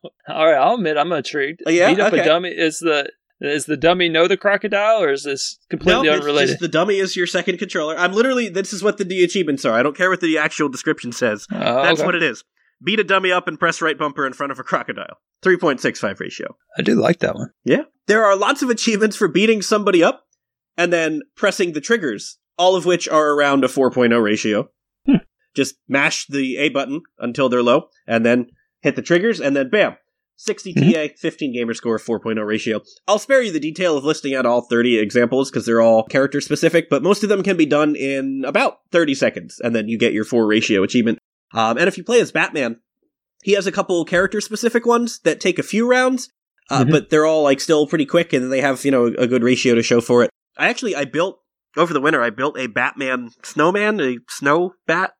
right, I'll admit I'm intrigued. Oh, yeah? Beat up Okay. a dummy. Is the is the dummy know the crocodile, or is this completely no, unrelated? just the dummy is your second controller. I'm literally, this is what the D achievements are. I don't care what the actual description says. Oh, That's okay. what it is. Beat a dummy up and press right bumper in front of a crocodile. 3.65 ratio. I do like that one. Yeah. There are lots of achievements for beating somebody up and then pressing the triggers, all of which are around a 4.0 ratio. Just mash the A button until they're low and then hit the triggers and then bam. 60 TA, 15 gamer score, 4.0 ratio. I'll spare you the detail of listing out all 30 examples because they're all character specific, but most of them can be done in about 30 seconds and then you get your 4 ratio achievement. Um, and if you play as Batman, he has a couple character specific ones that take a few rounds, uh, Mhm. but they're all like still pretty quick and they have, you know, a good ratio to show for it. I actually, I built, over the winter, I built a Batman snowman, a snow bat,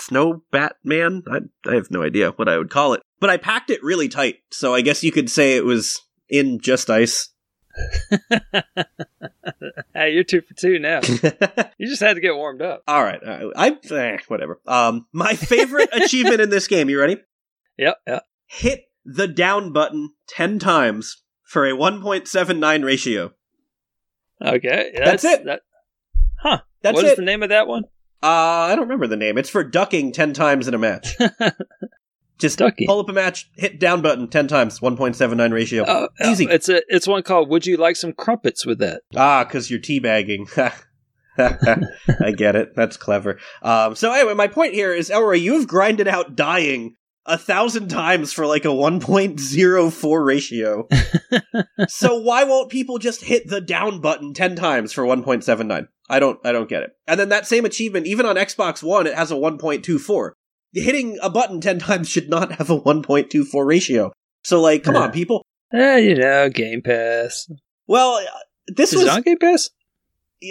snow Batman. I, I have no idea what I would call it, but I packed it really tight. So I guess you could say it was in just ice. Hey, you're two for two now. you just had to get warmed up. all right. uh, I, eh, whatever. Um, my favorite achievement in this game, you ready? Yep, yep. Hit the down button 10 times for a 1.79 ratio. Okay, That's it. That, huh? That's What is the name of that one? Uh, I don't remember the name. It's for ducking 10 times in a match. Just Ducking. pull up a match, hit down button 10 times, 1.79 ratio. Oh, Easy. It's a it's one called "Would you like some crumpets with that?" Ah, because you're teabagging. I get it. That's clever. Um, so anyway, my point here is, Elroy, you've grinded out dying a thousand times for like a 1.04 ratio. so why won't people just hit the down button 10 times for 1.79? I don't, I don't get it. And then that same achievement, even on Xbox One, it has a 1.24. Hitting a button 10 times should not have a 1.24 ratio. So like, come on, people. Eh, you know, Game Pass. Well, this Is was it on Game Pass?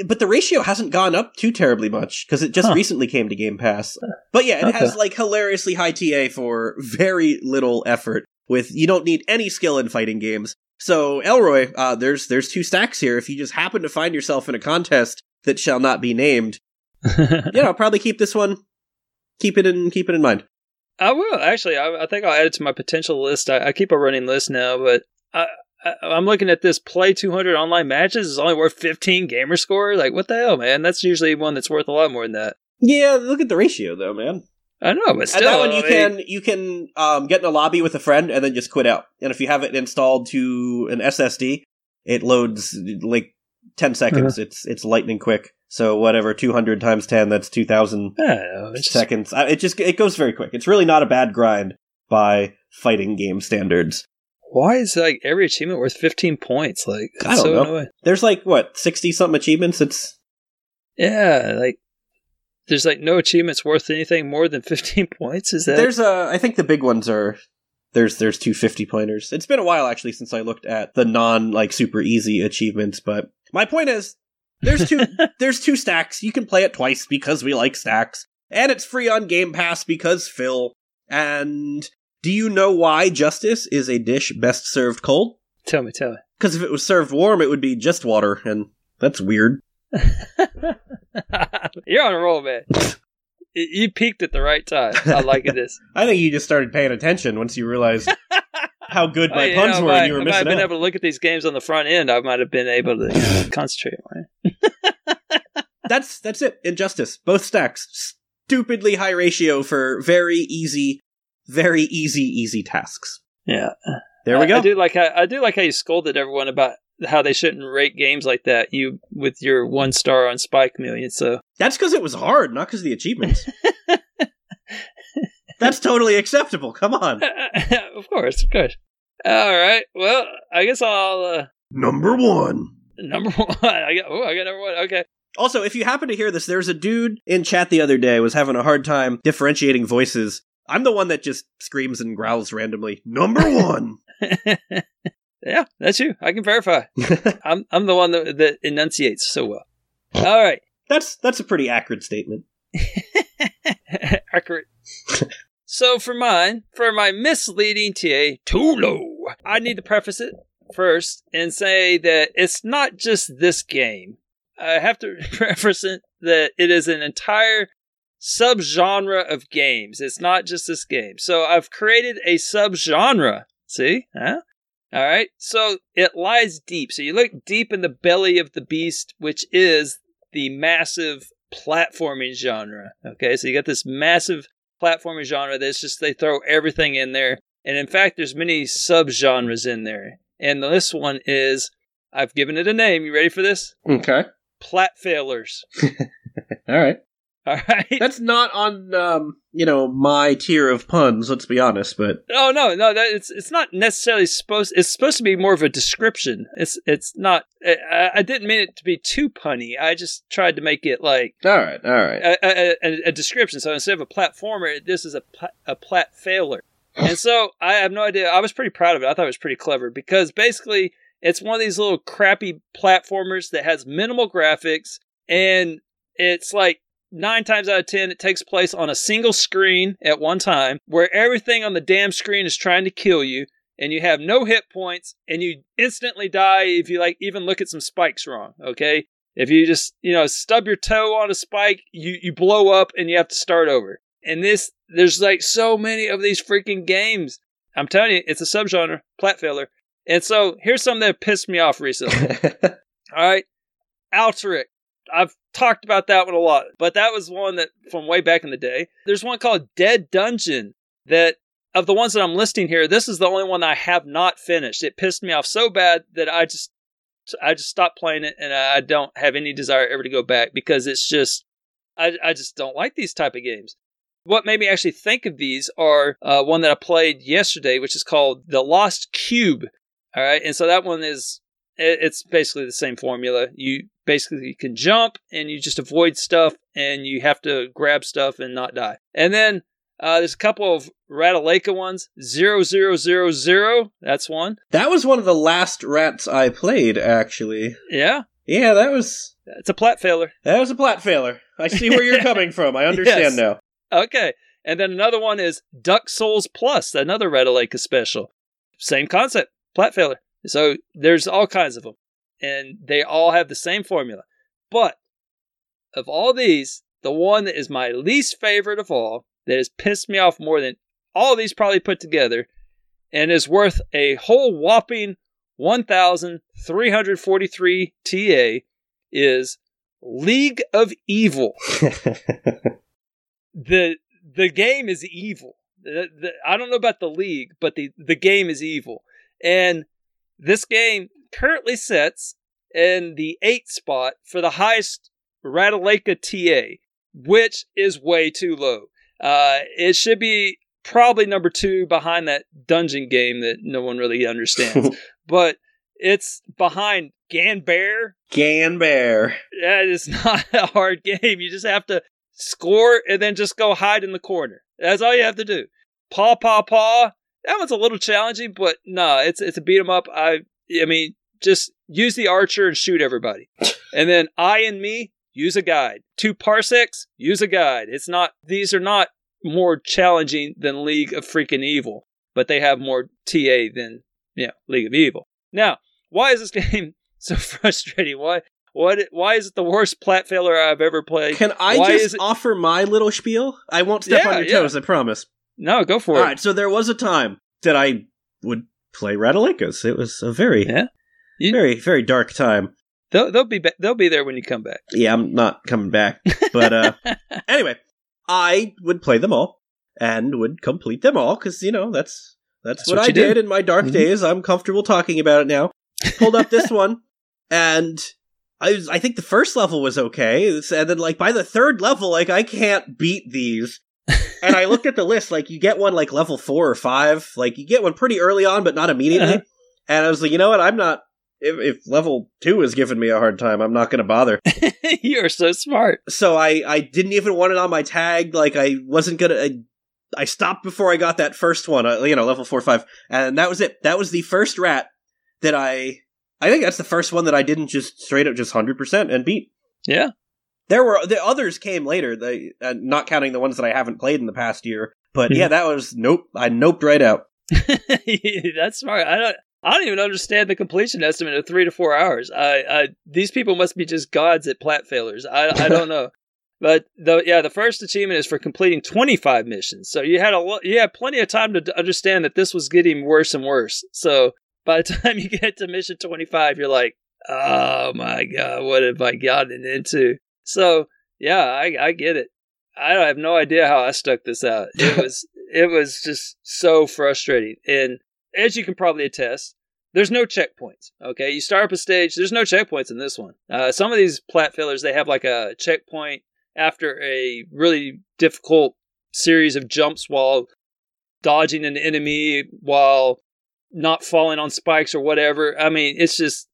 But the ratio hasn't gone up too terribly much because it just Huh. recently came to Game Pass. But yeah, it Okay. has like hilariously high TA for very little effort. With you don't need any skill in fighting games. So Elroy, uh, there's there's two stacks here. If you just happen to find yourself in a contest that shall not be named, yeah, I'll probably keep this one, keep it in keep it in mind. I will actually. I, I think I'll add it to my potential list. I, I keep a running list now, but I, I, I'm looking at this play 200 online matches is only worth 15 gamer score. Like, what the hell, man? That's usually one that's worth a lot more than that. Yeah, look at the ratio though, man. I know, but still, that one you I mean, can you can um, get in a lobby with a friend and then just quit out. And if you have it installed to an SSD, it loads like ten seconds. Uh-huh. It's it's lightning quick. So whatever, two hundred times ten, that's two thousand I know. Just, seconds. It just it goes very quick. It's really not a bad grind by fighting game standards. Why is like every achievement worth 15 points? Like, I don't so know. annoying. There's like what sixty something achievements. It's Yeah, like there's like no achievements worth anything more than 15 points. Is that there's a. I think the big ones are. There's there's two 50 pointers. It's been a while actually since I looked at the non like super easy achievements, but my point is there's two there's two stacks. You can play it twice because we like stacks. And it's free on Game Pass because Phil. And do you know why justice is a dish best served cold? tell me, tell me. Because if it was served warm, it would be just water, and That's weird. You're on a roll, man. You peaked at the right time. I like this. I think you just started paying attention once you realized how good my Oh, you puns know, were I- and you were if I had been out. able to look at these games on the front end, I might have been able to you know, concentrate. That's that's it. Injustice. Both stacks. Stupidly high ratio for very easy, very easy, easy tasks. Yeah. There we go. I do like how I do like how you scolded everyone about how they shouldn't rate games like that. You with your one star on Spike Million. So That's because it was hard, not because of the achievements. That's totally acceptable. Come on. of course, of course. All right. Well, I guess I'll uh, Number one. number one. I got. Oh, I got number one. Okay. Also, if you happen to hear this, there's a dude in chat the other day was having a hard time differentiating voices. I'm the one that just screams and growls randomly. Number one. yeah, that's you. I can verify. I'm I'm the one that, that enunciates so well. All right. that's that's a pretty accurate statement. Accurate. so for mine, for my misleading TA, too low. I need to preface it first and say that it's not just this game. I have to preface it that it is an entire subgenre of games. It's not just this game. So I've created a subgenre. See? Huh? All right. So it lies deep. So you look deep in the belly of the beast, which is the massive platforming genre. Okay. So you got this massive platforming genre that's just, they throw everything in there. And in fact, there's many subgenres in there. And this one is, I've given it a name. You ready for this? Okay. Plat failers. All right. All right. That's not on um, you know, my tier of puns, let's be honest, but Oh no, no, that it's it's not necessarily supposed. It's supposed to be more of a description. It's it's not. I, I didn't mean it to be too punny. I just tried to make it like all right, all right. a, a, a, a description. So instead of a platformer, this is a pla- a plat failer. And so I have no idea. I was pretty proud of it. I thought it was pretty clever because basically it's one of these little crappy platformers that has minimal graphics and it's like nine times out of ten it takes place on a single screen at one time where everything on the damn screen is trying to kill you and you have no hit points and you instantly die if you like even look at some spikes wrong okay? If you just you know stub your toe on a spike you you blow up and you have to start over. And this there's like so many of these freaking games. I'm telling you it's a subgenre plat filler and so here's something that pissed me off recently. All right? Alteric. I've talked about that one a lot, but that was one that from way back in the day. There's one called Dead Dungeon that of the ones that I'm listing here, this is the only one I have not finished. It pissed me off so bad that I just I just stopped playing it and I don't have any desire ever to go back because it's just I I just don't like these type of games. What made me actually think of these are uh, one that I played yesterday, which is called The Lost Cube. All right, and so that one is it's basically the same formula. You basically can jump and you just avoid stuff and you have to grab stuff and not die. And then uh, there's a couple of Ratalaika ones. Zero zero zero zero. That's one. that was one of the last rats I played, actually. Yeah, Yeah, that was it's a plat failer. that was a plat failer. I see where you're coming from. I understand Yes. now. Okay. And then another one is Duck Souls Plus, another Ratalaika special. Same concept, plat failer. So there's all kinds of them, and they all have the same formula. But of all these, the one that is my least favorite of all, that has pissed me off more than all these probably put together, and is worth a whole whopping 1,343 TA, is League of Evil the the game is evil. The, the, I don't know about the league, but the the game is evil. And this game currently sits in the eighth spot for the highest Ratalaika TA, which is way too low. Uh, it should be probably number two behind that dungeon game that no one really understands. but it's behind Ganbear. Gan Bear. That is not a hard game. You just have to score and then just go hide in the corner. That's all you have to do. Paw paw paw. That one's a little challenging, but no, it's it's a beat 'em up. I I mean, just use the archer and shoot everybody. and then I and me use a guide. Two parsecs, use a guide. It's not these are not more challenging than League of Freaking Evil, but they have more TA than yeah, League of Evil. Now, why is this game so frustrating? Why What? Why is it the worst plat failure I've ever played? Can I Why just it- offer my little spiel? I won't step Yeah, on your yeah. toes, I promise. No, go for All it. right, so there was a time that I would play Ratalaikas. It was a very, Yeah. You- very, very dark time. They'll, they'll be ba- they'll be there when you come back. Yeah, I'm not coming back. But uh anyway, I would play them all and would complete them all because you know that's that's, That's what, what I do. did in my dark Mhm. days. I'm comfortable talking about it now. Pulled up this one, and I was, I think the first level was okay, and then like by the third level, like I can't beat these. And I looked at the list, like you get one like level four or five, like you get one pretty early on, but not immediately. Uh-huh. And I was like, you know what? I'm not. If, if level two is giving me a hard time, I'm not going to bother You're so smart. so I I didn't even want it on my tag. Like I wasn't gonna. I, I stopped before I got that first one. Uh, you know, level four or five, and that was it. That was the first rat that I. I think that's the first one that I didn't just straight up just hundred percent and beat. Yeah. There were the others came later. They uh, not counting the ones that I haven't played in the past year. But yeah, that was nope. I noped right out. That's smart. I don't. I don't even understand the completion estimate of three to four hours. I, I these people must be just gods at plat failures. I, I don't know. But the yeah, the first achievement is for completing 25 missions. So you had a you had plenty of time to d- understand that this was getting worse and worse. So by the time you get to mission 25, you're like, oh my god, what have I gotten into? So yeah, I, I get it. I have no idea how I stuck this out. It was it was just so frustrating. And as you can probably attest, there's no checkpoints. Okay, you start up a stage. There's no checkpoints in this one. Uh, some of these plat fillers they have like a checkpoint after a really difficult series of jumps while dodging an enemy while not falling on spikes or whatever. I mean, it's just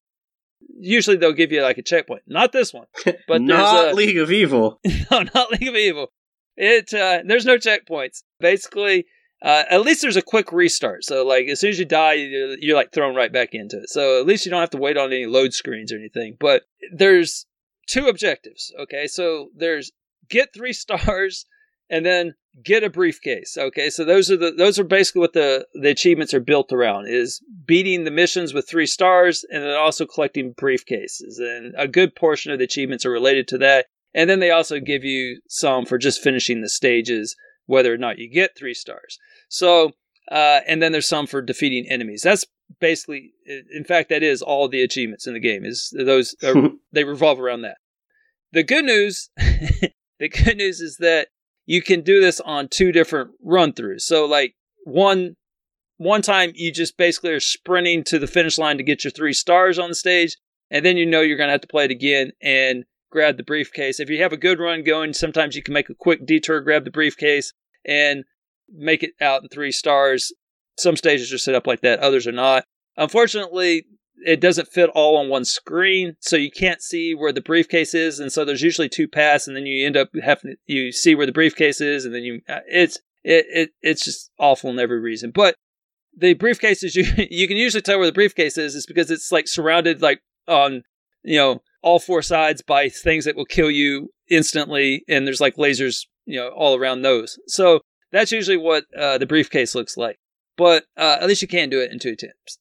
usually they'll give you like a checkpoint. Not this one, but not a, League of Evil. no, not League of Evil. It uh, there's no checkpoints. Basically, uh, at least there's a quick restart. So like as soon as you die, you're, you're like thrown right back into it. So at least you don't have to wait on any load screens or anything. But there's two objectives. Okay, so there's get three stars and then get a briefcase. Okay, so those are the those are basically what the the achievements are built around is beating the missions with three stars and then also collecting briefcases. And a good portion of the achievements are related to that. And then they also give you some for just finishing the stages, whether or not you get three stars. So, uh, and then there's some for defeating enemies. That's basically, in fact, that is all the achievements in the game. Is those uh, they revolve around that. The good news, the good news is that you can do this on two different run throughs. So, like one one time you just basically are sprinting to the finish line to get your three stars on the stage, and then you know you're going to have to play it again and grab the briefcase. If you have a good run going, sometimes you can make a quick detour, grab the briefcase, and make it out in three stars. Some stages are set up like that, others are not. Unfortunately, it doesn't fit all on one screen, so you can't see where the briefcase is, and so there's usually two paths, and then you end up having you see where the briefcase is, and then you uh, it's it, it it's just awful in every reason. But the briefcase is you you can usually tell where the briefcase is, is because it's like surrounded like on you know all four sides by things that will kill you instantly, and there's like lasers you know all around those. So that's usually what uh, the briefcase looks like. But uh, at least you can do it in two attempts.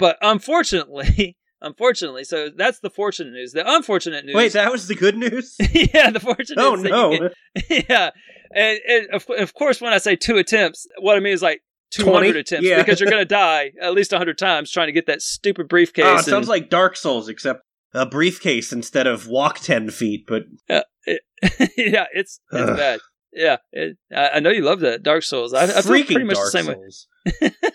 But unfortunately, unfortunately, so that's the fortunate news. The unfortunate news. Wait, that was the good news. yeah, the fortunate. Oh is that you no! get- yeah, and, and of, of course, when I say two attempts, what I mean is like 200 20? attempts Yeah. because you're going to die at least 100 times trying to get that stupid ah, briefcase. Oh, it and- sounds like Dark Souls, except a briefcase instead of walk ten feet. But uh, yeah, it's it's Ugh. bad. Yeah, it, I, know you love that Dark Souls. I, I freaking pretty much Dark the same Souls.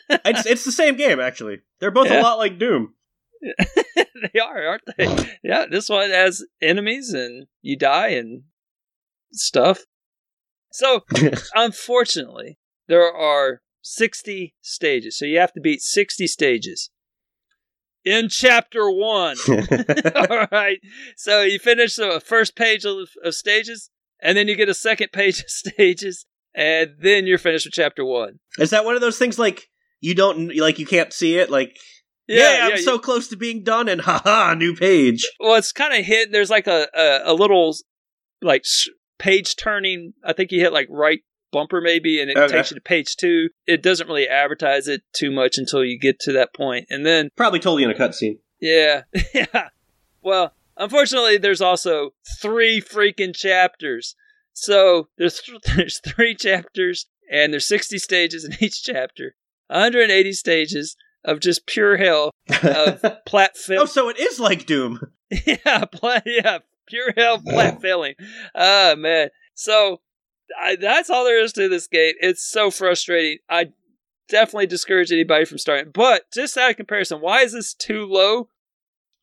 it's it's the same game actually. They're both Yeah. a lot like Doom. they are, aren't they? yeah, this one has enemies and you die and stuff. So unfortunately, there are 60 stages. So you have to beat 60 stages in chapter one. All right. So you finish the first page of, of stages, and then you get a second page of stages, and then you're finished with chapter one. Is that one of those things like you don't like you can't see it? Like yeah, I'm yeah, so close to being done, and haha, new page. Well, it's kind of hit. There's like a, a, a little like page turning. I think you hit like right bumper maybe, and it Okay. takes you to page two. It doesn't really advertise it too much until you get to that point, and then Probably totally in a cutscene. Yeah, yeah. Well, Unfortunately, there's also three freaking chapters. So there's there's three chapters, and there's 60 stages in each chapter. 180 stages of just pure hell of plat oh, so it is like Doom. yeah, plat, yeah, pure hell plat filling. Oh man. So I, that's all there is to this game. It's so frustrating. I definitely discourage anybody from starting. But just out of comparison, why is this too low?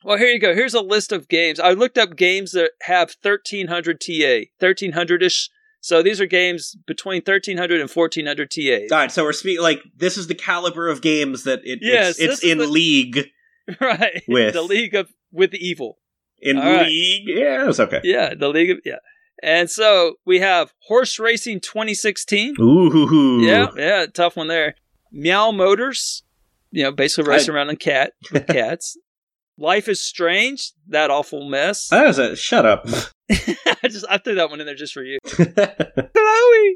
Well, here you go. Here's a list of games. I looked up games that have 1300 TA, 1300 ish. So these are games between 1300 and 1400 TA. All right, so we're speaking like this is the caliber of games that it, Yes, it's, it's in the- league. right. With. the League of with the Evil. In All right. league, yeah, it's okay. Yeah, the League of yeah. And so we have Horse Racing 2016. Ooh, Yeah, yeah, tough one there. Meow Motors, you know, basically racing around in cat with cats. Life is Strange, that awful mess. that was a shut up. I just I threw that one in there just for you. Chloe, oh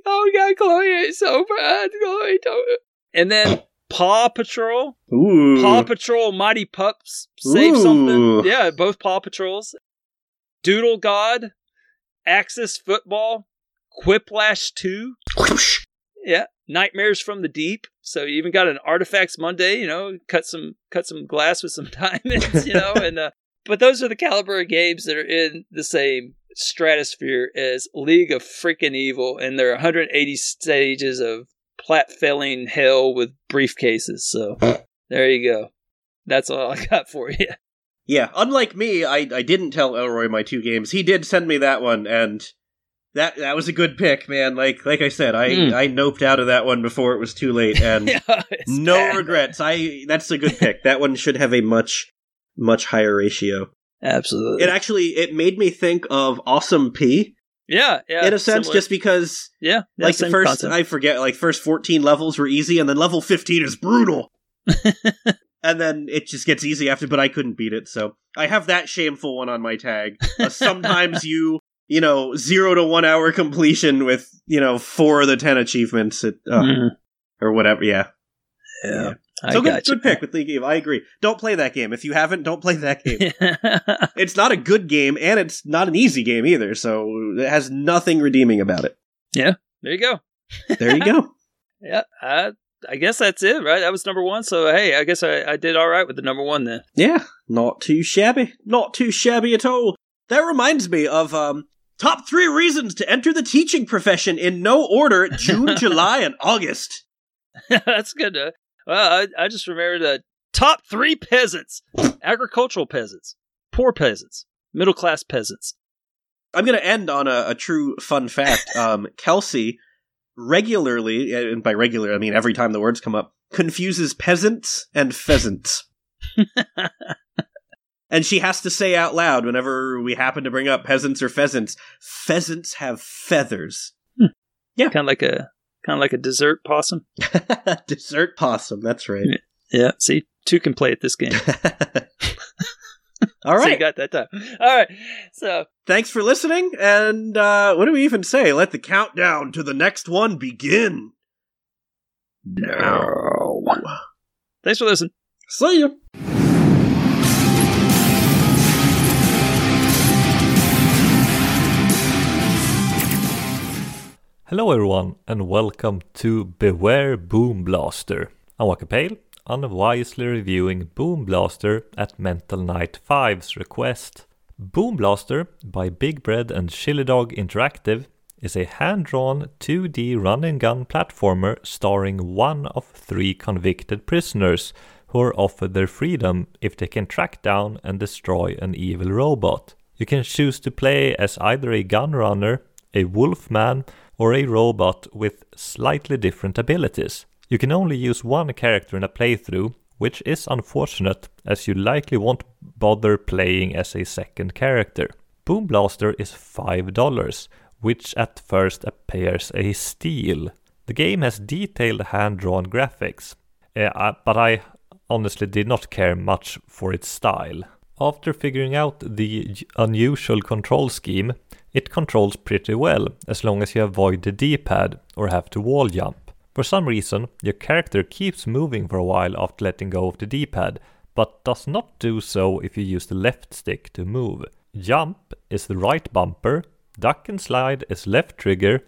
my god, Chloe is so bad. Chloe, don't. And then Paw Patrol, Ooh, Paw Patrol, Mighty Pups, Save Ooh. Something. Yeah, both Paw Patrols. Doodle God, Axis Football, Quiplash Two. Yeah, Nightmares from the Deep. So you even got an Artifacts Monday. You know, cut some cut some glass with some diamonds. You know, and uh, but those are the caliber of games that are in the same stratosphere as League of Freaking Evil, and there are 180 stages of plat filling hell with briefcases. So there you go. That's all I got for you. Yeah, unlike me, I, I didn't tell Elroy my two games. He did send me that one, and that that was a good pick, man. Like like I said, I Mm. I noped out of that one before it was too late, and Yeah, no bad. regrets. I that's a good pick. That one should have a much much higher ratio. Absolutely. It actually it made me think of Awesome Pea yeah, yeah. in a sense, similar. just because yeah, like the first concept. I forget like first fourteen levels were easy, and then level fifteen is brutal. and then it just gets easy after, but I couldn't beat it, so I have that shameful one on my tag. Uh, sometimes you, you know, zero to one hour completion with you know four of the ten achievements, it, uh, Mhm. or whatever. Yeah, Yeah, I so good, you. good pick with League Eve. I agree. Don't play that game if you haven't. Don't play that game. it's not a good game, and it's not an easy game either. So it has nothing redeeming about it. Yeah, there you go. There you go. Yeah, I, I guess that's it, right? That was number one. So hey, I guess I, I did all right with the number one then. Yeah, not too shabby. Not too shabby at all. That reminds me of um top three reasons to enter the teaching profession in no order: June, July, and August. that's good. To, well, I, I just remembered the top three peasants: agricultural peasants, poor peasants, middle class peasants. I'm gonna end on a, a true fun fact. Um, Kelsey regularly, and by regular I mean every time the words come up, confuses peasants and pheasants. And she has to say out loud whenever we happen to bring up peasants or pheasants, pheasants have feathers. Yeah. Kind of like a kind of like a dessert possum. Dessert possum, that's right. Yeah. See, two can play at this game. All right. So you got that time. All right. So Thanks for listening. And uh, what do we even say? Let the countdown to the next one begin. Now. thanks for listening. See ya. Hello everyone and welcome to Beware Boom Blaster. I'm Walker Pale, unwisely reviewing Boom Blaster at Mental Night 5's request. Boom Blaster by Big Bread and Chili Dog Interactive is a hand-drawn 2D run-and-gun platformer starring one of three convicted prisoners who are offered their freedom if they can track down and destroy an evil robot. You can choose to play as either a gun runner, a wolfman, or a robot with slightly different abilities. You can only use one character in a playthrough, which is unfortunate as you likely won't bother playing as a second character. Boom Blaster is $5, which at first appears a steal. The game has detailed hand-drawn graphics, uh, uh, but I honestly did not care much for its style. After figuring out the unusual control scheme, it controls pretty well as long as you avoid the D-pad or have to wall jump. For some reason, your character keeps moving for a while after letting go of the D-pad, but does not do so if you use the left stick to move. jump is the right bumper, duck and slide is left trigger,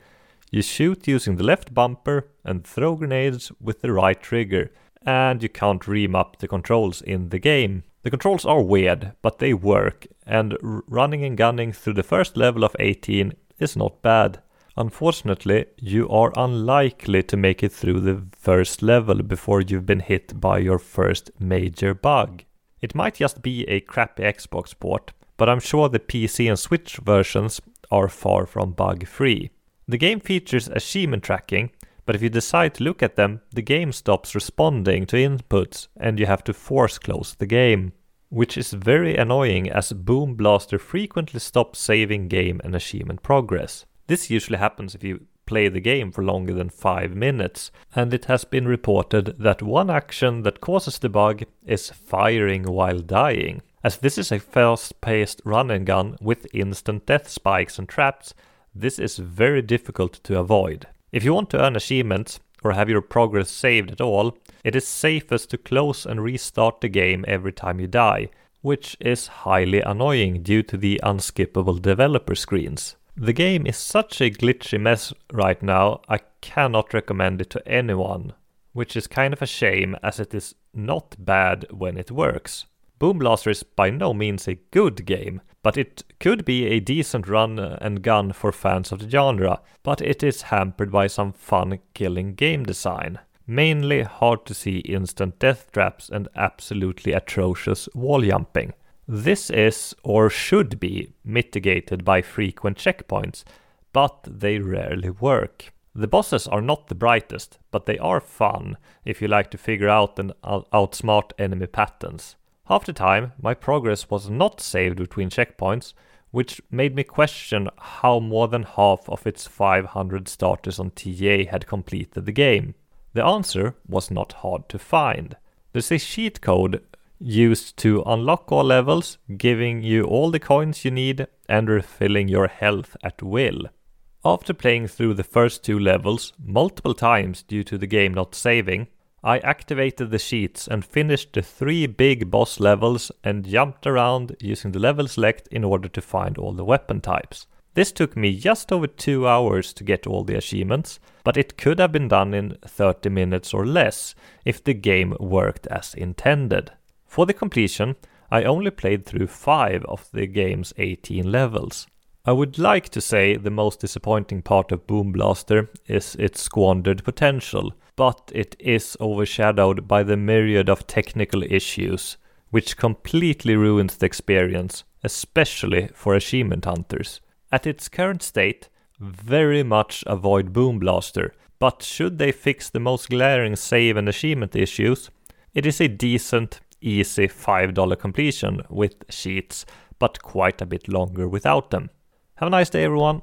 you shoot using the left bumper, and throw grenades with the right trigger, and you can't ream up the controls in the game. The controls are weird, but they work, and running and gunning through the first level of 18 is not bad. Unfortunately, you are unlikely to make it through the first level before you've been hit by your first major bug. It might just be a crappy Xbox port, but I'm sure the PC and Switch versions are far from bug free. The game features achievement tracking, but if you decide to look at them, the game stops responding to inputs and you have to force close the game. Which is very annoying as Boom Blaster frequently stops saving game and achievement progress. This usually happens if you play the game for longer than 5 minutes, and it has been reported that one action that causes the bug is firing while dying. As this is a fast paced run and gun with instant death spikes and traps, this is very difficult to avoid. If you want to earn achievements or have your progress saved at all, it is safest to close and restart the game every time you die, which is highly annoying due to the unskippable developer screens. The game is such a glitchy mess right now, I cannot recommend it to anyone, which is kind of a shame as it is not bad when it works. Boom Blaster is by no means a good game, but it could be a decent run and gun for fans of the genre, but it is hampered by some fun killing game design. Mainly hard to see instant death traps and absolutely atrocious wall jumping. This is, or should be, mitigated by frequent checkpoints, but they rarely work. The bosses are not the brightest, but they are fun if you like to figure out and outsmart enemy patterns. Half the time, my progress was not saved between checkpoints, which made me question how more than half of its 500 starters on TA had completed the game. The answer was not hard to find. There's a cheat code used to unlock all levels, giving you all the coins you need and refilling your health at will. After playing through the first two levels multiple times due to the game not saving, I activated the cheats and finished the three big boss levels and jumped around using the level select in order to find all the weapon types. This took me just over two hours to get all the achievements, but it could have been done in 30 minutes or less if the game worked as intended. For the completion, I only played through 5 of the game's 18 levels. I would like to say the most disappointing part of Boom Blaster is its squandered potential, but it is overshadowed by the myriad of technical issues, which completely ruins the experience, especially for achievement hunters. At its current state, very much avoid Boom Blaster, but should they fix the most glaring save and achievement issues, it is a decent, easy $5 completion with cheats, but quite a bit longer without them. Have a nice day, everyone.